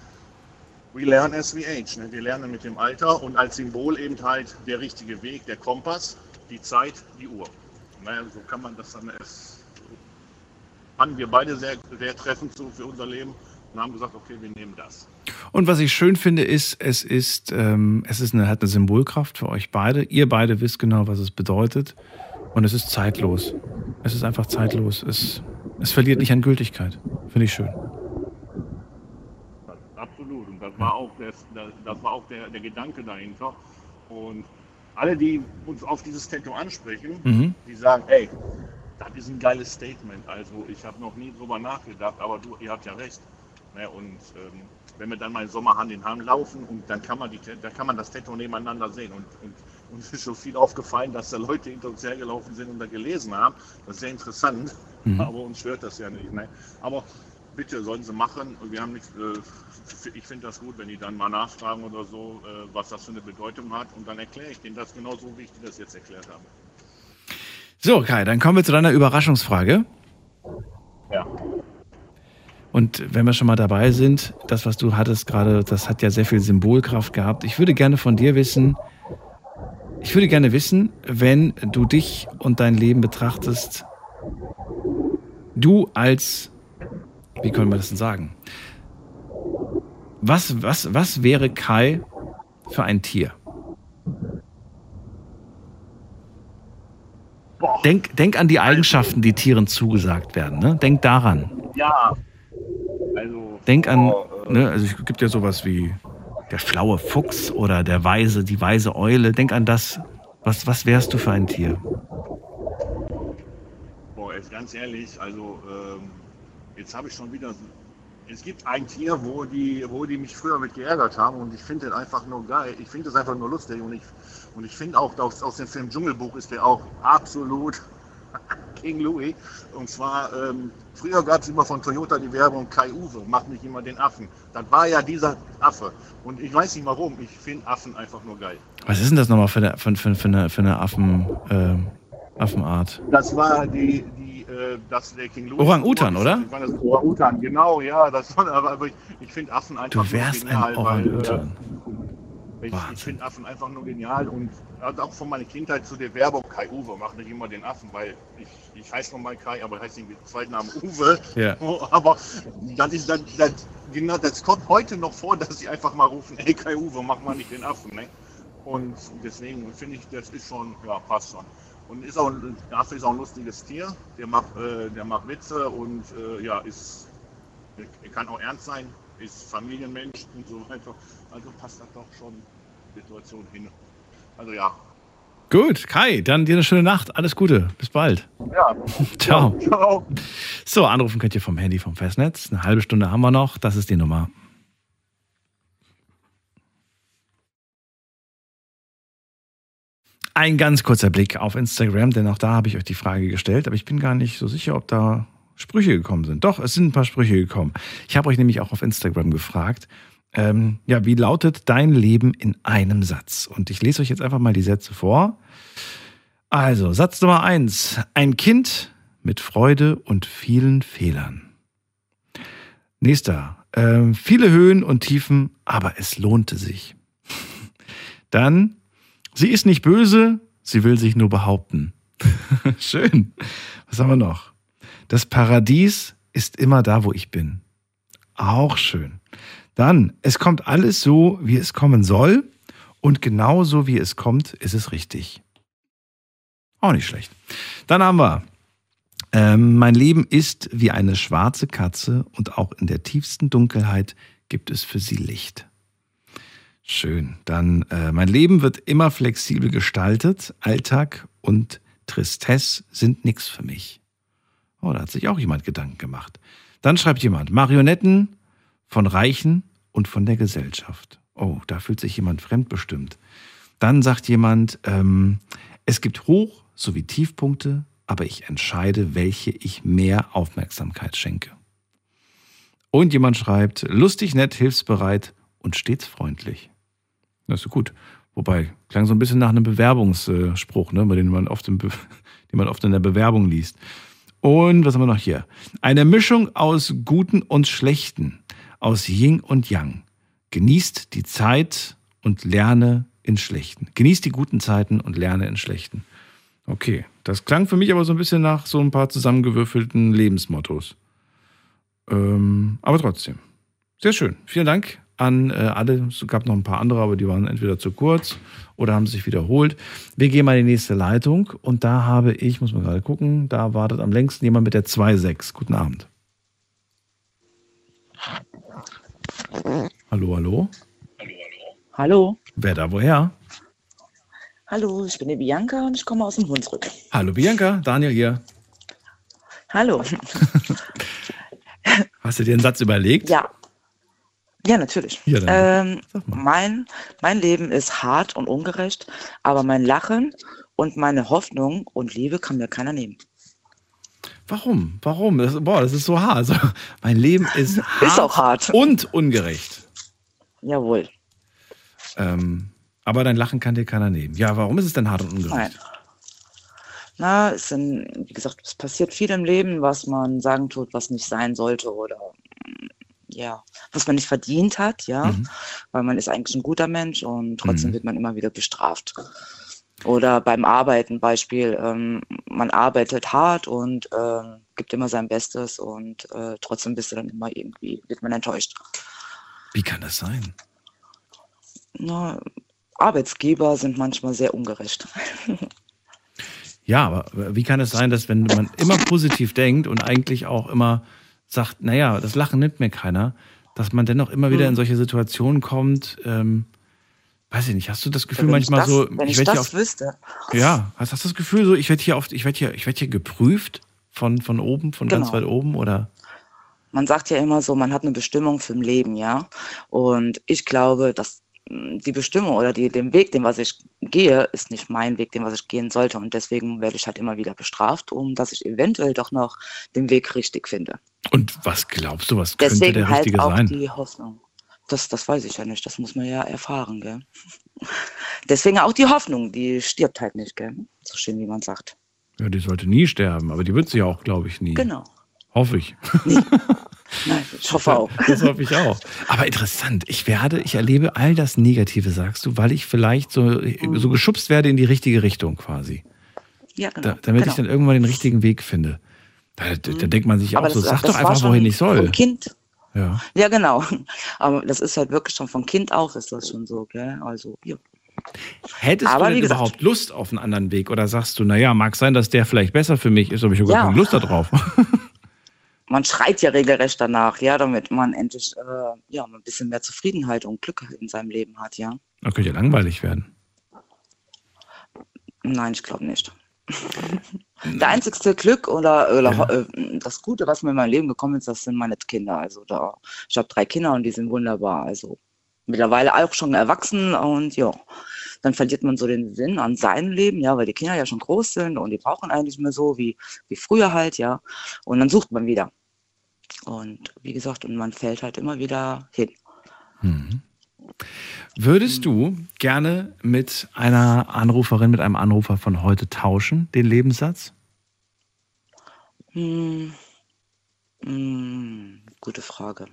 We learn as we age. Ne? Wir lernen mit dem Alter und als Symbol eben halt der richtige Weg, der Kompass, die Zeit, die Uhr. Naja, so kann man das dann es fanden wir beide sehr, sehr treffend so für unser Leben und haben gesagt, okay, wir nehmen das. Und was ich schön finde, ist, es ist, ähm, es ist eine, hat eine Symbolkraft für euch beide. Ihr beide wisst genau, was es bedeutet. Und es ist zeitlos. Es ist einfach zeitlos. Es, es verliert nicht an Gültigkeit. Finde ich schön. Absolut. Und das war auch, das, das, war auch der, der Gedanke dahinter. Und alle, die uns auf dieses Tattoo ansprechen, Mhm. die sagen, ey, das ist ein geiles Statement. Also ich habe noch nie drüber nachgedacht, aber du, ihr habt ja recht. Ne, und ähm, wenn wir dann mal im Sommer Hand in Hand laufen und dann kann man, die, dann kann man das Tattoo nebeneinander sehen. Und, und uns ist schon viel aufgefallen, dass da Leute hinter uns hergelaufen sind und da gelesen haben. Das ist sehr interessant, Mhm. aber uns stört das ja nicht. Ne? Aber bitte sollen sie machen. Wir haben nichts, äh, ich finde das gut, wenn die dann mal nachfragen oder so, äh, was das für eine Bedeutung hat. Und dann erkläre ich denen das genauso, wie ich dir das jetzt erklärt habe. So, Kai, dann kommen wir zu deiner Überraschungsfrage. Ja. Und wenn wir schon mal dabei sind, das, was du hattest gerade, das hat ja sehr viel Symbolkraft gehabt. Ich würde gerne von dir wissen, ich würde gerne wissen, wenn du dich und dein Leben betrachtest, du als, wie können wir das denn sagen? Was, was, was wäre Kai für ein Tier? Denk, denk an die Eigenschaften, die Tieren zugesagt werden. Ne? Denk daran. Ja. Also. Denk an, oh, äh, ne, also es gibt ja sowas wie der schlaue Fuchs oder der weise, die weise Eule. Denk an das. Was, was wärst du für ein Tier? Boah, jetzt ganz ehrlich, also ähm, jetzt habe ich schon wieder. Es gibt ein Tier, wo die, wo die mich früher mit geärgert haben und ich finde das einfach nur geil. Ich finde das einfach nur lustig und ich, und ich finde auch aus, aus dem Film Dschungelbuch ist der auch absolut King Louis. Und zwar, ähm, früher gab es immer von Toyota die Werbung Kai Uwe, macht nicht immer den Affen. Das war ja dieser Affe. Und ich weiß nicht warum, ich finde Affen einfach nur geil. Was ist denn das nochmal für eine, für, für, für eine, für eine Affen, äh, Affenart? Das war die, die äh, das der King Louis. Orang-Utan, oder? Orang-Utan, genau, ja. Das war, aber, ich, ich finde Affen einfach Du wärst ein weil, Orang-Utan. äh, ich, ich finde Affen einfach nur genial und auch von meiner Kindheit zu der Werbung Kai Uwe, mach nicht immer den Affen, weil ich, ich heiße nochmal Kai, aber heiße nicht mit zweiten Namen Uwe. Ja. Aber das ist dann, das, genau, das kommt heute noch vor, dass sie einfach mal rufen, ey Kai Uwe, mach mal nicht den Affen, ne? Und deswegen finde ich, das ist schon, ja, passt schon. Und ist auch, dafür ist auch ein lustiges Tier. Der macht, äh, der macht Witze und äh, ja, ist, er kann auch ernst sein, ist Familienmensch und so weiter. Also passt das doch schon die Situation hin. Also ja. Gut, Kai, dann dir eine schöne Nacht. Alles Gute. Bis bald. Ja. Ciao. Ciao. So, anrufen könnt ihr vom Handy vom Festnetz. Eine halbe Stunde haben wir noch. Das ist die Nummer Ein ganz kurzer Blick auf Instagram, denn auch da habe ich euch die Frage gestellt, aber ich bin gar nicht so sicher, ob da Sprüche gekommen sind. Doch, es sind ein paar Sprüche gekommen. Ich habe euch nämlich auch auf Instagram gefragt, ähm, ja, wie lautet dein Leben in einem Satz? Und ich lese euch jetzt einfach mal die Sätze vor. Also, Satz Nummer eins. Ein Kind mit Freude und vielen Fehlern. Nächster. Ähm, viele Höhen und Tiefen, aber es lohnte sich. Dann, sie ist nicht böse, sie will sich nur behaupten. Schön. Was haben wir noch? Das Paradies ist immer da, wo ich bin. Auch schön. Dann, es kommt alles so, wie es kommen soll. Und genau so, wie es kommt, ist es richtig. Auch nicht schlecht. Dann haben wir, ähm, mein Leben ist wie eine schwarze Katze und auch in der tiefsten Dunkelheit gibt es für sie Licht. Schön. Dann, äh, mein Leben wird immer flexibel gestaltet. Alltag und Tristesse sind nichts für mich. Oh, da hat sich auch jemand Gedanken gemacht. Dann schreibt jemand, Marionetten von Reichen und von der Gesellschaft. Oh, da fühlt sich jemand fremdbestimmt. Dann sagt jemand, ähm, es gibt Hoch- sowie Tiefpunkte, aber ich entscheide, welche ich mehr Aufmerksamkeit schenke. Und jemand schreibt, lustig, nett, hilfsbereit und stets freundlich. Das ist gut. Wobei, klang so ein bisschen nach einem Bewerbungsspruch, ne, den man oft, den man oft in der Bewerbung liest. Und was haben wir noch hier? Eine Mischung aus Guten und Schlechten, aus Yin und Yang. Genießt die Zeit und lerne in Schlechten. Genießt die guten Zeiten und lerne in Schlechten. Okay, das klang für mich aber so ein bisschen nach so ein paar zusammengewürfelten Lebensmottos. Ähm, aber trotzdem. Sehr schön. Vielen Dank an äh, alle. Es gab noch ein paar andere, aber die waren entweder zu kurz oder haben sich wiederholt. Wir gehen mal in die nächste Leitung und da habe ich, muss man gerade gucken, da wartet am längsten jemand mit der 2.6. Guten Abend. Hallo, hallo. Hallo. Wer da woher? Hallo, ich bin die Bianca und ich komme aus dem Hunsrück. Hallo Bianca, Daniel hier. Hallo. Hast du dir einen Satz überlegt? Ja. Ja, natürlich. Ja, ähm, mein, mein Leben ist hart und ungerecht, aber mein Lachen und meine Hoffnung und Liebe kann mir keiner nehmen. Warum? Warum? Das, boah, das ist so hart. Also, mein Leben ist hart, Ist auch hart. und ungerecht. Jawohl. Ähm, aber dein Lachen kann dir keiner nehmen. Ja, warum ist es denn hart und ungerecht? Nein. Na, es sind, wie gesagt, es passiert viel im Leben, was man sagen tut, was nicht sein sollte oder mm, ja, was man nicht verdient hat, ja, Mhm. weil man ist eigentlich ein guter Mensch und trotzdem Mhm. wird man immer wieder bestraft. Oder beim Arbeiten Beispiel, ähm, man arbeitet hart und ähm, gibt immer sein Bestes und äh, trotzdem bist du dann immer irgendwie, wird man enttäuscht. Wie kann das sein? Na, Arbeitsgeber sind manchmal sehr ungerecht. Ja, aber wie kann es sein, dass wenn man immer positiv denkt und eigentlich auch immer sagt, naja, das Lachen nimmt mir keiner, dass man dennoch immer wieder Hm. in solche Situationen kommt, ähm, weiß ich nicht, hast du das Gefühl wenn manchmal ich das, so, wenn ich, hier das auf, wüsste. ja, hast, hast du das Gefühl so, ich werde hier oft, ich werde hier, ich werde hier geprüft von, von oben, von ganz Genau. weit oben oder? Man sagt ja immer so, man hat eine Bestimmung für ein Leben, ja. Und ich glaube, dass mh, die Bestimmung oder die, den Weg, den was ich gehe, ist nicht mein Weg, den was ich gehen sollte. Und deswegen werde ich halt immer wieder bestraft, um dass ich eventuell doch noch den Weg richtig finde. Und was glaubst du, was könnte Deswegen der halt richtige auch sein? die Hoffnung. Das, das weiß ich ja nicht, das muss man ja erfahren, gell. Deswegen auch die Hoffnung, die stirbt halt nicht, gell. So schön, wie man sagt. Ja, die sollte nie sterben, aber die wird sie auch, glaube ich, nie. Genau. Hoffe ich. Nein, ich hoffe auch. Das hoffe ich auch. Aber interessant, ich werde, ich erlebe all das Negative, sagst du, weil ich vielleicht so, so geschubst werde in die richtige Richtung quasi. Ja, genau. Da, damit genau. ich dann irgendwann den richtigen Weg finde. Da, da, da denkt man sich Aber auch so, das- sag doch einfach, wohin ich soll. Kind. Ja. Ja, genau. Aber das ist halt wirklich schon von Kind auf ist das schon so, gell? Also, ja. Hättest Aber du denn gesagt- überhaupt Lust auf einen anderen Weg? Oder sagst du, naja, mag sein, dass der vielleicht besser für mich ist, aber ich habe Ja. keine Lust darauf. Man schreit ja regelrecht danach, ja, damit man endlich äh, ja, ein bisschen mehr Zufriedenheit und Glück in seinem Leben hat, ja. Das könnte ja langweilig werden. Nein, ich glaube nicht. Der einzigste Glück oder, oder äh, das Gute, was mir in mein Leben gekommen ist, das sind meine Kinder. Also da, ich habe drei Kinder und die sind wunderbar. Also mittlerweile auch schon erwachsen und ja, dann verliert man so den Sinn an seinem Leben, ja, weil die Kinder ja schon groß sind und die brauchen eigentlich mehr so wie, wie früher halt, ja. Und dann sucht man wieder. Und wie gesagt, und man fällt halt immer wieder hin. Würdest du gerne mit einer Anruferin, mit einem Anrufer von heute tauschen, den Lebenssatz? Hm. Hm, gute Frage.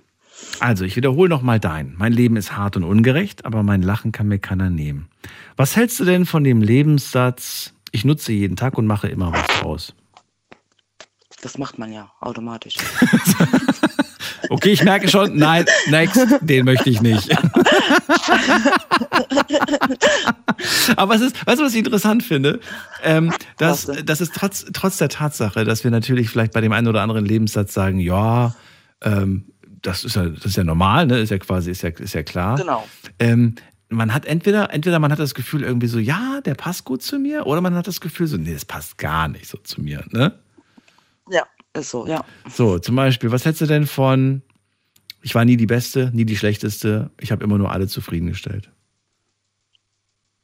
Also, ich wiederhole nochmal dein. Mein Leben ist hart und ungerecht, aber mein Lachen kann mir keiner nehmen. Was hältst du denn von dem Lebenssatz, ich nutze jeden Tag und mache immer was draus? Das macht man ja automatisch. Okay, ich merke schon, nein, next, den möchte ich nicht. Aber es ist, weißt du, was ich interessant finde? Ähm, dass, das ist trotz, trotz der Tatsache, dass wir natürlich vielleicht bei dem einen oder anderen Lebenssatz sagen, ja, ähm, das ist ja, das ist ja normal, ne? Ist ja quasi, ist ja, ist ja klar. Genau. Ähm, man hat entweder, entweder man hat das Gefühl irgendwie so, ja, der passt gut zu mir, oder man hat das Gefühl so, nee, das passt gar nicht so zu mir, ne? Ja, ist so, ja. So, zum Beispiel, was hättest du denn von, ich war nie die Beste, nie die Schlechteste, ich habe immer nur alle zufriedengestellt?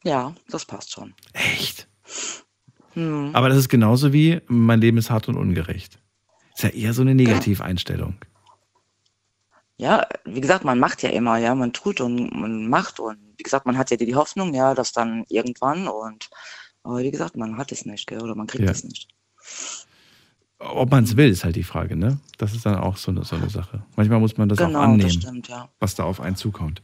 Ja, das passt schon. Echt? Hm. Aber das ist genauso wie, mein Leben ist hart und ungerecht. Ist ja eher so eine Negativeinstellung. Ja, wie gesagt, man macht ja immer, ja, man tut und man macht und wie gesagt, man hat ja die, Hoffnung, ja, dass dann irgendwann und aber wie gesagt, man hat es nicht, gell, oder man kriegt Ja. es nicht. Ob man es will, ist halt die Frage, ne? Das ist dann auch so eine, so eine Sache. Manchmal muss man das Genau, auch das annehmen, stimmt, ja. was da auf einen zukommt.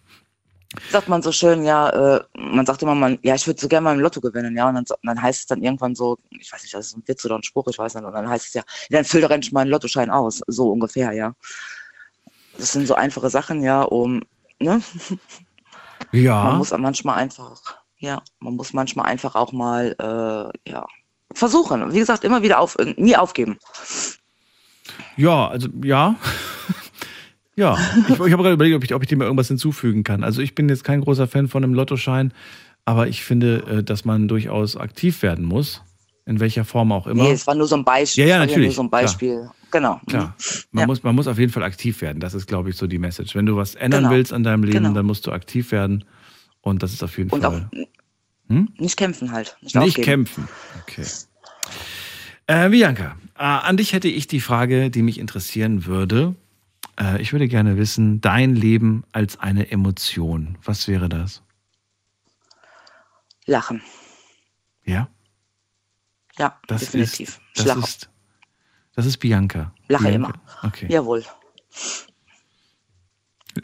Sagt man so schön, ja, äh, man sagt immer, man, ja, ich würde so gerne mal im Lotto gewinnen, ja, und dann, dann heißt es dann irgendwann so, ich weiß nicht, das ist ein Witz oder ein Spruch, ich weiß nicht, und dann heißt es ja, ja dann füll doch endlich mal einen Lottoschein aus, so ungefähr, ja. Das sind so einfache Sachen, ja, um, ne? Ja. Man muss manchmal einfach, ja, man muss manchmal einfach auch mal, äh, ja, versuchen. Wie gesagt, immer wieder auf, nie aufgeben. Ja, also ja. ja, ich, ich habe gerade überlegt, ob ich, ob ich dem irgendwas hinzufügen kann. Also ich bin jetzt kein großer Fan von einem Lottoschein, aber ich finde, äh, dass man durchaus aktiv werden muss, in welcher Form auch immer. Nee, es war nur so ein Beispiel. Ja, ja, natürlich, nur so ein klar. Beispiel. Genau. Klar, man, Ja. muss, man muss auf jeden Fall aktiv werden. Das ist, glaube ich, so die Message. Wenn du was ändern Genau. willst an deinem Leben, Genau. dann musst du aktiv werden. Und das ist auf jeden Und auch Fall. Hm? nicht kämpfen halt. Nicht, Nicht kämpfen. Okay. Äh, Bianca, äh, an dich hätte ich die Frage, die mich interessieren würde. Äh, ich würde gerne wissen, dein Leben als eine Emotion. Was wäre das? Lachen. Ja? Ja, Das definitiv. ist, das ist, das ist Bianca. Lache Bianca. immer. Okay. Jawohl.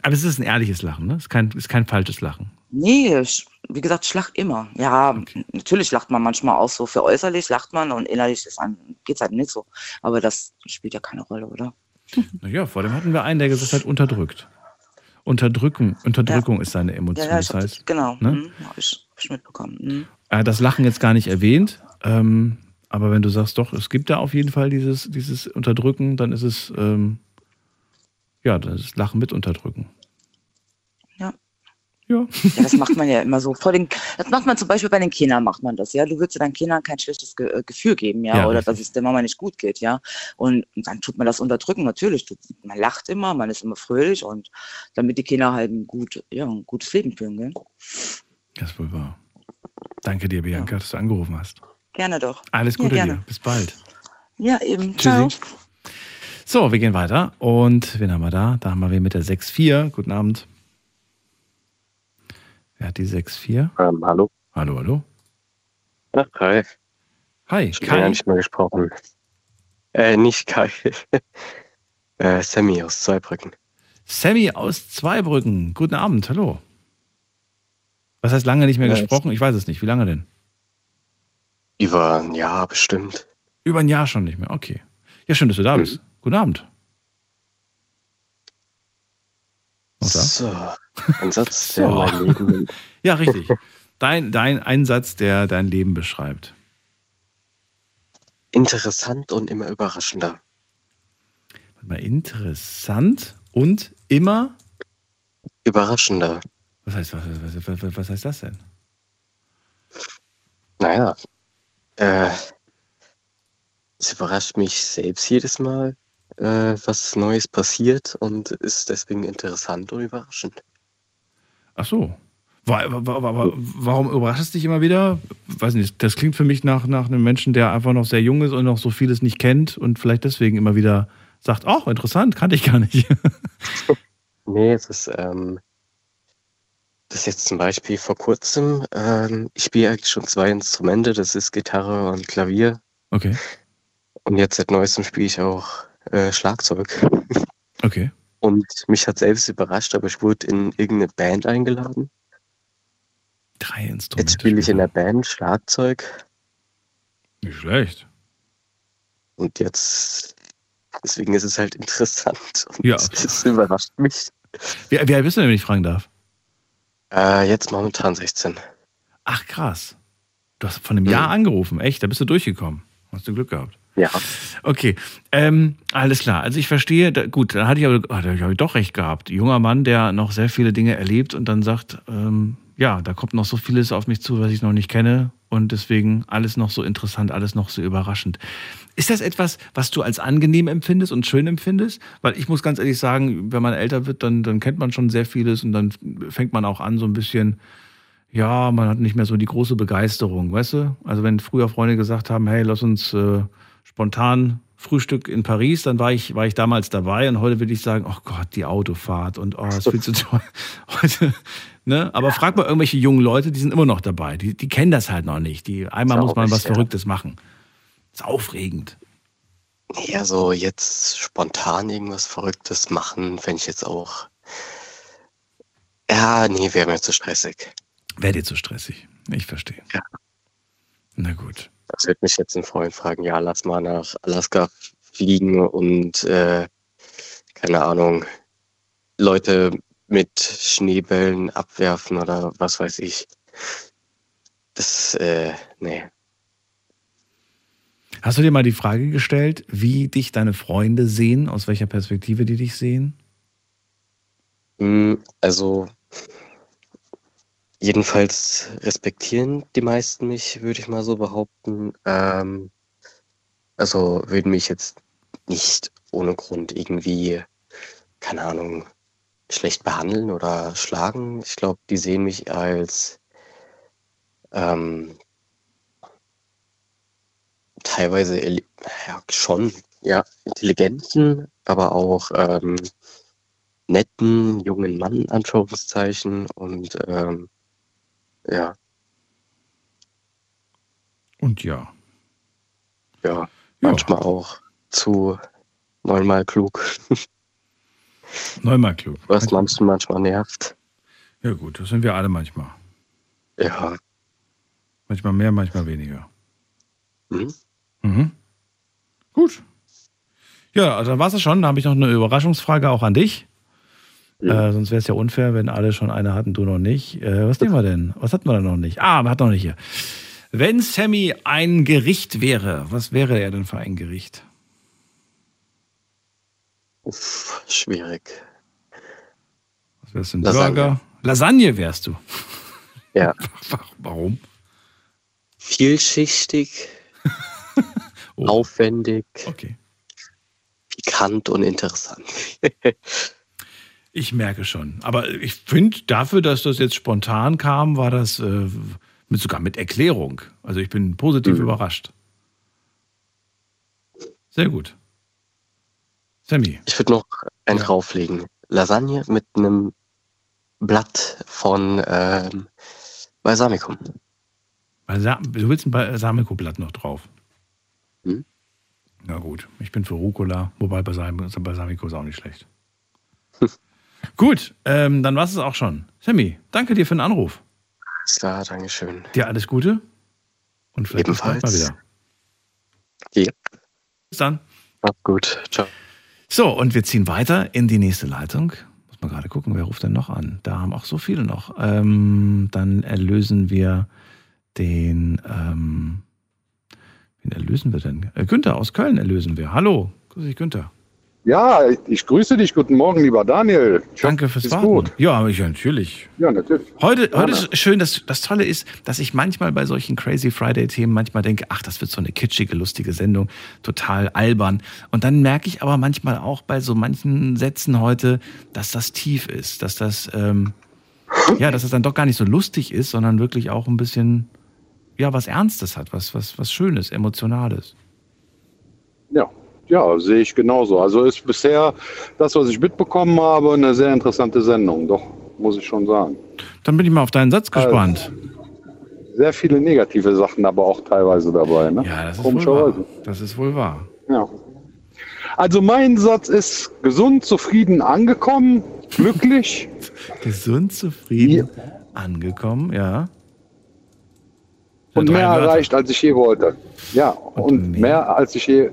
Aber es ist ein ehrliches Lachen, ne? Es ist kein, ist kein falsches Lachen. Nee, wie gesagt, ich lach immer. Ja, natürlich lacht man manchmal auch so. Für äußerlich lacht man und innerlich ist einem, geht's halt nicht so. Aber das spielt ja keine Rolle, oder? Naja, vor dem hatten wir einen, der gesagt hat, unterdrückt. Unterdrücken, Unterdrückung ist seine Emotion. Ja, ja, ich das hab, heißt, genau. ne? Mhm, hab ich, hab ich mitbekommen. Mhm. Er hat das Lachen jetzt gar nicht erwähnt. Ähm, aber wenn du sagst, doch, es gibt da auf jeden Fall dieses, dieses Unterdrücken, dann ist es, ähm, ja, dann ist es Lachen mit Unterdrücken. Ja. Ja. Ja, das macht man ja immer so. Vor den, das macht man zum Beispiel bei den Kindern, macht man das, ja. Du willst deinen Kindern kein schlechtes Ge äh, Gefühl geben, ja, Ja, oder richtig. dass es der Mama nicht gut geht, ja. Und dann tut man das unterdrücken, natürlich. Du, man lacht immer, man ist immer fröhlich und damit die Kinder halt ein, gut, ja, ein gutes Leben führen, gell? Das ist wohl wahr. Danke dir, Bianca, dass du angerufen hast. Gerne doch. Alles Ja, Gute gerne. dir. Bis bald. Ja, eben. Ciao. Tschüssi. So, wir gehen weiter. Und wen haben wir da? Da haben wir wen mit der 6-4. Guten Abend. Wer hat die 6-4? Ähm, hallo. Hallo, hallo. Ach, hi. Hi, Ich Kai. ja nicht mehr gesprochen. Äh, nicht Kai. äh, Sammy aus Zweibrücken. Sammy aus Zweibrücken. Guten Abend, hallo. Was heißt lange nicht mehr Ja, gesprochen? Ich weiß es nicht. Wie lange denn? Über ein Jahr bestimmt. Über ein Jahr schon nicht mehr. Okay. Ja, schön, dass du da bist. Guten Abend. Da? So, ein Satz, der So. mein Leben. Ja, richtig. Dein, dein Einsatz, der dein Leben beschreibt. Interessant und immer überraschender. Warte mal, interessant und immer. Überraschender. Was heißt, was, was, was heißt das denn? Naja, äh, es überrascht mich selbst jedes Mal, äh, was Neues passiert und ist deswegen interessant und überraschend. Ach so. Wa- wa- wa- wa- Warum überrascht es dich immer wieder? Weiß nicht, das klingt für mich nach, nach einem Menschen, der einfach noch sehr jung ist und noch so vieles nicht kennt und vielleicht deswegen immer wieder sagt, oh, interessant, kannte ich gar nicht. Nee, es ist, ähm, das ist jetzt zum Beispiel vor kurzem, ähm, ich spiele eigentlich schon zwei Instrumente, das ist Gitarre und Klavier. Okay. Und jetzt seit neuestem spiele ich auch äh, Schlagzeug. Okay. Und mich hat selbst überrascht, aber ich wurde in irgendeine Band eingeladen. Drei Instrumente. Jetzt spiele ich in der Band Schlagzeug Nicht schlecht. und jetzt, deswegen ist es halt interessant und Ja. es überrascht mich. Wie, wie alt bist du denn, wenn ich fragen darf? Äh, jetzt momentan 16. Ach, krass. Du hast von einem Jahr angerufen, echt? Da bist du durchgekommen. Hast du Glück gehabt. Ja. Okay, ähm, alles klar. Also ich verstehe, da, gut, da hatte ich aber ah, habe ich doch recht gehabt. Junger Mann, der noch sehr viele Dinge erlebt und dann sagt, ähm, ja, da kommt noch so vieles auf mich zu, was ich noch nicht kenne und deswegen alles noch so interessant, alles noch so überraschend. Ist das etwas, was du als angenehm empfindest und schön empfindest? Weil ich muss ganz ehrlich sagen, wenn man älter wird, dann, dann kennt man schon sehr vieles und dann fängt man auch an, so ein bisschen, ja, man hat nicht mehr so die große Begeisterung, weißt du? Also wenn früher Freunde gesagt haben, hey, lass uns äh, spontan Frühstück in Paris, dann war ich, war ich damals dabei und heute würde ich sagen, oh Gott, die Autofahrt und oh, ist viel zu toll. Heute, ne? Aber frag mal irgendwelche jungen Leute, die sind immer noch dabei. Die, die kennen das halt noch nicht. Die, einmal muss man was ja. Verrücktes machen. ist aufregend. Ja, so jetzt spontan irgendwas Verrücktes machen, fände ich jetzt auch. Ja, nee, wäre mir zu stressig. Wäre dir zu stressig. Ich verstehe. Ja. Na gut. Das wird mich jetzt ein Freund fragen, ja, lass mal nach Alaska fliegen und äh, keine Ahnung, Leute mit Schneebällen abwerfen oder was weiß ich. Das, äh, nee. Hast du dir mal die Frage gestellt, wie dich deine Freunde sehen, aus welcher Perspektive die dich sehen? Mm, Also, jedenfalls respektieren die meisten mich, würde ich mal so behaupten. Ähm, also würden mich jetzt nicht ohne Grund irgendwie, keine Ahnung, schlecht behandeln oder schlagen. Ich glaube, die sehen mich als ähm, teilweise ja, schon ja, intelligenten, aber auch ähm, netten jungen Mann, Anführungszeichen. Und ähm, ja, Und ja. ja, manchmal auch zu neunmal klug, Neunmal klug. was manchen manchmal nervt. Ja gut, das sind wir alle manchmal. Ja. Manchmal mehr, manchmal weniger. Mhm. Mhm. Gut. Ja, also dann war es schon. Da habe ich noch eine Überraschungsfrage auch an dich. Äh, sonst wäre es ja unfair, wenn alle schon eine hatten, du noch nicht. Äh, was nehmen wir denn? Was hatten wir denn noch nicht? Ah, wir hatten noch nicht hier. Wenn Sammy ein Gericht wäre, was wäre er denn für ein Gericht? Uff, schwierig. Was wärst du, ein Lasagne. Burger? Lasagne wärst du. Ja. Warum? Vielschichtig, aufwendig, Okay. pikant und interessant. Ich merke schon. Aber ich finde, dafür, dass das jetzt spontan kam, war das äh, mit, sogar mit Erklärung. Also ich bin positiv überrascht. Sehr gut. Sammy. Ich würde noch einen drauflegen. Lasagne mit einem Blatt von ähm, Balsamicum. Balsa du willst ein Balsamico-Blatt noch drauf? Hm? Na gut, ich bin für Rucola, wobei Balsam Balsamico ist auch nicht schlecht. gut, ähm, dann war es auch schon. Sammy, danke dir für den Anruf. Alles klar, Dankeschön. Dir alles Gute und vielleicht bis bald mal wieder. Ja. Bis dann. Macht's gut. Ciao. So, und wir ziehen weiter in die nächste Leitung. Muss mal gerade gucken, wer ruft denn noch an? Da haben auch so viele noch. Ähm, dann erlösen wir den. Ähm, wen erlösen wir denn? Äh, Günther aus Köln erlösen wir. Hallo, grüß dich, Günther. Ja, ich grüße dich. Guten Morgen, lieber Daniel. Ich Danke fürs Warten. gut. Ja, ich, natürlich. Ja, natürlich. Heute, heute ist schön, dass, das Tolle ist, dass ich manchmal bei solchen Crazy Friday-Themen manchmal denke, ach, das wird so eine kitschige, lustige Sendung, total albern. Und dann merke ich aber manchmal auch bei so manchen Sätzen heute, dass das tief ist, dass das, ähm, ja, dass es dann doch gar nicht so lustig ist, sondern wirklich auch ein bisschen, ja, was Ernstes hat, was, was, was Schönes, Emotionales. Ja, ja, sehe ich genauso. Also ist bisher das, was ich mitbekommen habe, eine sehr interessante Sendung, doch, muss ich schon sagen. Dann bin ich mal auf deinen Satz gespannt. Sehr viele negative Sachen aber auch teilweise dabei. Ne? Ja, das ist wohl wahr. Das ist wohl wahr. Ja. Also mein Satz ist gesund, zufrieden, angekommen, glücklich. Gesund, zufrieden, angekommen, ja. und mehr Wörter. erreicht, als ich je wollte. Ja, und, mehr. als ich je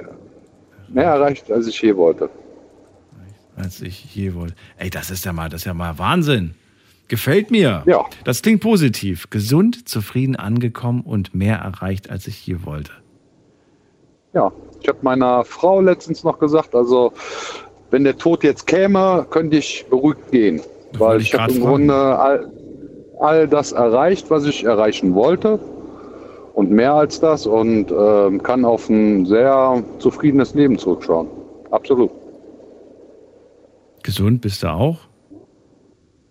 mehr erreicht, als ich je wollte. als ich je wollte. Ey, das ist ja mal, das ist ja mal Wahnsinn. Gefällt mir. Ja. Das klingt positiv. Gesund, zufrieden angekommen und mehr erreicht, als ich je wollte. Ja, ich habe meiner Frau letztens noch gesagt, also wenn der Tod jetzt käme, könnte ich beruhigt gehen. Weil ich ich habe im. Grunde all, all das erreicht, was ich erreichen wollte. Und mehr als das und ähm, kann auf ein sehr zufriedenes Leben zurückschauen. Absolut. Gesund bist du auch?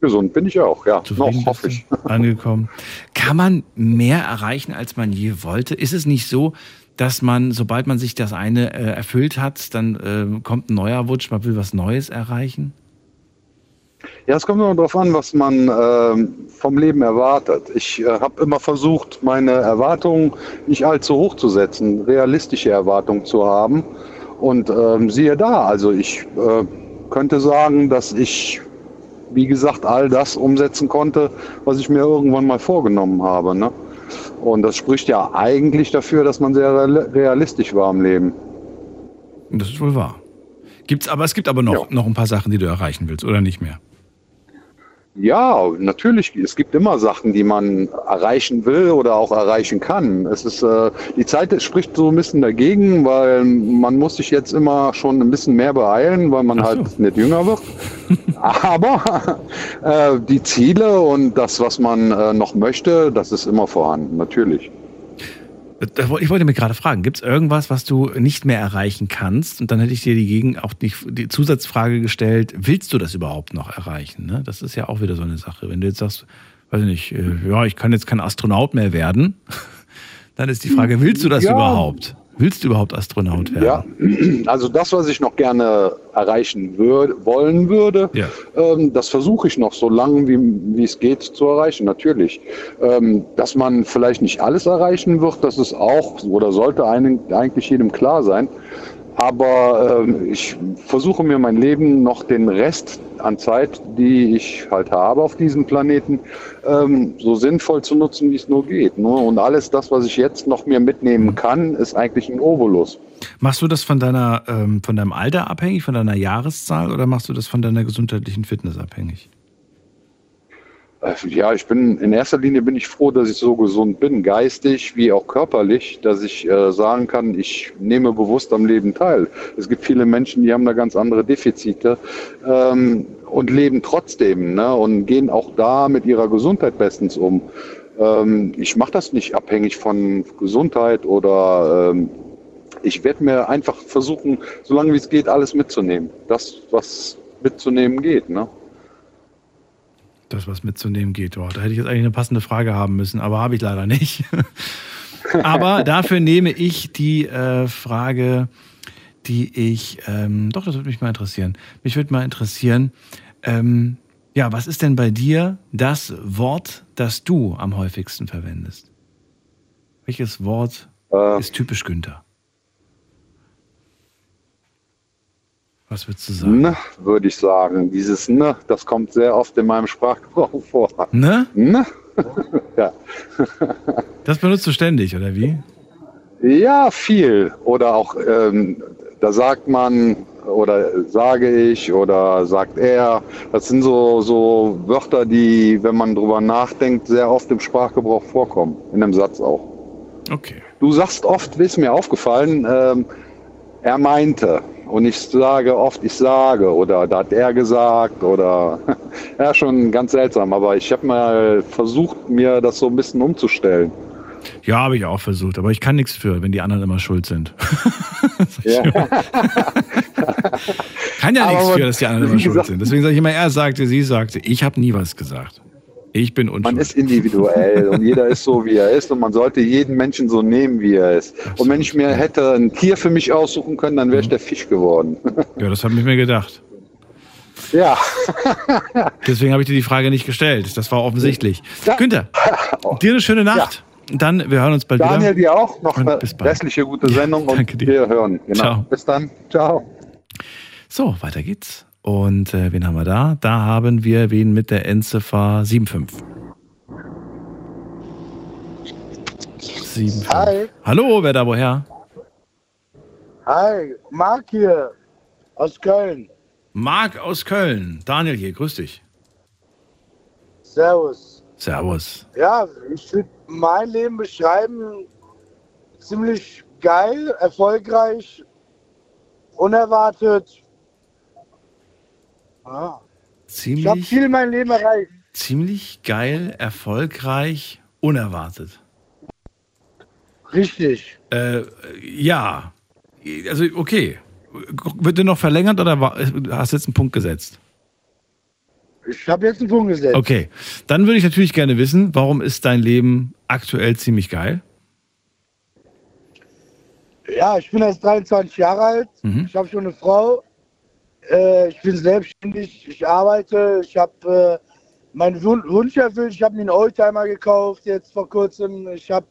Gesund bin ich auch, ja. Zufrieden noch hoffe ich. Angekommen. Kann man mehr erreichen, als man je wollte? Ist es nicht so, dass man, sobald man sich das eine äh, erfüllt hat, dann äh, kommt ein neuer Wunsch, man will was Neues erreichen? Ja, es kommt immer darauf an, was man ähm, vom Leben erwartet. Ich äh, habe immer versucht, meine Erwartungen nicht allzu hoch zu setzen, realistische Erwartungen zu haben. Und ähm, siehe da, also ich äh, könnte sagen, dass ich, wie gesagt, all das umsetzen konnte, was ich mir irgendwann mal vorgenommen habe. Ne? Und das spricht ja eigentlich dafür, dass man sehr real- realistisch war im Leben. Das ist wohl wahr. Gibt's, aber es gibt aber noch, noch ein paar Sachen, die du erreichen willst, oder nicht mehr? Ja, natürlich. Es gibt immer Sachen, die man erreichen will oder auch erreichen kann. Es ist, äh, die Zeit spricht so ein bisschen dagegen, weil man muss sich jetzt immer schon ein bisschen mehr beeilen, weil man halt nicht jünger wird. Aber äh, die Ziele und das, was man äh, noch möchte, das ist immer vorhanden, natürlich. Ich wollte mir gerade fragen, gibt es irgendwas, was du nicht mehr erreichen kannst? Und dann hätte ich dir die, Gegen auch die, die Zusatzfrage gestellt, willst du das überhaupt noch erreichen? Ne? Das ist ja auch wieder so eine Sache. Wenn du jetzt sagst, weiß ich nicht, äh, ja, ich kann jetzt kein Astronaut mehr werden, dann ist die Frage, willst du das Ja. überhaupt? Willst du überhaupt Astronaut werden? Ja, also das, was ich noch gerne erreichen würde, wollen würde, ähm, das versuche ich noch so lange, wie, wie es geht, zu erreichen, natürlich. Ähm, dass man vielleicht nicht alles erreichen wird, das ist auch oder sollte einem, eigentlich jedem klar sein. Aber ähm, ich versuche mir mein Leben noch den Rest an Zeit, die ich halt habe auf diesem Planeten, ähm, so sinnvoll zu nutzen, wie es nur geht. Ne? Und alles das, was ich jetzt noch mir mitnehmen kann, ist eigentlich ein Obolus. Machst du das von deiner, ähm, von deinem Alter abhängig, von deiner Jahreszahl oder machst du das von deiner gesundheitlichen Fitness abhängig? Äh, Ja, ich bin in erster Linie bin ich froh, dass ich so gesund bin, geistig wie auch körperlich, dass ich äh, sagen kann, ich nehme bewusst am Leben teil. Es gibt viele Menschen, die haben da ganz andere Defizite ähm, und leben trotzdem ne, und gehen auch da mit ihrer Gesundheit bestens um. Ähm, ich mache das nicht abhängig von Gesundheit oder ähm, ich werde mir einfach versuchen, solange wie es geht, alles mitzunehmen. Das, was mitzunehmen geht. Ne? Das, was mitzunehmen geht. Oh, da hätte ich jetzt eigentlich eine passende Frage haben müssen, aber habe ich leider nicht. aber dafür nehme ich die äh, Frage, die ich, ähm, doch, das würde mich mal interessieren. Mich würde mal interessieren, ähm, ja, was ist denn bei dir das Wort, das du am häufigsten verwendest? Welches Wort ist typisch Günther? Was würdest du sagen? Ne, würde ich sagen. Dieses Ne, das kommt sehr oft in meinem Sprachgebrauch vor. Ne? Ne? ja. Das benutzt du ständig, oder wie? ja, viel. Oder auch, ähm, da sagt man, oder sage ich, oder sagt er. Das sind so, so Wörter, die, wenn man drüber nachdenkt, sehr oft im Sprachgebrauch vorkommen. In einem Satz auch. Okay. Du sagst oft, ist mir aufgefallen, ähm, er meinte. Und ich sage oft, ich sage oder da hat er gesagt oder ja, schon ganz seltsam. Aber ich habe mal versucht, mir das so ein bisschen umzustellen. Ja, habe ich auch versucht, aber ich kann nichts für, wenn die anderen immer schuld sind. Ja. kann ja nichts für, dass die anderen immer schuld sind. Deswegen sage ich immer, er sagte, sie sagte. Ich habe nie was gesagt. Ich bin Man unschuld. ist individuell und jeder ist so, wie er ist und man sollte jeden Menschen so nehmen, wie er ist. Und wenn ich mir hätte ein Tier für mich aussuchen können, dann wäre ich der Fisch geworden. Ja, das habe ich mir gedacht. ja. Deswegen habe ich dir die Frage nicht gestellt. Das war offensichtlich. Günther, dir eine schöne Nacht. Dann, wir hören uns bald Daniel, wieder. dir auch noch Und eine restliche gute Sendung und danke dir. wir hören. Genau. Ciao. Bis dann. Ciao. So, weiter geht's. Und äh, wen haben wir da? Da haben wir wen mit der Endziffer 75. 75. Hi. Hallo, wer da woher? Hi, Marc hier aus Köln. Marc aus Köln. Daniel hier, grüß dich. Servus. Servus. Ja, ich würde mein Leben beschreiben, ziemlich geil, erfolgreich, unerwartet. Ja. Ich habe Ziemlich, viel in meinem Leben erreicht. ziemlich geil, erfolgreich, unerwartet. Richtig. Äh, ja. Also, okay. Wird dir noch verlängert oder hast du jetzt einen Punkt gesetzt? Ich habe jetzt einen Punkt gesetzt. Okay. Dann würde ich natürlich gerne wissen, warum ist dein Leben aktuell ziemlich geil? Ja, ich bin jetzt 23 Jahre alt. Mhm. Ich habe schon eine Frau. Äh, ich bin selbstständig. Ich arbeite. Ich habe äh, meinen Wun Wunsch erfüllt. Ich habe mir einen Oldtimer gekauft jetzt vor kurzem. Ich habe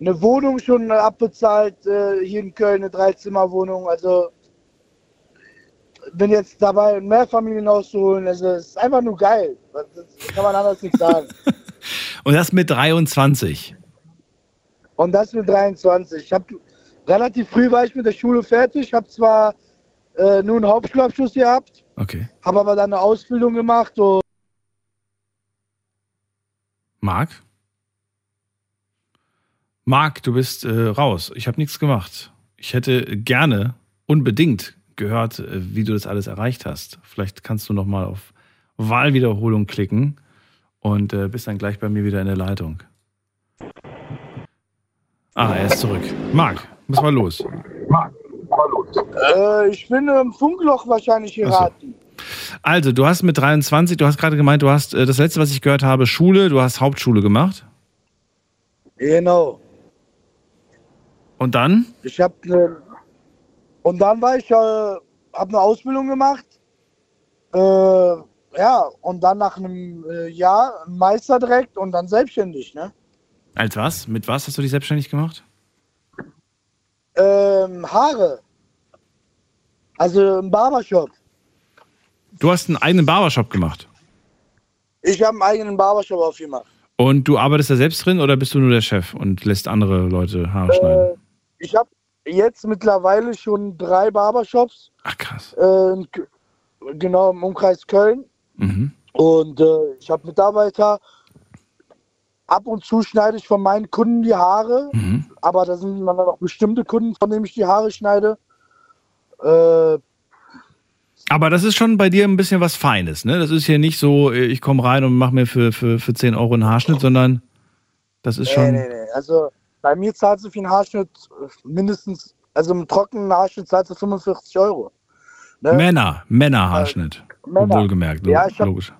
eine Wohnung schon abbezahlt äh, hier in Köln, eine Dreizimmerwohnung. Also bin jetzt dabei, ein Mehrfamilienhaus zu holen. Also es ist einfach nur geil. Das kann man anders nicht sagen. Und das mit 23. Und das mit 23. Ich habe relativ früh war ich mit der Schule fertig. Habe zwar äh, nur einen Hauptschulabschluss gehabt, Okay. habe aber dann eine Ausbildung gemacht. Und Marc? Marc, du bist äh, raus. Ich habe nichts gemacht. Ich hätte gerne unbedingt gehört, äh, wie du das alles erreicht hast. Vielleicht kannst du noch mal auf Wahlwiederholung klicken und äh, bist dann gleich bei mir wieder in der Leitung. Ah, er ist zurück. Marc, was war los? Äh, ich bin im Funkloch wahrscheinlich geraten. Also, du hast mit 23, du hast gerade gemeint, du hast äh, das letzte, was ich gehört habe, Schule, du hast Hauptschule gemacht. Genau. Und dann? Ich habe ne, und dann war ich, äh, habe eine Ausbildung gemacht. Äh, ja, und dann nach einem äh, Jahr Meister direkt und dann selbstständig, ne? Als was? Mit was hast du dich selbstständig gemacht? Ähm, Haare. Also im Barbershop. Du hast einen eigenen Barbershop gemacht. Ich habe einen eigenen Barbershop aufgemacht. Und du arbeitest da selbst drin oder bist du nur der Chef und lässt andere Leute Haare schneiden? Äh, ich habe jetzt mittlerweile schon drei Barbershops. Ach krass. Äh, genau im Umkreis Köln. Mhm. Und äh, ich habe Mitarbeiter. Ab und zu schneide ich von meinen Kunden die Haare. Mhm. Aber da sind dann noch bestimmte Kunden, von denen ich die Haare schneide. Äh, Aber das ist schon bei dir ein bisschen was Feines, ne? Das ist hier nicht so, äh, ich komme rein und mache mir für, für, für 10 Euro einen Haarschnitt, sondern das ist nee, schon. nee, nee. Also bei mir zahlst du für einen Haarschnitt äh, mindestens, also im trockenen Haarschnitt zahlst du 45 Euro. Ne? Männer, Männerhaarschnitt. Männer. Wohlgemerkt, Ja, ich logisch.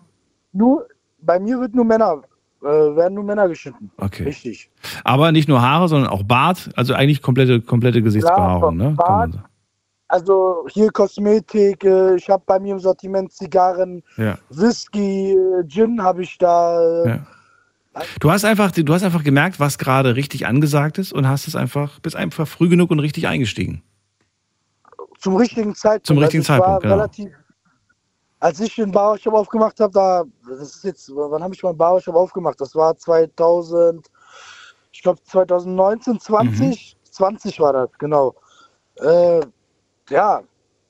Nur, bei mir wird nur Männer, äh, werden nur Männer geschnitten. Okay. Richtig. Aber nicht nur Haare, sondern auch Bart, also eigentlich komplette, komplette Gesichtsbehaarung, ne? Kann Bart. Also hier Kosmetik, äh, ich habe bei mir im Sortiment Zigarren, Ja. Whisky, äh, Gin habe ich da. äh, Ja. Du hast einfach, du hast einfach gemerkt, was gerade richtig angesagt ist und hast es einfach, bist einfach früh genug und richtig eingestiegen. Zum richtigen Zeitpunkt. Zum richtigen also Zeitpunkt, genau. Relativ, als ich den Barbershop aufgemacht habe, da, das ist jetzt, wann habe ich meinen Barbershop aufgemacht? Das war 2000, ich glaube 2019, 20, 20 war das, genau. Äh, ja,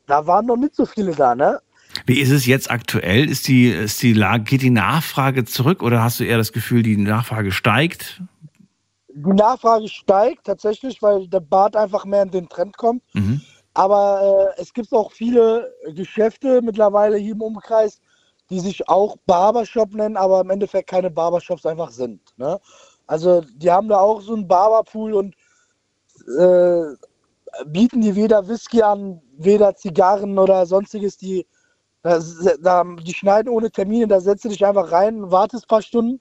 da waren noch nicht so viele da, ne? Wie ist es jetzt aktuell? Ist die, ist die Lage, geht die Nachfrage zurück oder hast du eher das Gefühl, die Nachfrage steigt? Die Nachfrage steigt tatsächlich, weil der Bart einfach mehr in den Trend kommt. Mhm. Aber äh, es gibt auch viele Geschäfte mittlerweile hier im Umkreis, die sich auch Barbershop nennen, aber im Endeffekt keine Barbershops einfach sind. Ne? Also die haben da auch so einen Barberpool und äh, bieten die weder Whisky an, weder Zigarren oder sonstiges. Die Da, die schneiden ohne Termine, da setzt du dich einfach rein, wartest ein paar Stunden,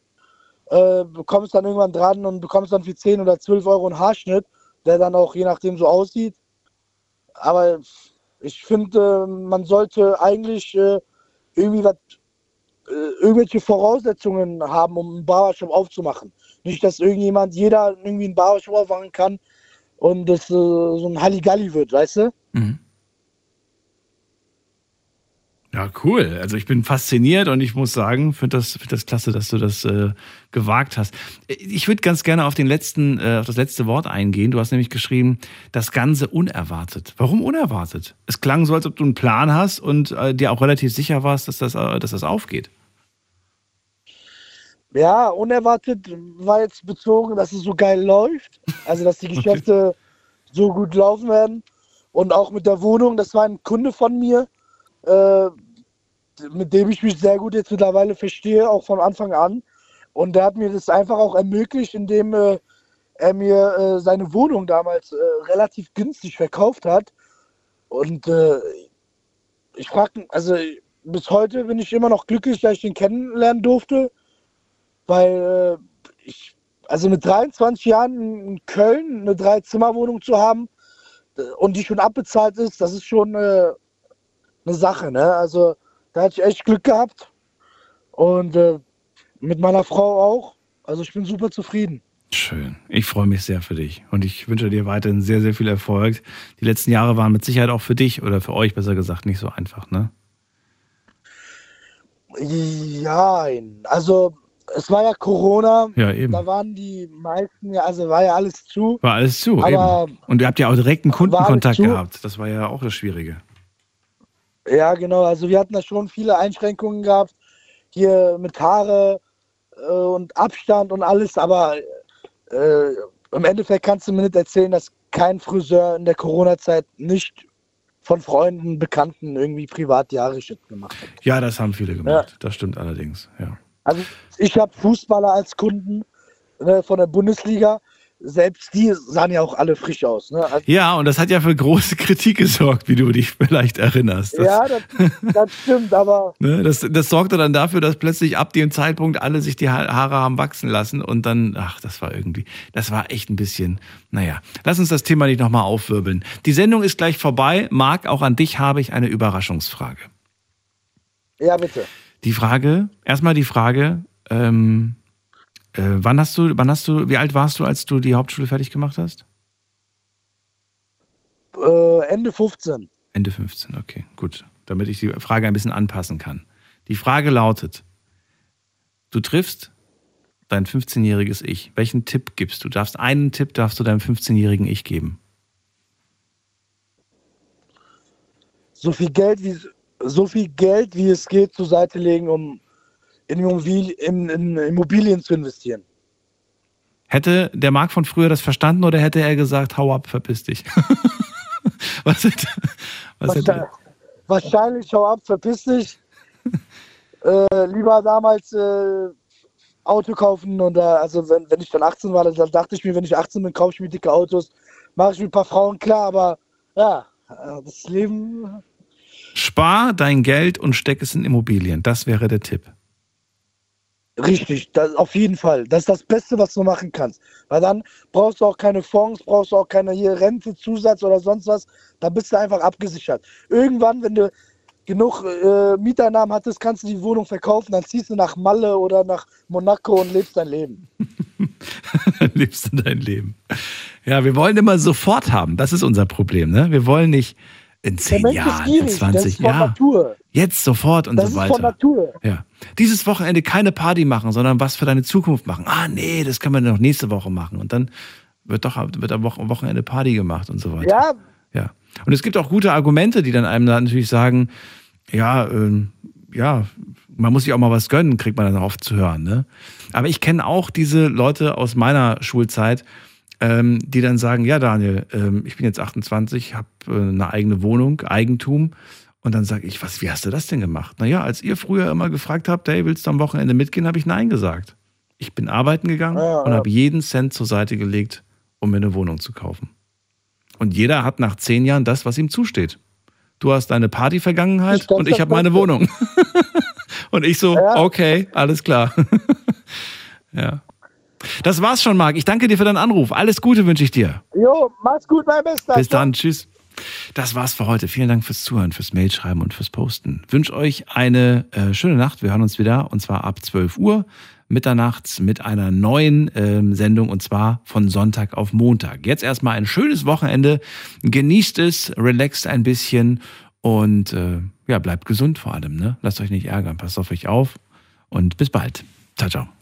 äh, bekommst dann irgendwann dran und bekommst dann für 10 oder 12 Euro einen Haarschnitt, der dann auch je nachdem so aussieht. Aber ich finde, äh, man sollte eigentlich äh, irgendwie was, äh, irgendwelche Voraussetzungen haben, um einen Barbershop aufzumachen. Nicht, dass irgendjemand, jeder irgendwie einen Barbershop aufmachen kann und das äh, so ein Halligalli wird, weißt du? Mhm. Ja, cool. Also ich bin fasziniert und ich muss sagen, finde das, find das klasse, dass du das äh, gewagt hast. Ich würde ganz gerne auf den letzten, äh, auf das letzte Wort eingehen. Du hast nämlich geschrieben, das Ganze unerwartet. Warum unerwartet? Es klang so, als ob du einen Plan hast und äh, dir auch relativ sicher warst, dass das, äh, dass das aufgeht. Ja, unerwartet war jetzt bezogen, dass es so geil läuft. Also, dass die Geschäfte so gut laufen werden. Und auch mit der Wohnung, das war ein Kunde von mir, äh, mit dem ich mich sehr gut jetzt mittlerweile verstehe, auch von Anfang an. Und der hat mir das einfach auch ermöglicht, indem äh, er mir äh, seine Wohnung damals äh, relativ günstig verkauft hat. Und äh, ich frage, also bis heute bin ich immer noch glücklich, dass ich ihn kennenlernen durfte weil äh, ich, also mit 23 Jahren in Köln eine Drei-Zimmer-Wohnung zu haben äh, und die schon abbezahlt ist, das ist schon äh, eine Sache. Ne? Also da hatte ich echt Glück gehabt und äh, mit meiner Frau auch. Also ich bin super zufrieden. Schön. Ich freue mich sehr für dich und ich wünsche dir weiterhin sehr, sehr viel Erfolg. Die letzten Jahre waren mit Sicherheit auch für dich oder für euch besser gesagt nicht so einfach, ne? Ja, also es war ja Corona. Ja, eben. Da waren die meisten, also war ja alles zu. War alles zu, aber eben. Und ihr habt ja auch direkten Kundenkontakt gehabt. Das war ja auch das Schwierige. Ja, genau. Also wir hatten da schon viele Einschränkungen gehabt. Hier mit Haare äh, und Abstand und alles. Aber äh, im Endeffekt kannst du mir nicht erzählen, dass kein Friseur in der Corona-Zeit nicht von Freunden, Bekannten irgendwie privat die Haare gemacht hat. Ja, das haben viele gemacht. Ja. Das stimmt allerdings, ja. Also ich habe Fußballer als Kunden ne, von der Bundesliga. Selbst die sahen ja auch alle frisch aus. Ne? Also, ja, und das hat ja für große Kritik gesorgt, wie du dich vielleicht erinnerst. Das, ja, das, das stimmt, aber. Ne, das, das sorgte dann dafür, dass plötzlich ab dem Zeitpunkt alle sich die Haare haben wachsen lassen und dann, ach, das war irgendwie, das war echt ein bisschen, naja. Lass uns das Thema nicht nochmal aufwirbeln. Die Sendung ist gleich vorbei. Marc, auch an dich habe ich eine Überraschungsfrage. Ja, bitte. Die Frage, erstmal die Frage, ähm, äh, wann hast du, wann hast du, wie alt warst du, als du die Hauptschule fertig gemacht hast? Äh, Ende 15. Ende 15, okay, gut. Damit ich die Frage ein bisschen anpassen kann. Die Frage lautet: Du triffst dein 15-jähriges Ich. Welchen Tipp gibst du? Darfst einen Tipp darfst du deinem 15-jährigen Ich geben? So viel Geld wie so viel Geld wie es geht zur Seite legen, um in, Immobilien zu investieren. Hätte der Marc von früher das verstanden oder hätte er gesagt, hau ab, verpiss dich? was hätte, was wahrscheinlich, hätte wahrscheinlich, hau ab, verpiss dich. äh, lieber damals äh, Auto kaufen und äh, also wenn, wenn ich dann 18 war, dann dachte ich mir, wenn ich 18 bin, kaufe ich mir dicke Autos, mache ich mir ein paar Frauen klar, aber ja, äh, das Leben. Spar dein Geld und steck es in Immobilien. Das wäre der Tipp. Richtig, das, auf jeden Fall. Das ist das Beste, was du machen kannst. Weil dann brauchst du auch keine Fonds, brauchst du auch keine hier Rente, Zusatz oder sonst was. Da bist du einfach abgesichert. Irgendwann, wenn du genug äh, Mieteinnahmen hattest, kannst du die Wohnung verkaufen, dann ziehst du nach Malle oder nach Monaco und lebst dein Leben. dann lebst du dein Leben. Ja, wir wollen immer sofort haben. Das ist unser Problem. Ne? Wir wollen nicht in zehn Jahren, in 20 Jahren. Jetzt sofort und das so weiter. Von Natur. Ja. Dieses Wochenende keine Party machen, sondern was für deine Zukunft machen. Ah, nee, das können wir noch nächste Woche machen. Und dann wird doch wird am Wochenende Party gemacht und so weiter. Ja. Ja. Und es gibt auch gute Argumente, die dann einem natürlich sagen, ja, äh, ja, man muss sich auch mal was gönnen, kriegt man dann oft zu hören. Ne? Aber ich kenne auch diese Leute aus meiner Schulzeit, ähm, die dann sagen, ja Daniel, ähm, ich bin jetzt 28, habe äh, eine eigene Wohnung, Eigentum. Und dann sage ich, was, wie hast du das denn gemacht? Naja, als ihr früher immer gefragt habt, hey, willst du am Wochenende mitgehen, habe ich Nein gesagt. Ich bin arbeiten gegangen ja, und habe jeden Cent zur Seite gelegt, um mir eine Wohnung zu kaufen. Und jeder hat nach zehn Jahren das, was ihm zusteht. Du hast deine Party-Vergangenheit Ich und ich habe meine. Wohnung. und ich so, Ja. okay, alles klar. ja. Das war's schon, Marc. Ich danke dir für deinen Anruf. Alles Gute wünsche ich dir. Jo, mach's gut, mein Bester. Bis dann, tschüss. Das war's für heute. Vielen Dank fürs Zuhören, fürs Mailschreiben und fürs Posten. Wünsche euch eine äh, schöne Nacht. Wir hören uns wieder und zwar ab 12 Uhr mitternachts mit einer neuen ähm, Sendung und zwar von Sonntag auf Montag. Jetzt erstmal ein schönes Wochenende. Genießt es, relaxt ein bisschen und äh, ja, bleibt gesund vor allem. Ne? Lasst euch nicht ärgern. Passt auf euch auf und bis bald. Ciao, ciao.